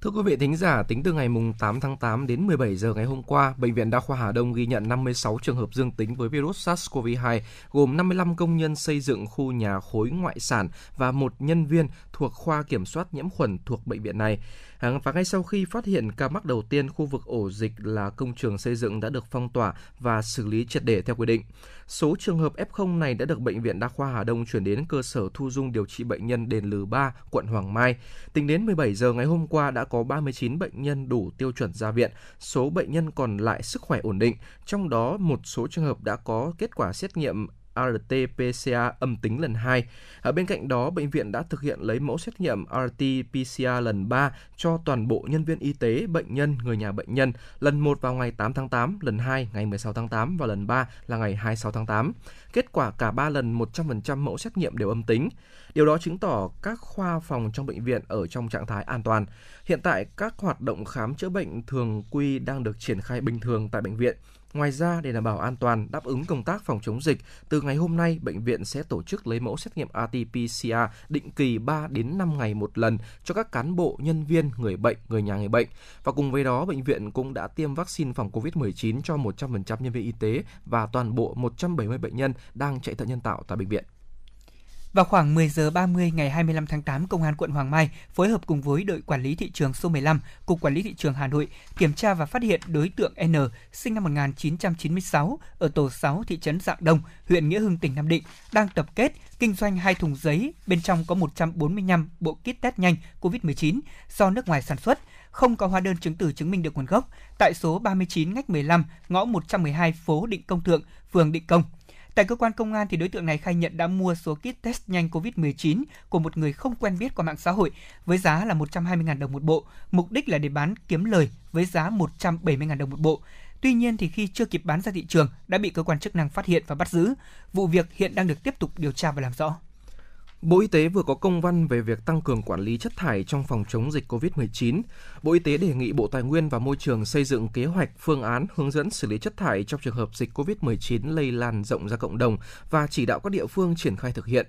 Thưa quý vị thính giả, tính từ ngày 8 tháng 8 đến 17 giờ ngày hôm qua, Bệnh viện Đa khoa Hà Đông ghi nhận 56 trường hợp dương tính với virus SARS-CoV-2, gồm 55 công nhân xây dựng khu nhà khối ngoại sản và một nhân viên thuộc khoa kiểm soát nhiễm khuẩn thuộc bệnh viện này. À, và ngay sau khi phát hiện ca mắc đầu tiên, khu vực ổ dịch là công trường xây dựng đã được phong tỏa và xử lý triệt để theo quy định. Số trường hợp F0 này đã được Bệnh viện Đa khoa Hà Đông chuyển đến cơ sở thu dung điều trị bệnh nhân đền Lừ 3, quận Hoàng Mai. Tính đến 17 giờ ngày hôm qua đã có 39 bệnh nhân đủ tiêu chuẩn ra viện, số bệnh nhân còn lại sức khỏe ổn định, trong đó một số trường hợp đã có kết quả xét nghiệm RT-PCR âm tính lần 2. Ở bên cạnh đó, bệnh viện đã thực hiện lấy mẫu xét nghiệm RT-PCR lần 3 cho toàn bộ nhân viên y tế, bệnh nhân, người nhà bệnh nhân, lần 1 vào ngày 8 tháng 8, lần 2 ngày 16 tháng 8 và lần 3 là ngày 26 tháng 8. Kết quả cả 3 lần 100% mẫu xét nghiệm đều âm tính. Điều đó chứng tỏ các khoa phòng trong bệnh viện ở trong trạng thái an toàn. Hiện tại, các hoạt động khám chữa bệnh thường quy đang được triển khai bình thường tại bệnh viện. Ngoài ra, để đảm bảo an toàn, đáp ứng công tác phòng chống dịch, từ ngày hôm nay, bệnh viện sẽ tổ chức lấy mẫu xét nghiệm RT-PCR định kỳ 3 đến 5 ngày một lần cho các cán bộ, nhân viên, người bệnh, người nhà người bệnh. Và cùng với đó, bệnh viện cũng đã tiêm vaccine phòng COVID-19 cho 100% nhân viên y tế và toàn bộ 170 bệnh nhân đang chạy thận nhân tạo tại bệnh viện. Vào khoảng 10 giờ 30 ngày 25 tháng 8, Công an quận Hoàng Mai phối hợp cùng với đội quản lý thị trường số 15, Cục Quản lý thị trường Hà Nội kiểm tra và phát hiện đối tượng N sinh năm 1996 ở tổ 6 thị trấn Dạng Đông, huyện Nghĩa Hưng, tỉnh Nam Định đang tập kết kinh doanh hai thùng giấy, bên trong có 145 bộ kit test nhanh COVID-19 do nước ngoài sản xuất, không có hóa đơn chứng từ chứng minh được nguồn gốc. Tại số 39 ngách 15, ngõ 112 phố Định Công Thượng, phường Định Công, Tại cơ quan công an thì đối tượng này khai nhận đã mua số kit test nhanh COVID-19 của một người không quen biết qua mạng xã hội với giá là 120.000 đồng một bộ, mục đích là để bán kiếm lời với giá 170.000 đồng một bộ. Tuy nhiên thì khi chưa kịp bán ra thị trường đã bị cơ quan chức năng phát hiện và bắt giữ. Vụ việc hiện đang được tiếp tục điều tra và làm rõ. Bộ Y tế vừa có công văn về việc tăng cường quản lý chất thải trong phòng chống dịch COVID-19. Bộ Y tế đề nghị Bộ Tài nguyên và Môi trường xây dựng kế hoạch, phương án hướng dẫn xử lý chất thải trong trường hợp dịch COVID-19 lây lan rộng ra cộng đồng và chỉ đạo các địa phương triển khai thực hiện.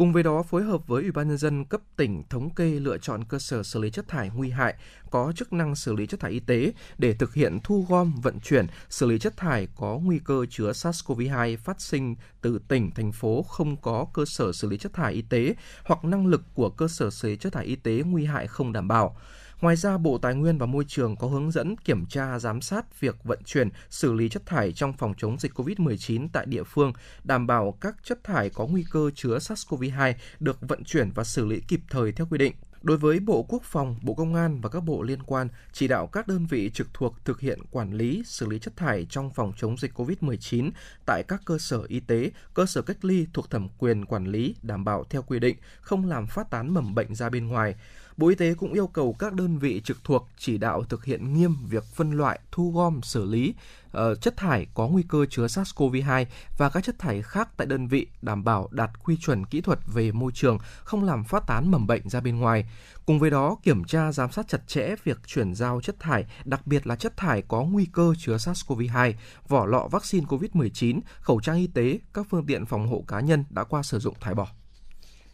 Cùng với đó, phối hợp với Ủy ban Nhân dân cấp tỉnh thống kê lựa chọn cơ sở xử lý chất thải nguy hại có chức năng xử lý chất thải y tế để thực hiện thu gom, vận chuyển, xử lý chất thải có nguy cơ chứa SARS-CoV-2 phát sinh từ tỉnh, thành phố không có cơ sở xử lý chất thải y tế hoặc năng lực của cơ sở xử lý chất thải y tế nguy hại không đảm bảo. Ngoài ra, Bộ Tài nguyên và Môi trường có hướng dẫn kiểm tra giám sát việc vận chuyển, xử lý chất thải trong phòng chống dịch COVID-19 tại địa phương, đảm bảo các chất thải có nguy cơ chứa SARS-CoV-2 được vận chuyển và xử lý kịp thời theo quy định. Đối với Bộ Quốc phòng, Bộ Công an và các bộ liên quan, chỉ đạo các đơn vị trực thuộc thực hiện quản lý, xử lý chất thải trong phòng chống dịch COVID-19 tại các cơ sở y tế, cơ sở cách ly thuộc thẩm quyền quản lý, đảm bảo theo quy định, không làm phát tán mầm bệnh ra bên ngoài. Bộ Y tế cũng yêu cầu các đơn vị trực thuộc chỉ đạo thực hiện nghiêm việc phân loại, thu gom, xử lý uh, chất thải có nguy cơ chứa SARS-CoV-2 và các chất thải khác tại đơn vị đảm bảo đạt quy chuẩn kỹ thuật về môi trường, không làm phát tán mầm bệnh ra bên ngoài. Cùng với đó, kiểm tra giám sát chặt chẽ việc chuyển giao chất thải, đặc biệt là chất thải có nguy cơ chứa SARS-CoV-2, vỏ lọ vaccine COVID-19, khẩu trang y tế, các phương tiện phòng hộ cá nhân đã qua sử dụng thải bỏ.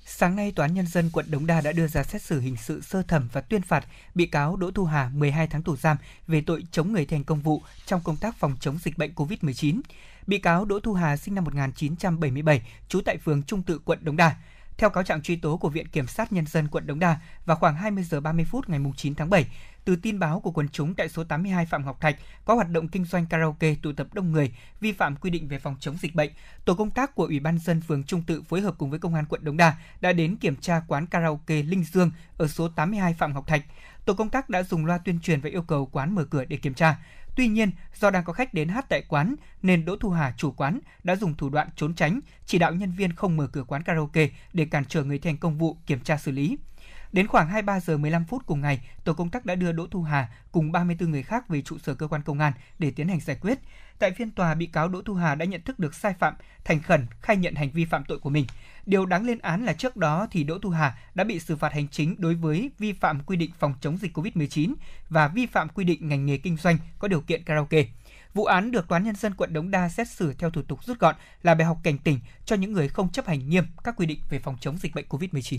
Sáng nay, Tòa án Nhân dân quận Đống Đa đã đưa ra xét xử hình sự sơ thẩm và tuyên phạt bị cáo Đỗ Thu Hà 12 tháng tù giam về tội chống người thành công vụ trong công tác phòng chống dịch bệnh COVID-19. Bị cáo Đỗ Thu Hà sinh năm 1977, trú tại phường Trung Tự, quận Đống Đa. Theo cáo trạng truy tố của Viện Kiểm sát Nhân dân quận Đống Đa, vào khoảng 20 giờ 30 phút ngày 9 tháng 7, từ tin báo của quần chúng tại số 82 Phạm Ngọc Thạch có hoạt động kinh doanh karaoke tụ tập đông người, vi phạm quy định về phòng chống dịch bệnh, tổ công tác của Ủy ban dân phường Trung Tự phối hợp cùng với công an quận Đống Đa đã đến kiểm tra quán karaoke Linh Dương ở số 82 Phạm Ngọc Thạch. Tổ công tác đã dùng loa tuyên truyền và yêu cầu quán mở cửa để kiểm tra. Tuy nhiên, do đang có khách đến hát tại quán nên Đỗ Thu Hà chủ quán đã dùng thủ đoạn trốn tránh, chỉ đạo nhân viên không mở cửa quán karaoke để cản trở người thành công vụ kiểm tra xử lý. Đến khoảng 23 giờ 15 phút cùng ngày, tổ công tác đã đưa Đỗ Thu Hà cùng 34 người khác về trụ sở cơ quan công an để tiến hành giải quyết. Tại phiên tòa, bị cáo Đỗ Thu Hà đã nhận thức được sai phạm, thành khẩn khai nhận hành vi phạm tội của mình. Điều đáng lên án là trước đó thì Đỗ Thu Hà đã bị xử phạt hành chính đối với vi phạm quy định phòng chống dịch COVID-19 và vi phạm quy định ngành nghề kinh doanh có điều kiện karaoke. Vụ án được Toán Nhân dân quận Đống Đa xét xử theo thủ tục rút gọn là bài học cảnh tỉnh cho những người không chấp hành nghiêm các quy định về phòng chống dịch bệnh COVID-19.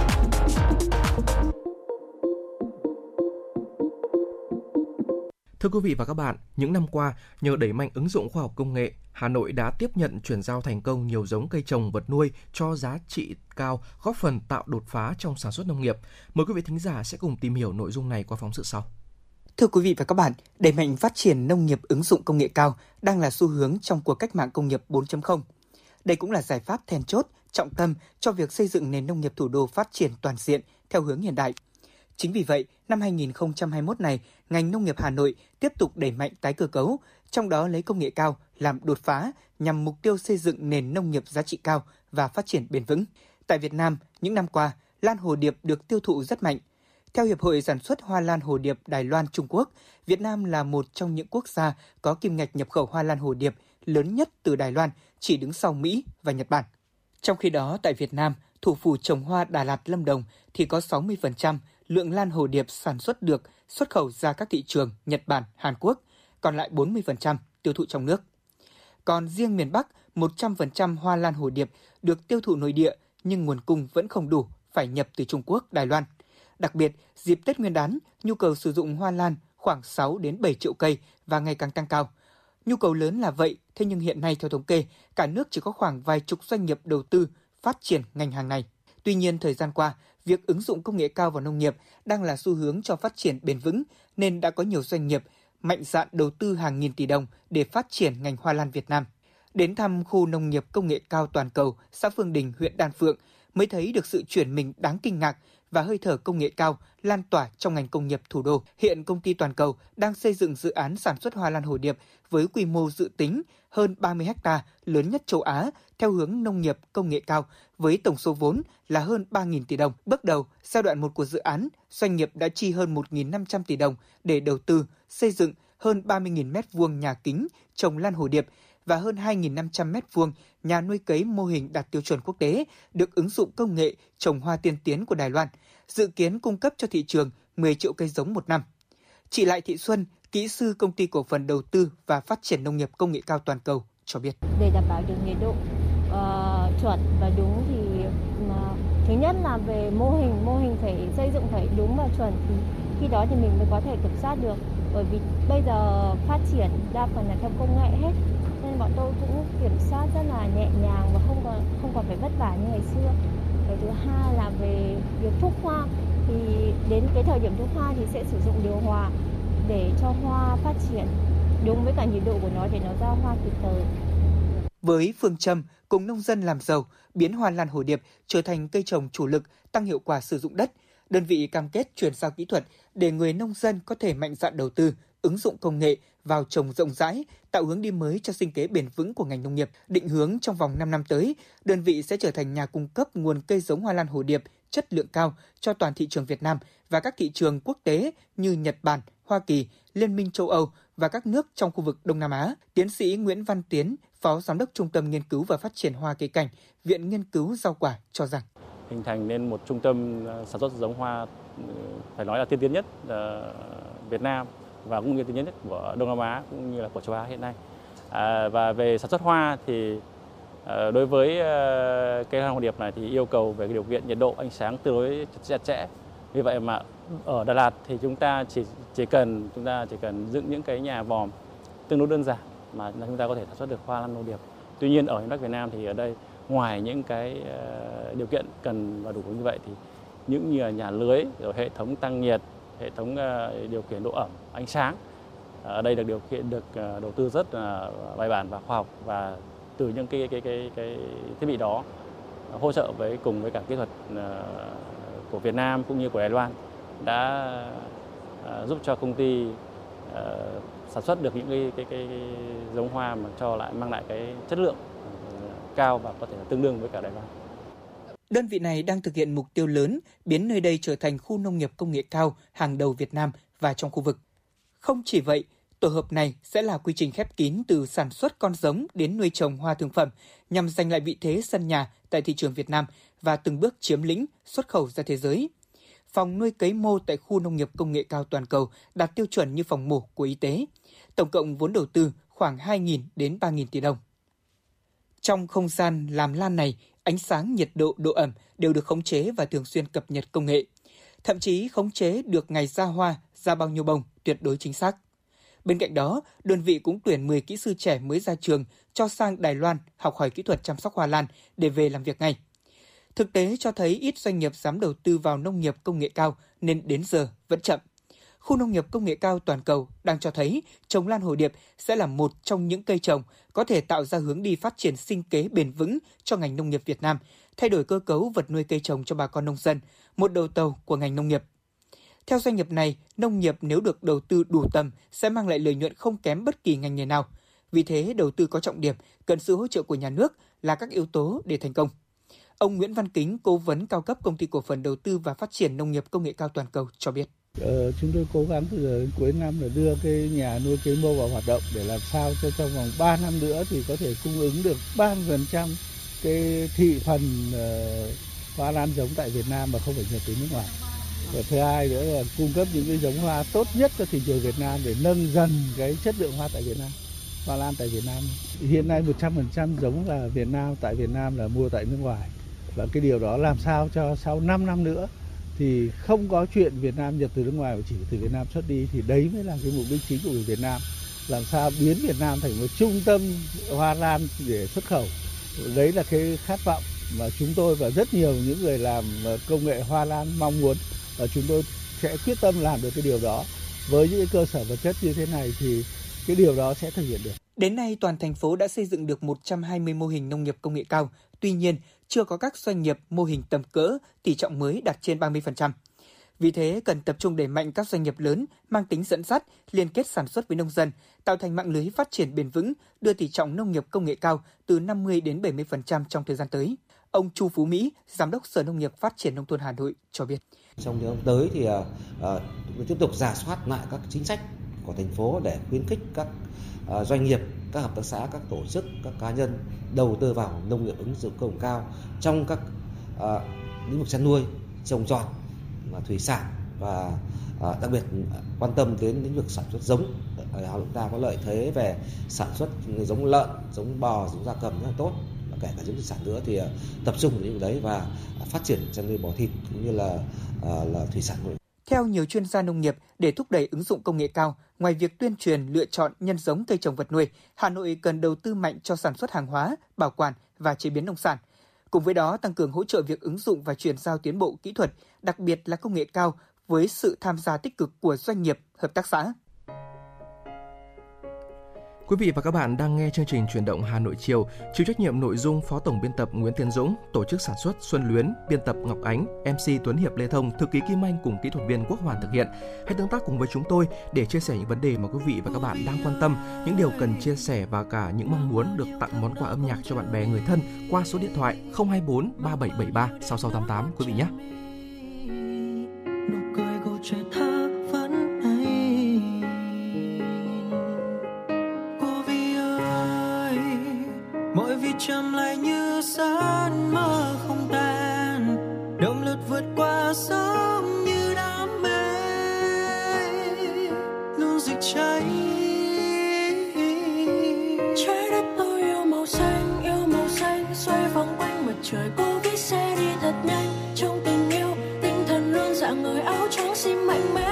Thưa quý vị và các bạn, những năm qua, nhờ đẩy mạnh ứng dụng khoa học công nghệ, Hà Nội đã tiếp nhận chuyển giao thành công nhiều giống cây trồng vật nuôi cho giá trị cao, góp phần tạo đột phá trong sản xuất nông nghiệp. Mời quý vị thính giả sẽ cùng tìm hiểu nội dung này qua phóng sự sau. Thưa quý vị và các bạn, đẩy mạnh phát triển nông nghiệp ứng dụng công nghệ cao đang là xu hướng trong cuộc cách mạng công nghiệp 4.0. Đây cũng là giải pháp then chốt, trọng tâm cho việc xây dựng nền nông nghiệp thủ đô phát triển toàn diện theo hướng hiện đại – Chính vì vậy, năm 2021 này, ngành nông nghiệp Hà Nội tiếp tục đẩy mạnh tái cơ cấu, trong đó lấy công nghệ cao làm đột phá nhằm mục tiêu xây dựng nền nông nghiệp giá trị cao và phát triển bền vững. Tại Việt Nam, những năm qua, lan hồ điệp được tiêu thụ rất mạnh. Theo Hiệp hội Sản xuất Hoa Lan Hồ Điệp Đài Loan Trung Quốc, Việt Nam là một trong những quốc gia có kim ngạch nhập khẩu hoa lan hồ điệp lớn nhất từ Đài Loan, chỉ đứng sau Mỹ và Nhật Bản. Trong khi đó, tại Việt Nam, thủ phủ trồng hoa Đà Lạt Lâm Đồng thì có 60% lượng lan hồ điệp sản xuất được xuất khẩu ra các thị trường Nhật Bản, Hàn Quốc, còn lại 40% tiêu thụ trong nước. Còn riêng miền Bắc, 100% hoa lan hồ điệp được tiêu thụ nội địa nhưng nguồn cung vẫn không đủ, phải nhập từ Trung Quốc, Đài Loan. Đặc biệt, dịp Tết Nguyên đán, nhu cầu sử dụng hoa lan khoảng 6 đến 7 triệu cây và ngày càng tăng cao. Nhu cầu lớn là vậy, thế nhưng hiện nay theo thống kê, cả nước chỉ có khoảng vài chục doanh nghiệp đầu tư phát triển ngành hàng này. Tuy nhiên, thời gian qua, việc ứng dụng công nghệ cao vào nông nghiệp đang là xu hướng cho phát triển bền vững nên đã có nhiều doanh nghiệp mạnh dạn đầu tư hàng nghìn tỷ đồng để phát triển ngành hoa lan Việt Nam. Đến thăm khu nông nghiệp công nghệ cao toàn cầu xã Phương Đình, huyện Đan Phượng mới thấy được sự chuyển mình đáng kinh ngạc và hơi thở công nghệ cao lan tỏa trong ngành công nghiệp thủ đô. Hiện công ty toàn cầu đang xây dựng dự án sản xuất hoa lan hồ điệp với quy mô dự tính hơn 30 ha lớn nhất châu Á theo hướng nông nghiệp công nghệ cao với tổng số vốn là hơn 3.000 tỷ đồng. Bước đầu, giai đoạn 1 của dự án, doanh nghiệp đã chi hơn 1.500 tỷ đồng để đầu tư, xây dựng hơn 30.000 m2 nhà kính trồng lan hồ điệp và hơn 2.500 m2 nhà nuôi cấy mô hình đạt tiêu chuẩn quốc tế được ứng dụng công nghệ trồng hoa tiên tiến của Đài Loan, dự kiến cung cấp cho thị trường 10 triệu cây giống một năm. Chị Lại Thị Xuân, kỹ sư công ty cổ phần đầu tư và phát triển nông nghiệp công nghệ cao toàn cầu cho biết. Để đảm bảo được nhiệt độ uh, chuẩn và đúng thì uh, thứ nhất là về mô hình, mô hình phải xây dựng phải đúng và chuẩn thì khi đó thì mình mới có thể kiểm soát được. Bởi vì bây giờ phát triển đa phần là theo công nghệ hết nên bọn tôi cũng kiểm soát rất là nhẹ nhàng và không còn không còn phải vất vả như ngày xưa. Cái thứ hai là về việc thuốc hoa thì đến cái thời điểm thuốc hoa thì sẽ sử dụng điều hòa để cho hoa phát triển đúng với cả nhiệt độ của nó để nó ra hoa kịp thời. Với phương châm cùng nông dân làm giàu, biến hoa lan hồ điệp trở thành cây trồng chủ lực, tăng hiệu quả sử dụng đất, đơn vị cam kết chuyển giao kỹ thuật để người nông dân có thể mạnh dạn đầu tư, ứng dụng công nghệ vào trồng rộng rãi, tạo hướng đi mới cho sinh kế bền vững của ngành nông nghiệp. Định hướng trong vòng 5 năm tới, đơn vị sẽ trở thành nhà cung cấp nguồn cây giống hoa lan hồ điệp chất lượng cao cho toàn thị trường Việt Nam và các thị trường quốc tế như Nhật Bản, Hoa Kỳ, Liên minh châu Âu và các nước trong khu vực Đông Nam Á. Tiến sĩ Nguyễn Văn Tiến, Phó Giám đốc Trung tâm Nghiên cứu và Phát triển Hoa cây cảnh, Viện Nghiên cứu Rau quả cho rằng hình thành nên một trung tâm ờ, sản xuất giống hoa ừ, phải nói là tiên tiến nhất ờ, Việt Nam và cũng như tự nhiên nhất của Đông Nam Á cũng như là của châu Á hiện nay. À, và về sản xuất hoa thì à, đối với à, cây hoa hồng điệp này thì yêu cầu về cái điều kiện nhiệt độ ánh sáng tương đối chặt chẽ. Vì vậy mà ở Đà Lạt thì chúng ta chỉ chỉ cần chúng ta chỉ cần dựng những cái nhà vòm tương đối đơn giản mà chúng ta có thể sản xuất được hoa lan hồ điệp. Tuy nhiên ở miền Bắc Việt Nam thì ở đây ngoài những cái à, điều kiện cần và đủ như vậy thì những như là nhà lưới rồi hệ thống tăng nhiệt hệ thống ờ, điều khiển độ ẩm ánh sáng ở đây được điều kiện được ờ, đầu tư rất là bài bản và khoa học và từ những cái cái cái cái thiết bị đó hỗ trợ với cùng với cả kỹ thuật của Việt Nam cũng như của Đài Loan đã giúp cho công ty sản xuất được những cái cái, cái, cái giống hoa mà cho lại mang lại cái chất lượng cao và có thể là tương đương với cả Đài Loan. Đơn vị này đang thực hiện mục tiêu lớn biến nơi đây trở thành khu nông nghiệp công nghệ cao hàng đầu Việt Nam và trong khu vực. Không chỉ vậy, tổ hợp này sẽ là quy trình khép kín từ sản xuất con giống đến nuôi trồng hoa thương phẩm nhằm giành lại vị thế sân nhà tại thị trường Việt Nam và từng bước chiếm lĩnh xuất khẩu ra thế giới. Phòng nuôi cấy mô tại khu nông nghiệp công nghệ cao toàn cầu đạt tiêu chuẩn như phòng mổ của y tế. Tổng cộng vốn đầu tư khoảng 2.000 đến 3.000 tỷ đồng. Trong không gian làm lan này, ánh sáng, nhiệt độ, độ ẩm đều được khống chế và thường xuyên cập nhật công nghệ. Thậm chí khống chế được ngày ra hoa, ra bao nhiêu bông tuyệt đối chính xác. Bên cạnh đó, đơn vị cũng tuyển 10 kỹ sư trẻ mới ra trường cho sang Đài Loan học hỏi kỹ thuật chăm sóc hoa lan để về làm việc ngay. Thực tế cho thấy ít doanh nghiệp dám đầu tư vào nông nghiệp công nghệ cao nên đến giờ vẫn chậm khu nông nghiệp công nghệ cao toàn cầu đang cho thấy trồng lan hồ điệp sẽ là một trong những cây trồng có thể tạo ra hướng đi phát triển sinh kế bền vững cho ngành nông nghiệp Việt Nam, thay đổi cơ cấu vật nuôi cây trồng cho bà con nông dân, một đầu tàu của ngành nông nghiệp. Theo doanh nghiệp này, nông nghiệp nếu được đầu tư đủ tầm sẽ mang lại lợi nhuận không kém bất kỳ ngành nghề nào. Vì thế, đầu tư có trọng điểm, cần sự hỗ trợ của nhà nước là các yếu tố để thành công. Ông Nguyễn Văn Kính, cố vấn cao cấp công ty cổ phần đầu tư và phát triển nông nghiệp công nghệ cao toàn cầu cho biết. Ờ, chúng tôi cố gắng từ giờ đến cuối năm là đưa cái nhà nuôi cây mô vào hoạt động để làm sao cho trong vòng 3 năm nữa thì có thể cung ứng được 30% cái thị phần uh, hoa lan giống tại Việt Nam mà không phải nhập từ nước ngoài. Và thứ hai nữa là cung cấp những cái giống hoa tốt nhất cho thị trường Việt Nam để nâng dần cái chất lượng hoa tại Việt Nam. Hoa lan tại Việt Nam. Hiện nay 100% giống là Việt Nam tại Việt Nam là mua tại nước ngoài. Và cái điều đó làm sao cho sau 5 năm nữa thì không có chuyện Việt Nam nhập từ nước ngoài mà chỉ từ Việt Nam xuất đi thì đấy mới là cái mục đích chính của người Việt Nam làm sao biến Việt Nam thành một trung tâm hoa lan để xuất khẩu đấy là cái khát vọng mà chúng tôi và rất nhiều những người làm ờ, công nghệ hoa lan mong muốn và chúng tôi sẽ quyết tâm làm được cái điều đó với những cơ sở vật chất như thế này thì cái điều đó sẽ thực hiện được. Đến nay, toàn thành phố đã xây dựng được 120 mô hình nông nghiệp công nghệ cao. Tuy nhiên, chưa có các doanh nghiệp mô hình tầm cỡ, tỷ trọng mới đạt trên 30%. Vì thế, cần tập trung đẩy mạnh các doanh nghiệp lớn mang tính dẫn dắt, liên kết sản xuất với nông dân, tạo thành mạng lưới phát triển bền vững, đưa tỷ trọng nông nghiệp công nghệ cao từ 50 đến 70% trong thời gian tới. Ông Chu Phú Mỹ, Giám đốc Sở Nông nghiệp Phát triển Nông thôn Hà Nội cho biết. Trong những năm tới thì uh, tiếp tục giả soát lại các chính sách của thành phố để khuyến khích các À, doanh nghiệp, các hợp tác xã, các tổ chức, các cá nhân đầu tư vào nông nghiệp ứng dụng công nghệ cao trong các à, lĩnh vực chăn nuôi, trồng trọt, và thủy sản và à, đặc biệt quan tâm đến lĩnh vực sản xuất giống. Ở Hà Nội ta có lợi thế về sản xuất giống lợn, giống bò, giống gia cầm rất là tốt và kể cả giống thủy sản nữa thì tập trung vào những đấy và phát triển chăn nuôi bò thịt cũng như là là thủy sản của theo nhiều chuyên gia nông nghiệp, để thúc đẩy ứng dụng công nghệ cao, ngoài việc tuyên truyền lựa chọn nhân giống cây trồng vật nuôi, Hà Nội cần đầu tư mạnh cho sản xuất hàng hóa, bảo quản và chế biến nông sản. Cùng với đó, tăng cường hỗ trợ việc ứng dụng và chuyển giao tiến bộ kỹ thuật, đặc biệt là công nghệ cao với sự tham gia tích cực của doanh nghiệp, hợp tác xã. Quý vị và các bạn đang nghe chương trình Chuyển động Hà Nội chiều, chịu trách nhiệm nội dung Phó Tổng biên tập Nguyễn Tiến Dũng, tổ chức sản xuất Xuân Luyến, biên tập Ngọc Ánh, MC Tuấn Hiệp Lê Thông, thư ký Kim Anh cùng kỹ thuật viên Quốc Hoàn thực hiện. Hãy tương tác cùng với chúng tôi để chia sẻ những vấn đề mà quý vị và các bạn đang quan tâm, những điều cần chia sẻ và cả những mong muốn được tặng món quà âm nhạc cho bạn bè người thân qua số điện thoại 024 3773 6688 quý vị nhé. nụ cười của trẻ thơ mỗi vì chậm lại như giấc mơ không tan. Động lực vượt qua sớm như đam mê. Luôn rực cháy. Trái đất tôi yêu màu xanh, yêu màu xanh. Xoay vòng quanh mặt trời, cô viết xe đi thật nhanh. Trong tình yêu, tinh thần luôn dạng người, áo trắng xin mạnh mẽ.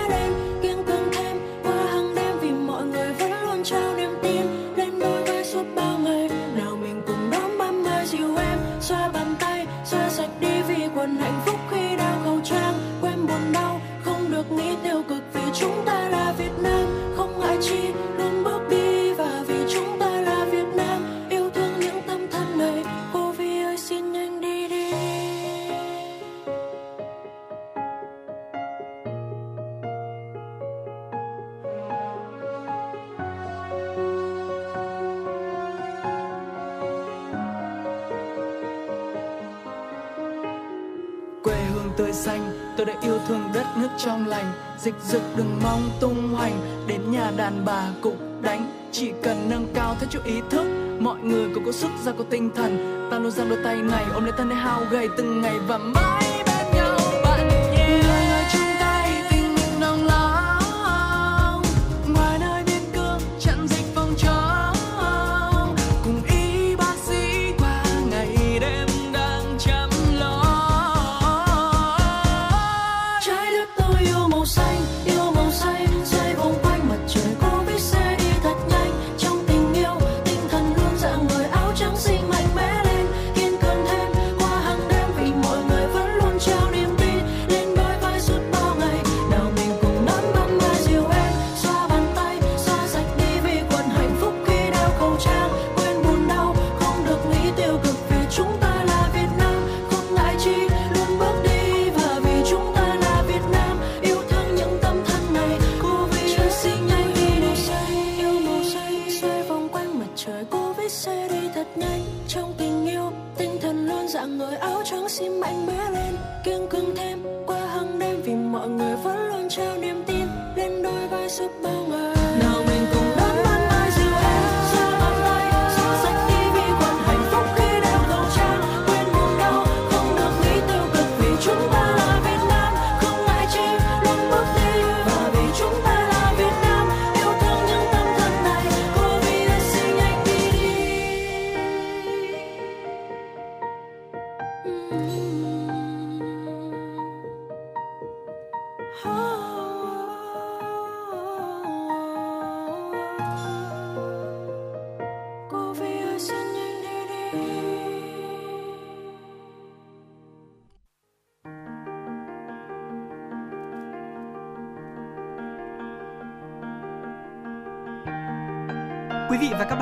Đừng mong tung hoành, đến nhà đàn bà cũng đánh. Chỉ cần nâng cao thêm chút ý thức, mọi người cũng có sức, ra có tinh thần. Ta luôn giang đôi tay này, ôm lấy thân hao gầy từng ngày và mãi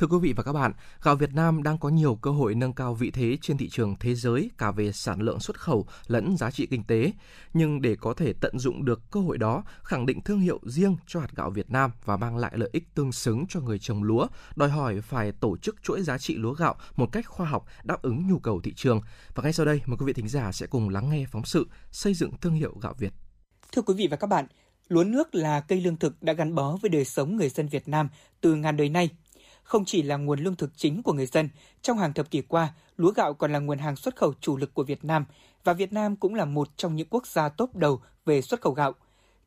Thưa quý vị và các bạn, gạo Việt Nam đang có nhiều cơ hội nâng cao vị thế trên thị trường thế giới cả về sản lượng xuất khẩu lẫn giá trị kinh tế. Nhưng để có thể tận dụng được cơ hội đó, khẳng định thương hiệu riêng cho hạt gạo Việt Nam và mang lại lợi ích tương xứng cho người trồng lúa, đòi hỏi phải tổ chức chuỗi giá trị lúa gạo một cách khoa học đáp ứng nhu cầu thị trường. Và ngay sau đây, mời quý vị thính giả sẽ cùng lắng nghe phóng sự xây dựng thương hiệu gạo Việt. Thưa quý vị và các bạn, lúa nước là cây lương thực đã gắn bó với đời sống người dân Việt Nam từ ngàn đời nay. Không chỉ là nguồn lương thực chính của người dân, trong hàng thập kỷ qua, lúa gạo còn là nguồn hàng xuất khẩu chủ lực của Việt Nam và Việt Nam cũng là một trong những quốc gia top đầu về xuất khẩu gạo.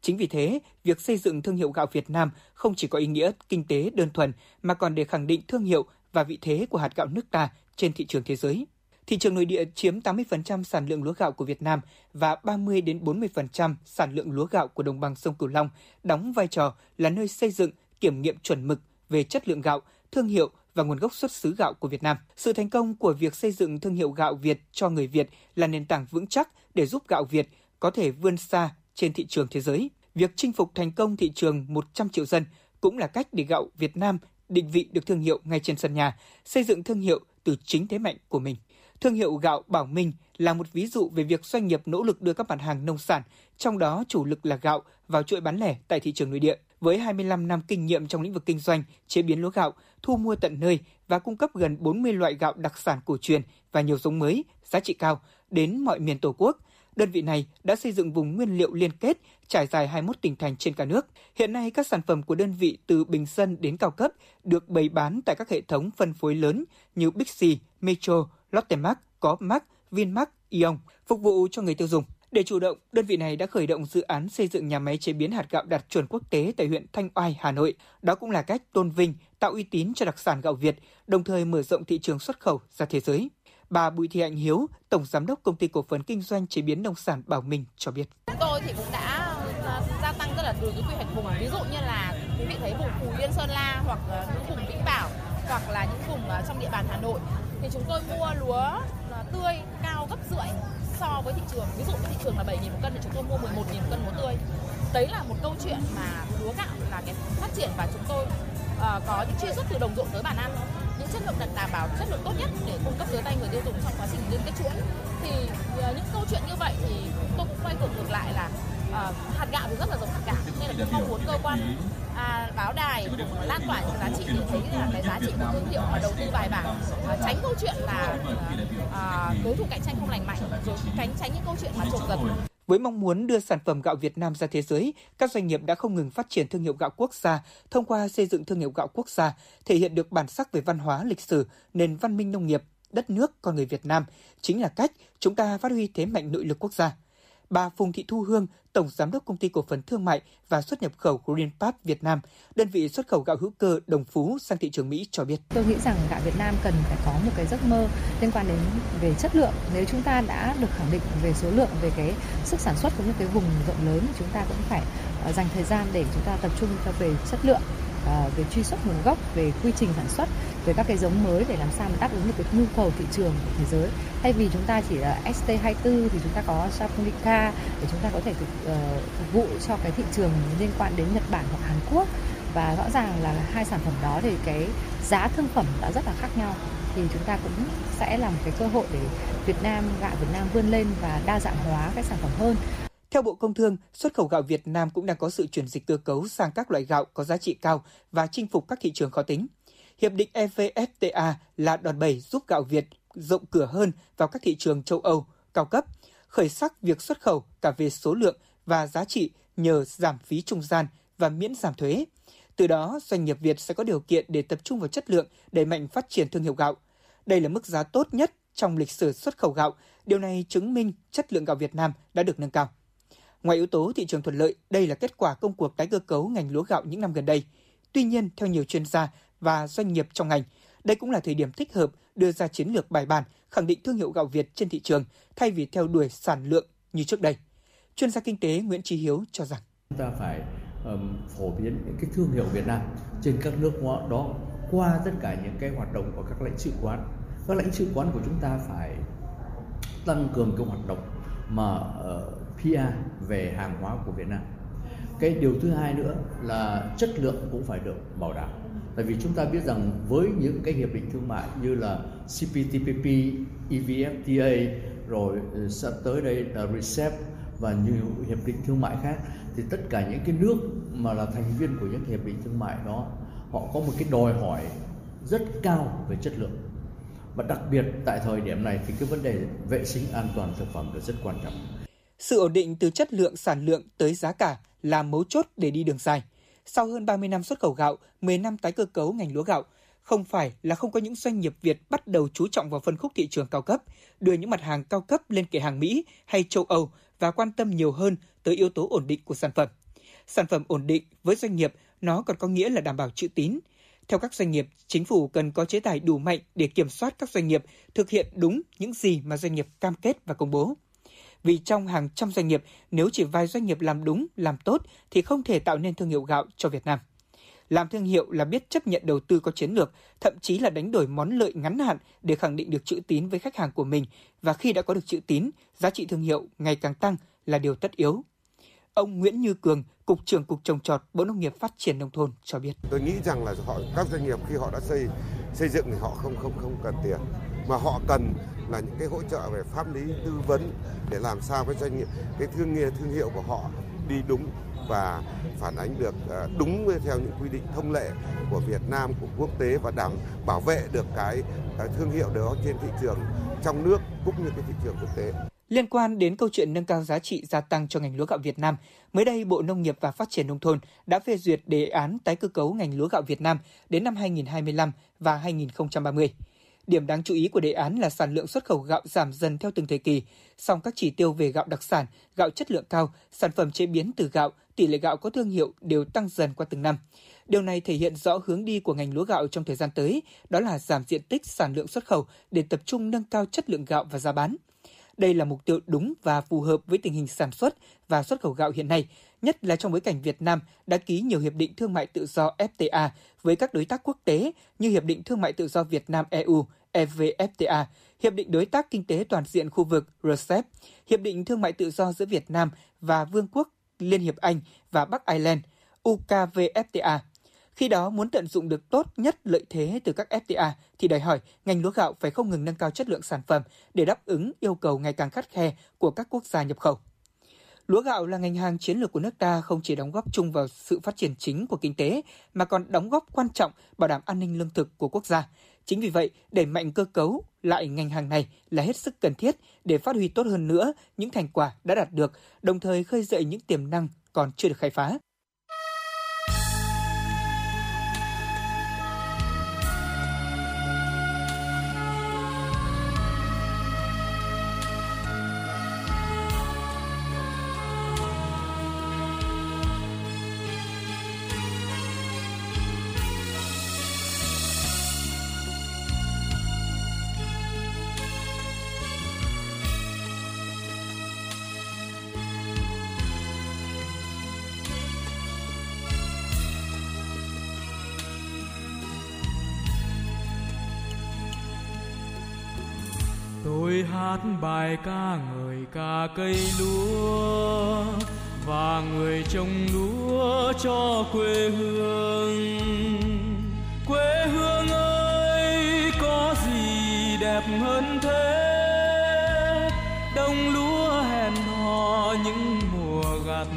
Chính vì thế, việc xây dựng thương hiệu gạo Việt Nam không chỉ có ý nghĩa kinh tế đơn thuần mà còn để khẳng định thương hiệu và vị thế của hạt gạo nước ta trên thị trường thế giới. Thị trường nội địa chiếm 80% sản lượng lúa gạo của Việt Nam và 30 đến 40% sản lượng lúa gạo của đồng bằng sông Cửu Long, đóng vai trò là nơi xây dựng, kiểm nghiệm chuẩn mực về chất lượng gạo, thương hiệu và nguồn gốc xuất xứ gạo của Việt Nam. Sự thành công của việc xây dựng thương hiệu gạo Việt cho người Việt là nền tảng vững chắc để giúp gạo Việt có thể vươn xa trên thị trường thế giới. Việc chinh phục thành công thị trường 100 triệu dân cũng là cách để gạo Việt Nam định vị được thương hiệu ngay trên sân nhà, xây dựng thương hiệu từ chính thế mạnh của mình. Thương hiệu gạo Bảo Minh là một ví dụ về việc doanh nghiệp nỗ lực đưa các mặt hàng nông sản, trong đó chủ lực là gạo, vào chuỗi bán lẻ tại thị trường nội địa. Với 25 năm kinh nghiệm trong lĩnh vực kinh doanh, chế biến lúa gạo, thu mua tận nơi và cung cấp gần 40 loại gạo đặc sản cổ truyền và nhiều giống mới, giá trị cao đến mọi miền Tổ quốc, đơn vị này đã xây dựng vùng nguyên liệu liên kết trải dài 21 tỉnh thành trên cả nước. Hiện nay, các sản phẩm của đơn vị từ bình dân đến cao cấp được bày bán tại các hệ thống phân phối lớn như Bixi, Metro, Lotte Mart, Co-op Vinmart, Ion, phục vụ cho người tiêu dùng. Để chủ động, đơn vị này đã khởi động dự án xây dựng nhà máy chế biến hạt gạo đạt chuẩn quốc tế tại huyện Thanh Oai, Hà Nội. Đó cũng là cách tôn vinh, tạo uy tín cho đặc sản gạo Việt, đồng thời mở rộng thị trường xuất khẩu ra thế giới. Bà Bùi Thị Hạnh Hiếu, Tổng Giám đốc Công ty Cổ phần Kinh doanh Chế biến Nông sản Bảo Minh cho biết. Chúng tôi thì cũng đã ờ, gia tăng rất là từ cái quy hoạch vùng. Ví dụ như là quý vị thấy vùng Phú Yên Sơn La hoặc những vùng Vĩnh Bảo hoặc là những vùng ờ, trong địa bàn Hà Nội thì chúng tôi mua lúa tươi cao gấp rưỡi so với thị trường. Ví dụ cái thị trường là 7.000 một cân thì chúng tôi mua 11.000 một cân lúa tươi. Đấy là một câu chuyện mà lúa gạo là cái phát triển và chúng tôi uh, có những truy xuất từ đồng ruộng tới bàn ăn những chất lượng được đảm bảo chất lượng tốt nhất để cung cấp tới tay người tiêu dùng trong quá trình liên kết chuỗi thì uh, những câu chuyện như vậy thì tôi cũng quay ngược ngược lại là uh, hạt gạo thì rất là giống hạt gạo nên là tôi mong muốn cơ quan à, báo đài cũng lan tỏa những giá trị để thấy là cái giá trị của thương hiệu và đầu tư bài bản à, tránh câu chuyện là à, à, đối thủ cạnh tranh không lành mạnh rồi tránh tránh những câu chuyện mà trộm giật với mong muốn đưa sản phẩm gạo Việt Nam ra thế giới, các doanh nghiệp đã không ngừng phát triển thương hiệu gạo quốc gia thông qua xây dựng thương hiệu gạo quốc gia, thể hiện được bản sắc về văn hóa, lịch sử, nền văn minh nông nghiệp, đất nước con người Việt Nam chính là cách chúng ta phát huy thế mạnh nội lực quốc gia. Bà Phùng Thị Thu Hương, Tổng Giám đốc Công ty Cổ phần Thương mại và Xuất nhập khẩu Greenpath Việt Nam, đơn vị xuất khẩu gạo hữu cơ Đồng Phú sang thị trường Mỹ cho biết. Tôi nghĩ rằng gạo Việt Nam cần phải có một cái giấc mơ liên quan đến về chất lượng. Nếu chúng ta đã được khẳng định về số lượng, về cái sức sản xuất cũng như cái vùng rộng lớn thì chúng ta cũng phải ờ, dành thời gian để chúng ta tập trung cho về chất lượng Ờ, về truy xuất nguồn gốc, về quy trình sản xuất, về các cái giống mới để làm sao mà đáp ứng được cái nhu cầu thị trường của thế giới. Thay vì chúng ta chỉ là ST24 thì chúng ta có Japonica để chúng ta có thể phục, uh, ờ, phục vụ cho cái thị trường liên quan đến Nhật Bản hoặc Hàn Quốc và rõ ràng là hai sản phẩm đó thì cái giá thương phẩm đã rất là khác nhau thì chúng ta cũng sẽ là một cái cơ hội để Việt Nam gạo Việt Nam vươn lên và đa dạng hóa các sản phẩm hơn. Theo Bộ Công Thương, xuất khẩu gạo Việt Nam cũng đang có sự chuyển dịch cơ cấu sang các loại gạo có giá trị cao và chinh phục các thị trường khó tính. Hiệp định EVFTA là đòn bẩy giúp gạo Việt rộng cửa hơn vào các thị trường châu Âu cao cấp, khởi sắc việc xuất khẩu cả về số lượng và giá trị nhờ giảm phí trung gian và miễn giảm thuế. Từ đó, doanh nghiệp Việt sẽ có điều kiện để tập trung vào chất lượng, đẩy mạnh phát triển thương hiệu gạo. Đây là mức giá tốt nhất trong lịch sử xuất khẩu gạo. Điều này chứng minh chất lượng gạo Việt Nam đã được nâng cao. Ngoài yếu tố thị trường thuận lợi, đây là kết quả công cuộc tái cơ cấu ngành lúa gạo những năm gần đây. Tuy nhiên, theo nhiều chuyên gia và doanh nghiệp trong ngành, đây cũng là thời điểm thích hợp đưa ra chiến lược bài bản, khẳng định thương hiệu gạo Việt trên thị trường thay vì theo đuổi sản lượng như trước đây. Chuyên gia kinh tế Nguyễn Trí Hiếu cho rằng chúng ta phải um, phổ biến những cái thương hiệu Việt Nam trên các nước đó qua tất cả những cái hoạt động của các lãnh sự quán. Các lãnh sự quán của chúng ta phải tăng cường cái hoạt động mà uh, PR về hàng hóa của Việt Nam. Cái điều thứ hai nữa là chất lượng cũng phải được bảo đảm Tại vì chúng ta biết rằng với những cái hiệp định thương mại như là CPTPP, EVFTA rồi ừ, sắp tới đây là RCEP và nhiều hiệp định thương mại khác thì tất cả những cái nước mà là thành viên của những hiệp định thương mại đó họ có một cái đòi hỏi rất cao về chất lượng và đặc biệt tại thời điểm này thì cái vấn đề vệ sinh an toàn thực phẩm là rất quan trọng. Sự ổn định từ chất lượng, sản lượng tới giá cả là mấu chốt để đi đường dài. Sau hơn 30 năm xuất khẩu gạo, 10 năm tái cơ cấu ngành lúa gạo, không phải là không có những doanh nghiệp Việt bắt đầu chú trọng vào phân khúc thị trường cao cấp, đưa những mặt hàng cao cấp lên kệ hàng Mỹ hay châu Âu và quan tâm nhiều hơn tới yếu tố ổn định của sản phẩm. Sản phẩm ổn định với doanh nghiệp nó còn có nghĩa là đảm bảo chữ tín. Theo các doanh nghiệp, chính phủ cần có chế tài đủ mạnh để kiểm soát các doanh nghiệp thực hiện đúng những gì mà doanh nghiệp cam kết và công bố. Vì trong hàng trăm doanh nghiệp, nếu chỉ vài doanh nghiệp làm đúng, làm tốt thì không thể tạo nên thương hiệu gạo cho Việt Nam. Làm thương hiệu là biết chấp nhận đầu tư có chiến lược, thậm chí là đánh đổi món lợi ngắn hạn để khẳng định được chữ tín với khách hàng của mình và khi đã có được chữ tín, giá trị thương hiệu ngày càng tăng là điều tất yếu. Ông Nguyễn Như Cường, Cục trưởng Cục Trồng trọt Bộ Nông nghiệp Phát triển Nông thôn cho biết. Tôi nghĩ rằng là họ các doanh nghiệp khi họ đã xây xây dựng thì họ không không không cần tiền mà họ cần là những cái hỗ trợ về pháp lý tư vấn để làm sao cái doanh nghiệp cái thương nghiệp thương hiệu của họ đi đúng và phản ánh được à, đúng theo những quy định thông lệ của Việt Nam của quốc tế và đảm bảo vệ được cái, cái thương hiệu đó trên thị trường trong nước cũng như cái thị trường quốc tế. Liên quan đến câu chuyện nâng cao giá trị gia tăng cho ngành lúa gạo Việt Nam, mới đây Bộ Nông nghiệp và Phát triển Nông thôn đã phê duyệt đề án tái cơ cấu ngành lúa gạo Việt Nam đến năm 2025 và 2030. Điểm đáng chú ý của đề án là sản lượng xuất khẩu gạo giảm dần theo từng thời kỳ, song các chỉ tiêu về gạo đặc sản, gạo chất lượng cao, sản phẩm chế biến từ gạo, tỷ lệ gạo có thương hiệu đều tăng dần qua từng năm. Điều này thể hiện rõ hướng đi của ngành lúa gạo trong thời gian tới, đó là giảm diện tích sản lượng xuất khẩu để tập trung nâng cao chất lượng gạo và giá bán. Đây là mục tiêu đúng và phù hợp với tình hình sản xuất và xuất khẩu gạo hiện nay, nhất là trong bối cảnh Việt Nam đã ký nhiều hiệp định thương mại tự do FTA với các đối tác quốc tế như Hiệp định Thương mại tự do Việt Nam EU, EVFTA, Hiệp định Đối tác Kinh tế Toàn diện khu vực RCEP, Hiệp định Thương mại tự do giữa Việt Nam và Vương quốc Liên hiệp Anh và Bắc Ireland, UKVFTA. Khi đó muốn tận dụng được tốt nhất lợi thế từ các FTA thì đòi hỏi ngành lúa gạo phải không ngừng nâng cao chất lượng sản phẩm để đáp ứng yêu cầu ngày càng khắt khe của các quốc gia nhập khẩu. Lúa gạo là ngành hàng chiến lược của nước ta không chỉ đóng góp chung vào sự phát triển chính của kinh tế mà còn đóng góp quan trọng bảo đảm an ninh lương thực của quốc gia. Chính vì vậy, đẩy mạnh cơ cấu lại ngành hàng này là hết sức cần thiết để phát huy tốt hơn nữa những thành quả đã đạt được, đồng thời khơi dậy những tiềm năng còn chưa được khai phá. Hát bài ca người ca cây lúa và người trồng lúa cho quê hương. Quê hương ơi, có gì đẹp hơn thế? Đông lúa hẹn hò những mùa gặt.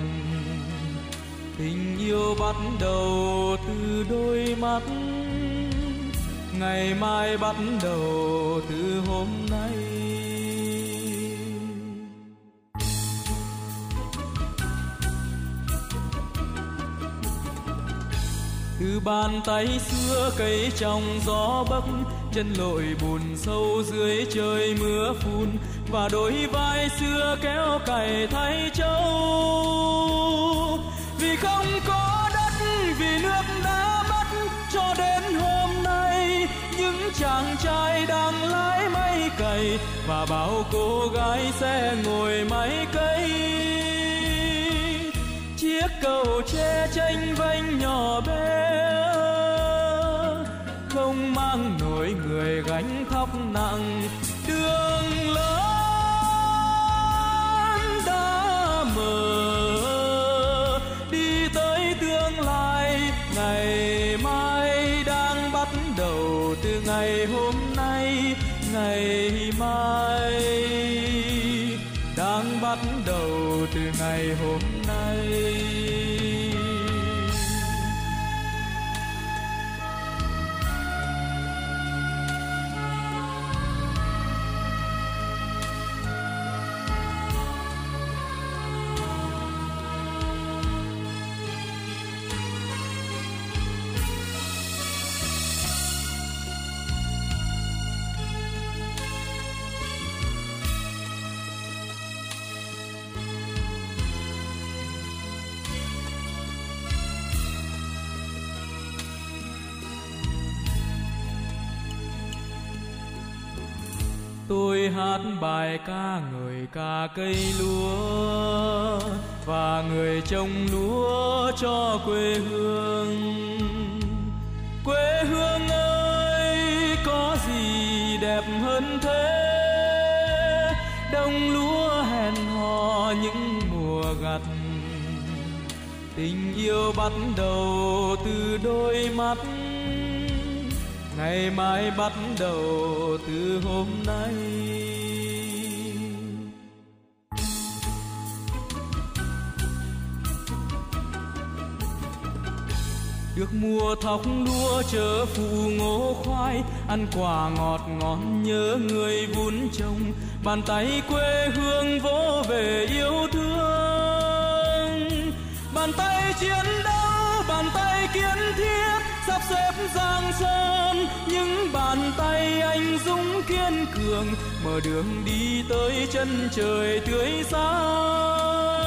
Tình yêu bắt đầu từ đôi mắt. Ngày mai bắt đầu từ hôm nay. Bàn tay xưa cây trong gió bấc, chân lội bùn sâu dưới trời mưa phun, và đôi vai xưa kéo cày thay châu. vì không có đất, vì nước đã mất, cho đến hôm nay, những chàng trai đang lái máy cày, và bao cô gái sẽ ngồi máy cây cầu tre tranh vanh nhỏ bé không mang nổi người gánh thóc nặng tôi hát bài ca người ca cây lúa và người trồng lúa cho quê hương. Quê hương ơi, có gì đẹp hơn thế? Đông lúa hẹn hò những mùa gặt. Tình yêu bắt đầu từ đôi mắt ngày mai bắt đầu từ hôm nay. Được mùa thóc lúa chớ phụ ngô khoai, ăn quả ngọt ngon nhớ người vun trồng. Bàn tay quê hương vỗ về yêu thương. Bàn tay chiến đấu, bàn tay kiến thiết sắp xếp giang sơn. Những bàn tay anh dũng kiên cường, mở đường đi tới chân trời tươi sáng.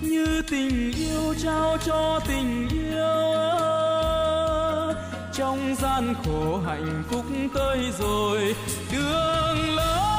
Như tình yêu trao cho tình yêu trong gian khổ hạnh phúc tới rồi, đường lớn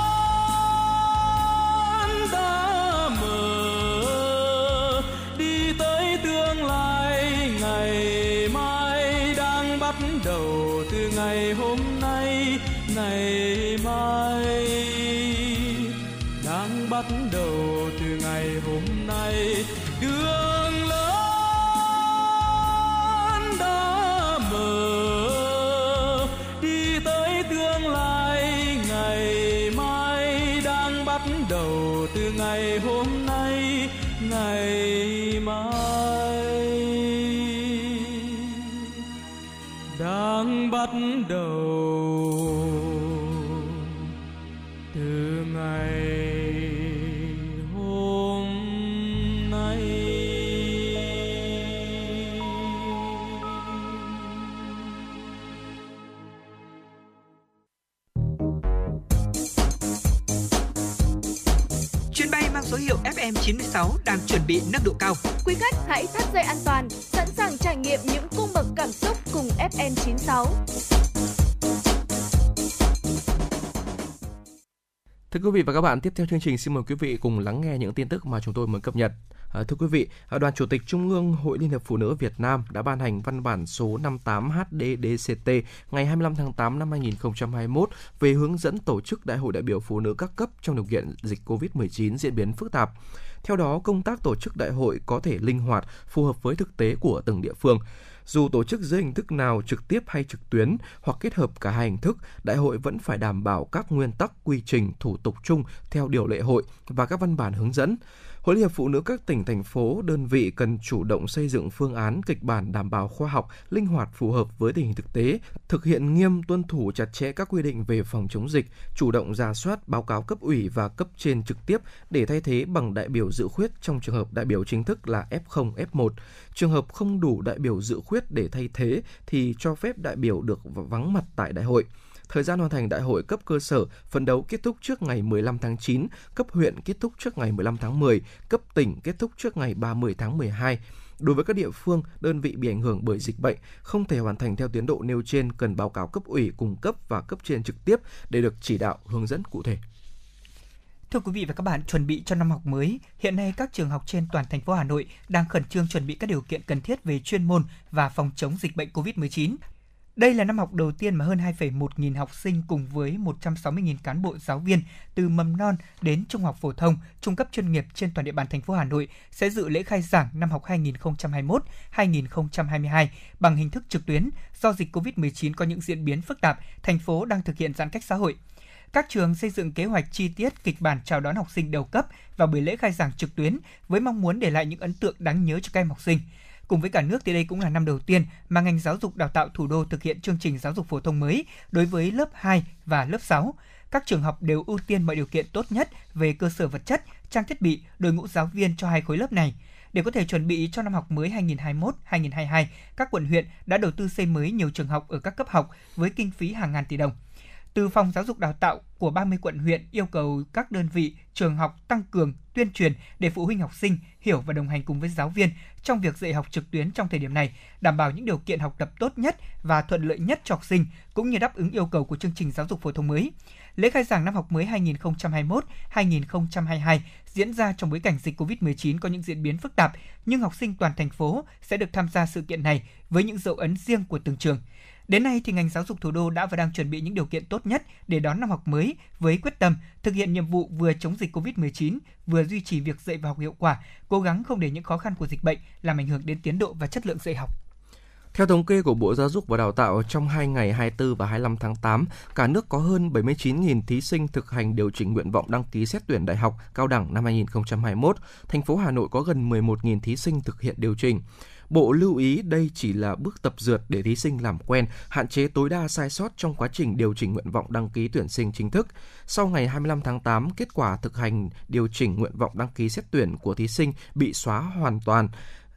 đầu từ ngày hôm nay Chuyến bay mang số hiệu FM96 đang chuẩn bị nâng độ cao. Quý khách hãy thắt dây an toàn, sẵn sàng trải nghiệm những cung bậc cảm xúc cùng FN96. Quý vị và các bạn, tiếp theo chương trình xin mời quý vị cùng lắng nghe những tin tức mà chúng tôi mới cập nhật. À, thưa quý vị, à, Đoàn Chủ tịch Trung ương Hội Liên hiệp Phụ nữ Việt Nam đã ban hành văn bản số 58 HDDCT ngày 25 tháng 8 năm 2021 về hướng dẫn tổ chức Đại hội đại biểu phụ nữ các cấp trong điều kiện dịch COVID-19 diễn biến phức tạp. Theo đó, công tác tổ chức đại hội có thể linh hoạt, phù hợp với thực tế của từng địa phương. Dù tổ chức dưới hình thức nào trực tiếp hay trực tuyến hoặc kết hợp cả hai hình thức, đại hội vẫn phải đảm bảo các nguyên tắc, quy trình, thủ tục chung theo điều lệ hội và các văn bản hướng dẫn. Hội Liên hiệp Phụ nữ các tỉnh, thành phố, đơn vị cần chủ động xây dựng phương án, kịch bản đảm bảo khoa học, linh hoạt phù hợp với tình hình thực tế, thực hiện nghiêm tuân thủ chặt chẽ các quy định về phòng chống dịch, chủ động ra soát báo cáo cấp ủy và cấp trên trực tiếp để thay thế bằng đại biểu dự khuyết trong trường hợp đại biểu chính thức là F0, F1. Trường hợp không đủ đại biểu dự khuyết để thay thế thì cho phép đại biểu được vắng mặt tại đại hội. Thời gian hoàn thành đại hội cấp cơ sở phấn đấu kết thúc trước ngày 15 tháng 9, cấp huyện kết thúc trước ngày 15 tháng 10, cấp tỉnh kết thúc trước ngày 30 tháng 12. Đối với các địa phương, đơn vị bị ảnh hưởng bởi dịch bệnh không thể hoàn thành theo tiến độ nêu trên cần báo cáo cấp ủy cung cấp và cấp trên trực tiếp để được chỉ đạo hướng dẫn cụ thể. Thưa quý vị và các bạn, chuẩn bị cho năm học mới, hiện nay các trường học trên toàn thành phố Hà Nội đang khẩn trương chuẩn bị các điều kiện cần thiết về chuyên môn và phòng chống dịch bệnh COVID-19. Đây là năm học đầu tiên mà hơn 2,1 nghìn học sinh cùng với 160.000 cán bộ giáo viên từ mầm non đến trung học phổ thông, trung cấp chuyên nghiệp trên toàn địa bàn thành phố Hà Nội sẽ dự lễ khai giảng năm học 2021-2022 bằng hình thức trực tuyến do dịch COVID-19 có những diễn biến phức tạp, thành phố đang thực hiện giãn cách xã hội. Các trường xây dựng kế hoạch chi tiết kịch bản chào đón học sinh đầu cấp và buổi lễ khai giảng trực tuyến với mong muốn để lại những ấn tượng đáng nhớ cho các em học sinh. Cùng với cả nước thì đây cũng là năm đầu tiên mà ngành giáo dục đào tạo thủ đô thực hiện chương trình giáo dục phổ thông mới đối với lớp 2 và lớp 6. Các trường học đều ưu tiên mọi điều kiện tốt nhất về cơ sở vật chất, trang thiết bị, đội ngũ giáo viên cho hai khối lớp này. Để có thể chuẩn bị cho năm học mới 2021-2022, các quận huyện đã đầu tư xây mới nhiều trường học ở các cấp học với kinh phí hàng ngàn tỷ đồng từ phòng giáo dục đào tạo của 30 quận huyện yêu cầu các đơn vị, trường học tăng cường tuyên truyền để phụ huynh học sinh hiểu và đồng hành cùng với giáo viên trong việc dạy học trực tuyến trong thời điểm này, đảm bảo những điều kiện học tập tốt nhất và thuận lợi nhất cho học sinh cũng như đáp ứng yêu cầu của chương trình giáo dục phổ thông mới. Lễ khai giảng năm học mới 2021-2022 diễn ra trong bối cảnh dịch COVID-19 có những diễn biến phức tạp, nhưng học sinh toàn thành phố sẽ được tham gia sự kiện này với những dấu ấn riêng của từng trường. Đến nay thì ngành giáo dục thủ đô đã và đang chuẩn bị những điều kiện tốt nhất để đón năm học mới với quyết tâm thực hiện nhiệm vụ vừa chống dịch Covid-19, vừa duy trì việc dạy và học hiệu quả, cố gắng không để những khó khăn của dịch bệnh làm ảnh hưởng đến tiến độ và chất lượng dạy học. Theo thống kê của Bộ Giáo dục và Đào tạo, trong 2 ngày 24 và 25 tháng 8, cả nước có hơn 79.000 thí sinh thực hành điều chỉnh nguyện vọng đăng ký xét tuyển đại học, cao đẳng năm 2021. Thành phố Hà Nội có gần 11.000 thí sinh thực hiện điều chỉnh. Bộ lưu ý đây chỉ là bước tập dượt để thí sinh làm quen, hạn chế tối đa sai sót trong quá trình điều chỉnh nguyện vọng đăng ký tuyển sinh chính thức. Sau ngày 25 tháng 8, kết quả thực hành điều chỉnh nguyện vọng đăng ký xét tuyển của thí sinh bị xóa hoàn toàn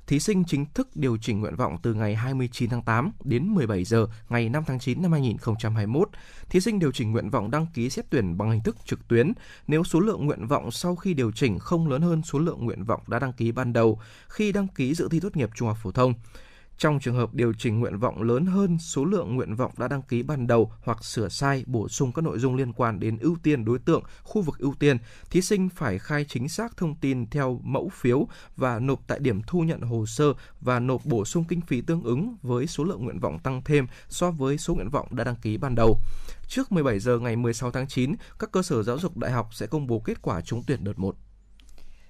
thí sinh chính thức điều chỉnh nguyện vọng từ ngày 29 tháng 8 đến 17 giờ ngày 5 tháng 9 năm 2021. Thí sinh điều chỉnh nguyện vọng đăng ký xét tuyển bằng hình thức trực tuyến nếu số lượng nguyện vọng sau khi điều chỉnh không lớn hơn số lượng nguyện vọng đã đăng ký ban đầu khi đăng ký dự thi tốt nghiệp trung học phổ thông. Trong trường hợp điều chỉnh nguyện vọng lớn hơn số lượng nguyện vọng đã đăng ký ban đầu hoặc sửa sai, bổ sung các nội dung liên quan đến ưu tiên đối tượng, khu vực ưu tiên, thí sinh phải khai chính xác thông tin theo mẫu phiếu và nộp tại điểm thu nhận hồ sơ và nộp bổ sung kinh phí tương ứng với số lượng nguyện vọng tăng thêm so với số nguyện vọng đã đăng ký ban đầu. Trước 17 giờ ngày 16 tháng 9, các cơ sở giáo dục đại học sẽ công bố kết quả trúng tuyển đợt 1.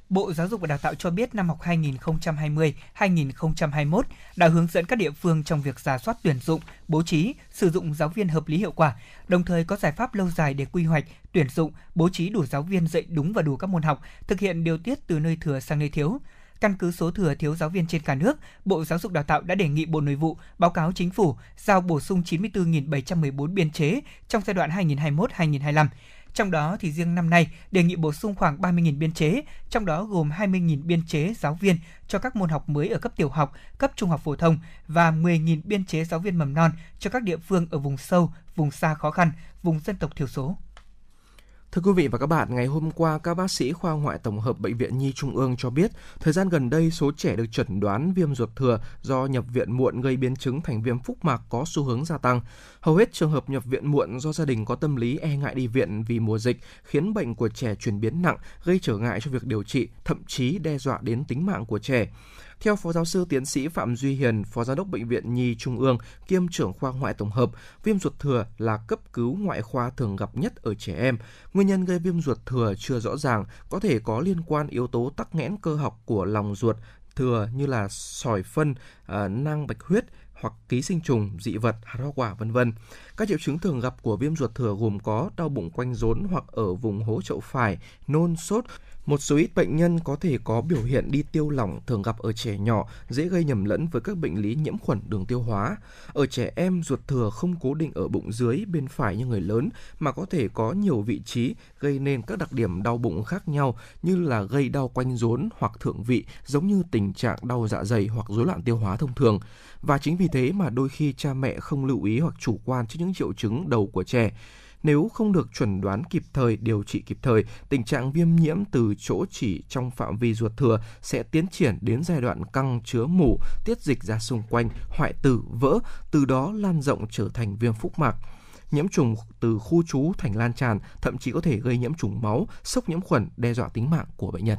Bộ Giáo dục và Đào tạo cho biết năm học 2020-2021 đã hướng dẫn các địa phương trong việc giả soát tuyển dụng, bố trí, sử dụng giáo viên hợp lý hiệu quả, đồng thời có giải pháp lâu dài để quy hoạch, tuyển dụng, bố trí đủ giáo viên dạy đúng và đủ các môn học, thực hiện điều tiết từ nơi thừa sang nơi thiếu. Căn cứ số thừa thiếu giáo viên trên cả nước, Bộ Giáo dục Đào tạo đã đề nghị Bộ Nội vụ báo cáo chính phủ giao bổ sung 94.714 biên chế trong giai đoạn 2021-2025 trong đó thì riêng năm nay đề nghị bổ sung khoảng 30.000 biên chế, trong đó gồm 20.000 biên chế giáo viên cho các môn học mới ở cấp tiểu học, cấp trung học phổ thông và 10.000 biên chế giáo viên mầm non cho các địa phương ở vùng sâu, vùng xa khó khăn, vùng dân tộc thiểu số. Thưa quý vị và các bạn, ngày hôm qua, các bác sĩ khoa ngoại tổng hợp Bệnh viện Nhi Trung ương cho biết, thời gian gần đây số trẻ được chẩn đoán viêm ruột thừa do nhập viện muộn gây biến chứng thành viêm phúc mạc có xu hướng gia tăng. Hầu hết trường hợp nhập viện muộn do gia đình có tâm lý e ngại đi viện vì mùa dịch, khiến bệnh của trẻ chuyển biến nặng, gây trở ngại cho việc điều trị, thậm chí đe dọa đến tính mạng của trẻ. Theo Phó Giáo sư Tiến sĩ Phạm Duy Hiền, Phó Giám đốc Bệnh viện Nhi Trung ương, kiêm trưởng khoa ngoại tổng hợp, viêm ruột thừa là cấp cứu ngoại khoa thường gặp nhất ở trẻ em. Nguyên nhân gây viêm ruột thừa chưa rõ ràng, có thể có liên quan yếu tố tắc nghẽn cơ học của lòng ruột thừa như là sỏi phân, năng nang bạch huyết, hoặc ký sinh trùng, dị vật, hạt hoa quả vân vân. Các triệu chứng thường gặp của viêm ruột thừa gồm có đau bụng quanh rốn hoặc ở vùng hố chậu phải, nôn, sốt, một số ít bệnh nhân có thể có biểu hiện đi tiêu lỏng thường gặp ở trẻ nhỏ, dễ gây nhầm lẫn với các bệnh lý nhiễm khuẩn đường tiêu hóa. Ở trẻ em, ruột thừa không cố định ở bụng dưới bên phải như người lớn mà có thể có nhiều vị trí gây nên các đặc điểm đau bụng khác nhau như là gây đau quanh rốn hoặc thượng vị giống như tình trạng đau dạ dày hoặc rối loạn tiêu hóa thông thường. Và chính vì thế mà đôi khi cha mẹ không lưu ý hoặc chủ quan trước những triệu chứng đầu của trẻ. Nếu không được chuẩn đoán kịp thời, điều trị kịp thời, tình trạng viêm nhiễm từ chỗ chỉ trong phạm vi ruột thừa sẽ tiến triển đến giai đoạn căng chứa mủ, tiết dịch ra xung quanh, hoại tử, vỡ, từ đó lan rộng trở thành viêm phúc mạc nhiễm trùng từ khu trú thành lan tràn, thậm chí có thể gây nhiễm trùng máu, sốc nhiễm khuẩn đe dọa tính mạng của bệnh nhân.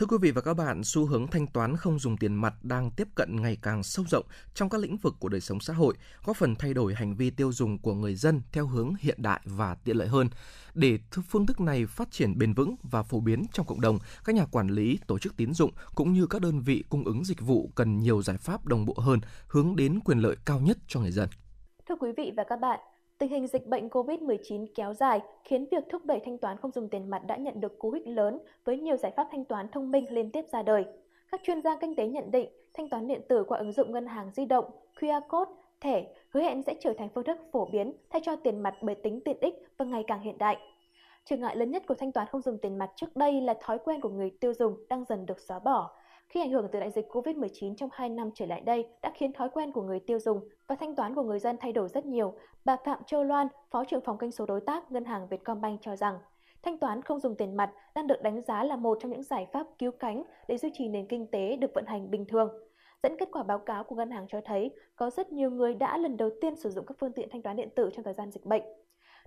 Thưa quý vị và các bạn, xu hướng thanh toán không dùng tiền mặt đang tiếp cận ngày càng sâu rộng trong các lĩnh vực của đời sống xã hội, góp phần thay đổi hành vi tiêu dùng của người dân theo hướng hiện đại và tiện lợi hơn. Để phương thức này phát triển bền vững và phổ biến trong cộng đồng, các nhà quản lý, tổ chức tín dụng cũng như các đơn vị cung ứng dịch vụ cần nhiều giải pháp đồng bộ hơn, hướng đến quyền lợi cao nhất cho người dân. Thưa quý vị và các bạn, Tình hình dịch bệnh COVID-19 kéo dài khiến việc thúc đẩy thanh toán không dùng tiền mặt đã nhận được cú hích lớn với nhiều giải pháp thanh toán thông minh liên tiếp ra đời. Các chuyên gia kinh tế nhận định thanh toán điện tử qua ứng dụng ngân hàng di động, QR code, thẻ hứa hẹn sẽ trở thành phương thức phổ biến thay cho tiền mặt bởi tính tiện ích và ngày càng hiện đại. Trở ngại lớn nhất của thanh toán không dùng tiền mặt trước đây là thói quen của người tiêu dùng đang dần được xóa bỏ khi ảnh hưởng từ đại dịch COVID-19 trong 2 năm trở lại đây đã khiến thói quen của người tiêu dùng và thanh toán của người dân thay đổi rất nhiều, bà Phạm Châu Loan, Phó trưởng phòng kênh số đối tác Ngân hàng Vietcombank cho rằng thanh toán không dùng tiền mặt đang được đánh giá là một trong những giải pháp cứu cánh để duy trì nền kinh tế được vận hành bình thường. Dẫn kết quả báo cáo của ngân hàng cho thấy có rất nhiều người đã lần đầu tiên sử dụng các phương tiện thanh toán điện tử trong thời gian dịch bệnh.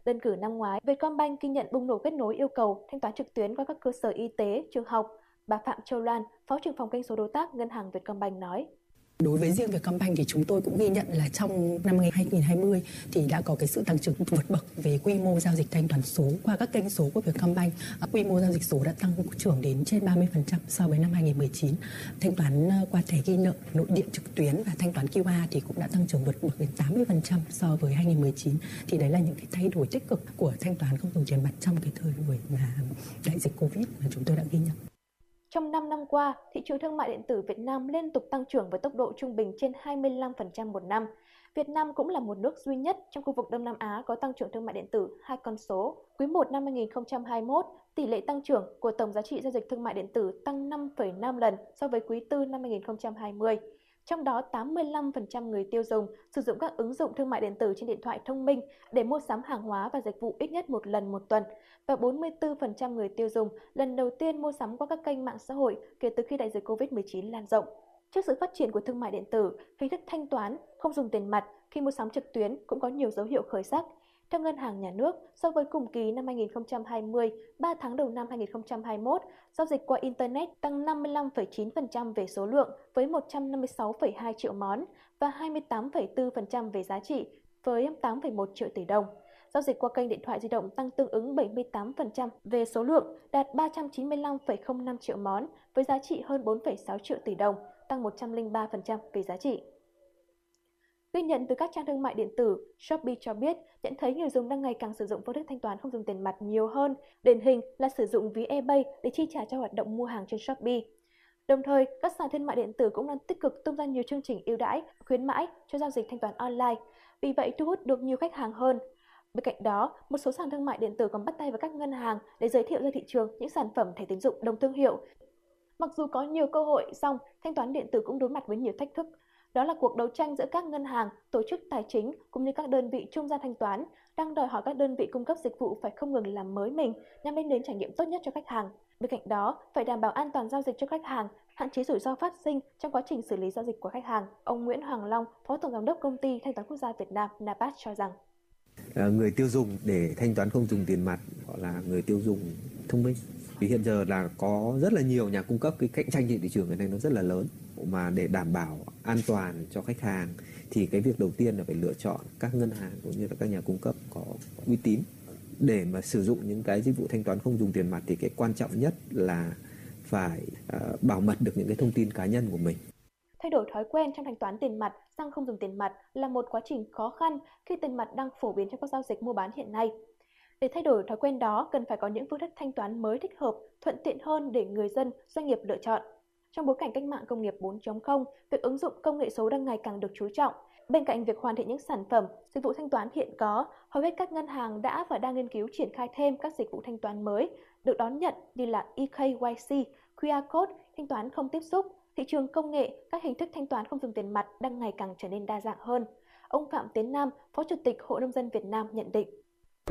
Đơn cử năm ngoái, Vietcombank ghi nhận bùng nổ kết nối yêu cầu thanh toán trực tuyến qua các cơ sở y tế, trường học, Bà Phạm Châu Loan, Phó trưởng phòng kênh số đối tác Ngân hàng Vietcombank nói. Đối với riêng Vietcombank thì chúng tôi cũng ghi nhận là trong năm 2020 thì đã có cái sự tăng trưởng vượt bậc về quy mô giao dịch thanh toán số qua các kênh số của Vietcombank. À, quy mô giao dịch số đã tăng trưởng đến trên 30% so với năm 2019. Thanh toán à, qua thẻ ghi nợ nội địa trực tuyến và thanh toán QR thì cũng đã tăng trưởng vượt bậc đến 80% so với 2019. Thì đấy là những cái thay đổi tích cực của thanh toán không dùng tiền mặt trong cái thời buổi mà đại dịch Covid mà chúng tôi đã ghi nhận. Trong 5 năm qua, thị trường thương mại điện tử Việt Nam liên tục tăng trưởng với tốc độ trung bình trên 25% một năm. Việt Nam cũng là một nước duy nhất trong khu vực Đông Nam Á có tăng trưởng thương mại điện tử hai con số. Quý 1 năm 2021, tỷ lệ tăng trưởng của tổng giá trị giao dịch thương mại điện tử tăng 5,5 lần so với quý 4 năm 2020. Trong đó 85% người tiêu dùng sử dụng các ứng dụng thương mại điện tử trên điện thoại thông minh để mua sắm hàng hóa và dịch vụ ít nhất một lần một tuần và 44% người tiêu dùng lần đầu tiên mua sắm qua các kênh mạng xã hội kể từ khi đại dịch Covid-19 lan rộng. Trước sự phát triển của thương mại điện tử, hình thức thanh toán không dùng tiền mặt khi mua sắm trực tuyến cũng có nhiều dấu hiệu khởi sắc. Theo Ngân hàng Nhà nước, so với cùng kỳ năm 2020, 3 tháng đầu năm 2021, giao dịch qua Internet tăng 55,9% về số lượng với 156,2 triệu món và 28,4% về giá trị với 8,1 triệu tỷ đồng. Giao dịch qua kênh điện thoại di động tăng tương ứng 78% về số lượng, đạt 395,05 triệu món với giá trị hơn 4,6 triệu tỷ đồng, tăng 103% về giá trị. Ghi nhận từ các trang thương mại điện tử, Shopee cho biết nhận thấy người dùng đang ngày càng sử dụng phương thức thanh toán không dùng tiền mặt nhiều hơn, điển hình là sử dụng ví eBay để chi trả cho hoạt động mua hàng trên Shopee. Đồng thời, các sàn thương mại điện tử cũng đang tích cực tung ra nhiều chương trình ưu đãi, khuyến mãi cho giao dịch thanh toán online. Vì vậy, thu hút được nhiều khách hàng hơn. Bên cạnh đó, một số sàn thương mại điện tử còn bắt tay với các ngân hàng để giới thiệu ra thị trường những sản phẩm thẻ tín dụng đồng thương hiệu. Mặc dù có nhiều cơ hội, song thanh toán điện tử cũng đối mặt với nhiều thách thức. Đó là cuộc đấu tranh giữa các ngân hàng, tổ chức tài chính cũng như các đơn vị trung gian thanh toán đang đòi hỏi các đơn vị cung cấp dịch vụ phải không ngừng làm mới mình nhằm đem đến trải nghiệm tốt nhất cho khách hàng. Bên cạnh đó, phải đảm bảo an toàn giao dịch cho khách hàng, hạn chế rủi ro phát sinh trong quá trình xử lý giao dịch của khách hàng. Ông Nguyễn Hoàng Long, Phó Tổng giám đốc công ty thanh toán quốc gia Việt Nam NAPAT cho rằng à, người tiêu dùng để thanh toán không dùng tiền mặt gọi là người tiêu dùng thông minh. Vì hiện giờ là có rất là nhiều nhà cung cấp cái cạnh tranh trên thị trường hiện nay nó rất là lớn. Mà để đảm bảo an toàn cho khách hàng thì cái việc đầu tiên là phải lựa chọn các ngân hàng cũng như là các nhà cung cấp có uy tín. Để mà sử dụng những cái dịch vụ thanh toán không dùng tiền mặt thì cái quan trọng nhất là phải uh, bảo mật được những cái thông tin cá nhân của mình. Thay đổi thói quen trong thanh toán tiền mặt sang không dùng tiền mặt là một quá trình khó khăn khi tiền mặt đang phổ biến trong các giao dịch mua bán hiện nay. Để thay đổi thói quen đó, cần phải có những phương thức thanh toán mới thích hợp, thuận tiện hơn để người dân, doanh nghiệp lựa chọn. Trong bối cảnh cách mạng công nghiệp 4.0, việc ứng dụng công nghệ số đang ngày càng được chú trọng. Bên cạnh việc hoàn thiện những sản phẩm, dịch vụ thanh toán hiện có, hầu hết các ngân hàng đã và đang nghiên cứu triển khai thêm các dịch vụ thanh toán mới được đón nhận như là eKYC, QR code, thanh toán không tiếp xúc, thị trường công nghệ, các hình thức thanh toán không dùng tiền mặt đang ngày càng trở nên đa dạng hơn. Ông Phạm Tiến Nam, Phó Chủ tịch Hội Nông dân Việt Nam nhận định.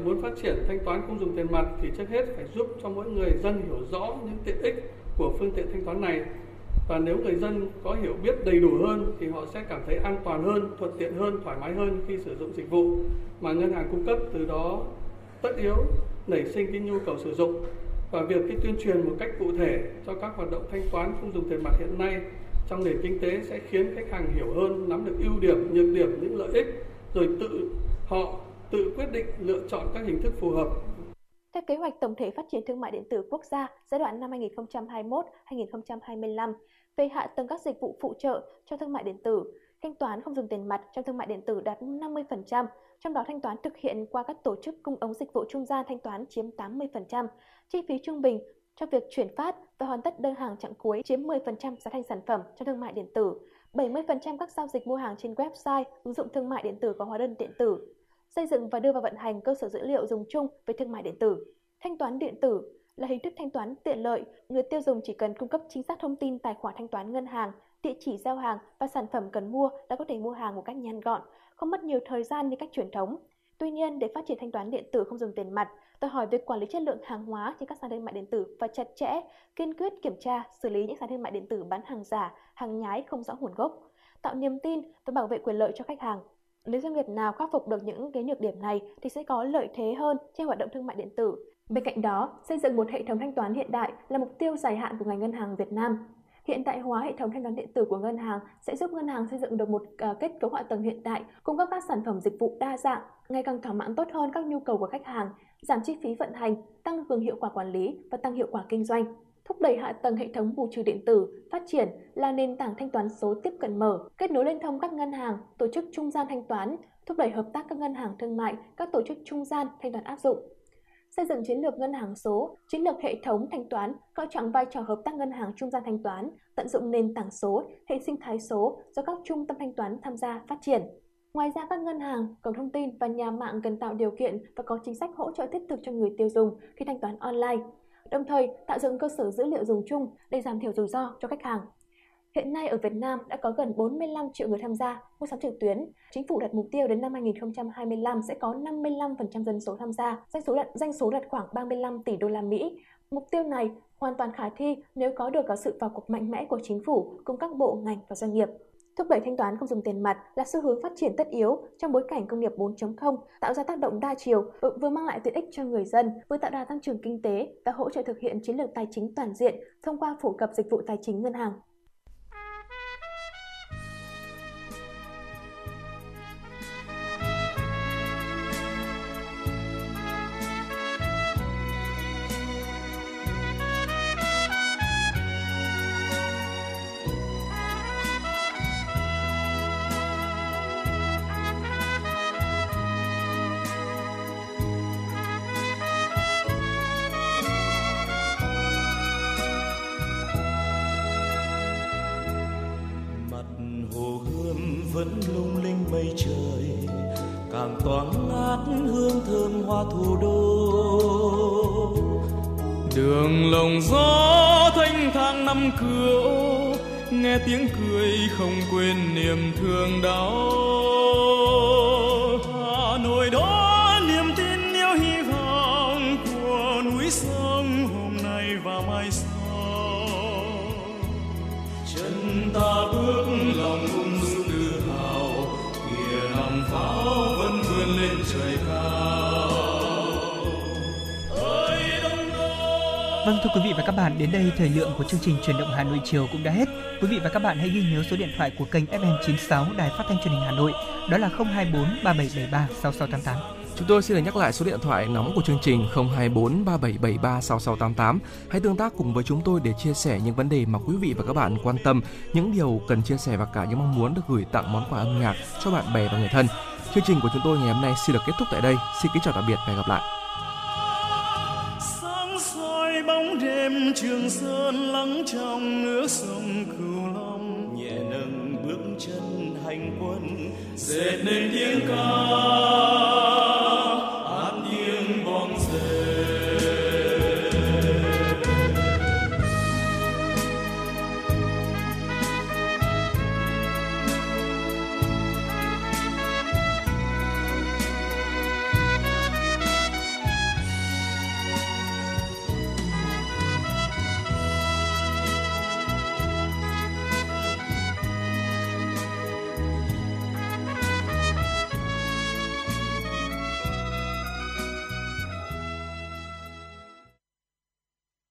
Muốn phát triển thanh toán không dùng tiền mặt thì trước hết phải giúp cho mỗi người dân hiểu rõ những tiện ích của phương tiện thanh toán này. Và nếu người dân có hiểu biết đầy đủ hơn thì họ sẽ cảm thấy an toàn hơn, thuận tiện hơn, thoải mái hơn khi sử dụng dịch vụ mà ngân hàng cung cấp từ đó tất yếu nảy sinh cái nhu cầu sử dụng và việc cái tuyên truyền một cách cụ thể cho các hoạt động thanh toán không dùng tiền mặt hiện nay trong nền kinh tế sẽ khiến khách hàng hiểu hơn, nắm được ưu điểm, nhược điểm, những lợi ích rồi tự họ tự quyết định lựa chọn các hình thức phù hợp. Theo kế hoạch tổng thể phát triển thương mại điện tử quốc gia giai đoạn năm 2021-2025 về hạ tầng các dịch vụ phụ trợ cho thương mại điện tử, thanh toán không dùng tiền mặt trong thương mại điện tử đạt 50%, trong đó thanh toán thực hiện qua các tổ chức cung ứng dịch vụ trung gian thanh toán chiếm 80%, chi phí trung bình cho việc chuyển phát và hoàn tất đơn hàng chặng cuối chiếm 10% giá thành sản phẩm trong thương mại điện tử, 70% các giao dịch mua hàng trên website, ứng dụng thương mại điện tử có hóa đơn điện tử, xây dựng và đưa vào vận hành cơ sở dữ liệu dùng chung về thương mại điện tử. Thanh toán điện tử là hình thức thanh toán tiện lợi, người tiêu dùng chỉ cần cung cấp chính xác thông tin tài khoản thanh toán ngân hàng, địa chỉ giao hàng và sản phẩm cần mua đã có thể mua hàng một cách nhanh gọn, không mất nhiều thời gian như cách truyền thống. Tuy nhiên, để phát triển thanh toán điện tử không dùng tiền mặt, đòi hỏi việc quản lý chất lượng hàng hóa trên các sàn thương mại điện tử và chặt chẽ, kiên quyết kiểm tra, xử lý những sàn thương mại điện tử bán hàng giả, hàng nhái không rõ nguồn gốc, tạo niềm tin và bảo vệ quyền lợi cho khách hàng. Nếu doanh nghiệp nào khắc phục được những cái nhược điểm này thì sẽ có lợi thế hơn trên hoạt động thương mại điện tử. Bên cạnh đó, xây dựng một hệ thống thanh toán hiện đại là mục tiêu dài hạn của ngành ngân hàng Việt Nam. Hiện đại hóa hệ thống thanh toán điện tử của ngân hàng sẽ giúp ngân hàng xây dựng được một à, kết cấu hạ tầng hiện đại, cung cấp các sản phẩm dịch vụ đa dạng, ngày càng thỏa mãn tốt hơn các nhu cầu của khách hàng, giảm chi phí vận hành, tăng cường hiệu quả quản lý và tăng hiệu quả kinh doanh. Thúc đẩy hạ tầng hệ thống bù trừ điện tử phát triển là nền tảng thanh toán số tiếp cận mở, kết nối liên thông các ngân hàng, tổ chức trung gian thanh toán, thúc đẩy hợp tác các ngân hàng thương mại, các tổ chức trung gian thanh toán áp dụng xây dựng chiến lược ngân hàng số, chiến lược hệ thống thanh toán, coi trọng vai trò hợp tác ngân hàng trung gian thanh toán, tận dụng nền tảng số, hệ sinh thái số do các trung tâm thanh toán tham gia phát triển. Ngoài ra, các ngân hàng, cổng thông tin và nhà mạng cần tạo điều kiện và có chính sách hỗ trợ thiết thực cho người tiêu dùng khi thanh toán online, đồng thời tạo dựng cơ sở dữ liệu dùng chung để giảm thiểu rủi ro cho khách hàng. Hiện nay ở Việt Nam đã có gần 45 triệu người tham gia mua sắm trực tuyến. Chính phủ đặt mục tiêu đến năm 2025 sẽ có 55% dân số tham gia, doanh số đạt doanh số đạt khoảng 35 tỷ đô la Mỹ. Mục tiêu này hoàn toàn khả thi nếu có được có sự vào cuộc mạnh mẽ của chính phủ cùng các bộ ngành và doanh nghiệp. Thúc đẩy thanh toán không dùng tiền mặt là xu hướng phát triển tất yếu trong bối cảnh công nghiệp 4.0, tạo ra tác động đa chiều, ừ, vừa mang lại tiện ích cho người dân, vừa tạo đà tăng trưởng kinh tế và hỗ trợ thực hiện chiến lược tài chính toàn diện thông qua phổ cập dịch vụ tài chính ngân hàng. Nghe tiếng cười không quên niềm thương đau. Thưa quý vị và các bạn, đến đây thời lượng của chương trình truyền động Hà Nội chiều cũng đã hết. Quý vị và các bạn hãy ghi nhớ số điện thoại của kênh FM96 Đài Phát thanh Truyền hình Hà Nội, đó là 024 3773 6688. Chúng tôi xin được nhắc lại số điện thoại nóng của chương trình 024 3773 6688. Hãy tương tác cùng với chúng tôi để chia sẻ những vấn đề mà quý vị và các bạn quan tâm, những điều cần chia sẻ và cả những mong muốn được gửi tặng món quà âm nhạc cho bạn bè và người thân. Chương trình của chúng tôi ngày hôm nay xin được kết thúc tại đây. Xin kính chào tạm biệt và hẹn gặp lại. Đêm trường sơn lắng trong nước sông cửu long. Nhẹ nâng bước chân hành quân, dệt nên tiếng ca.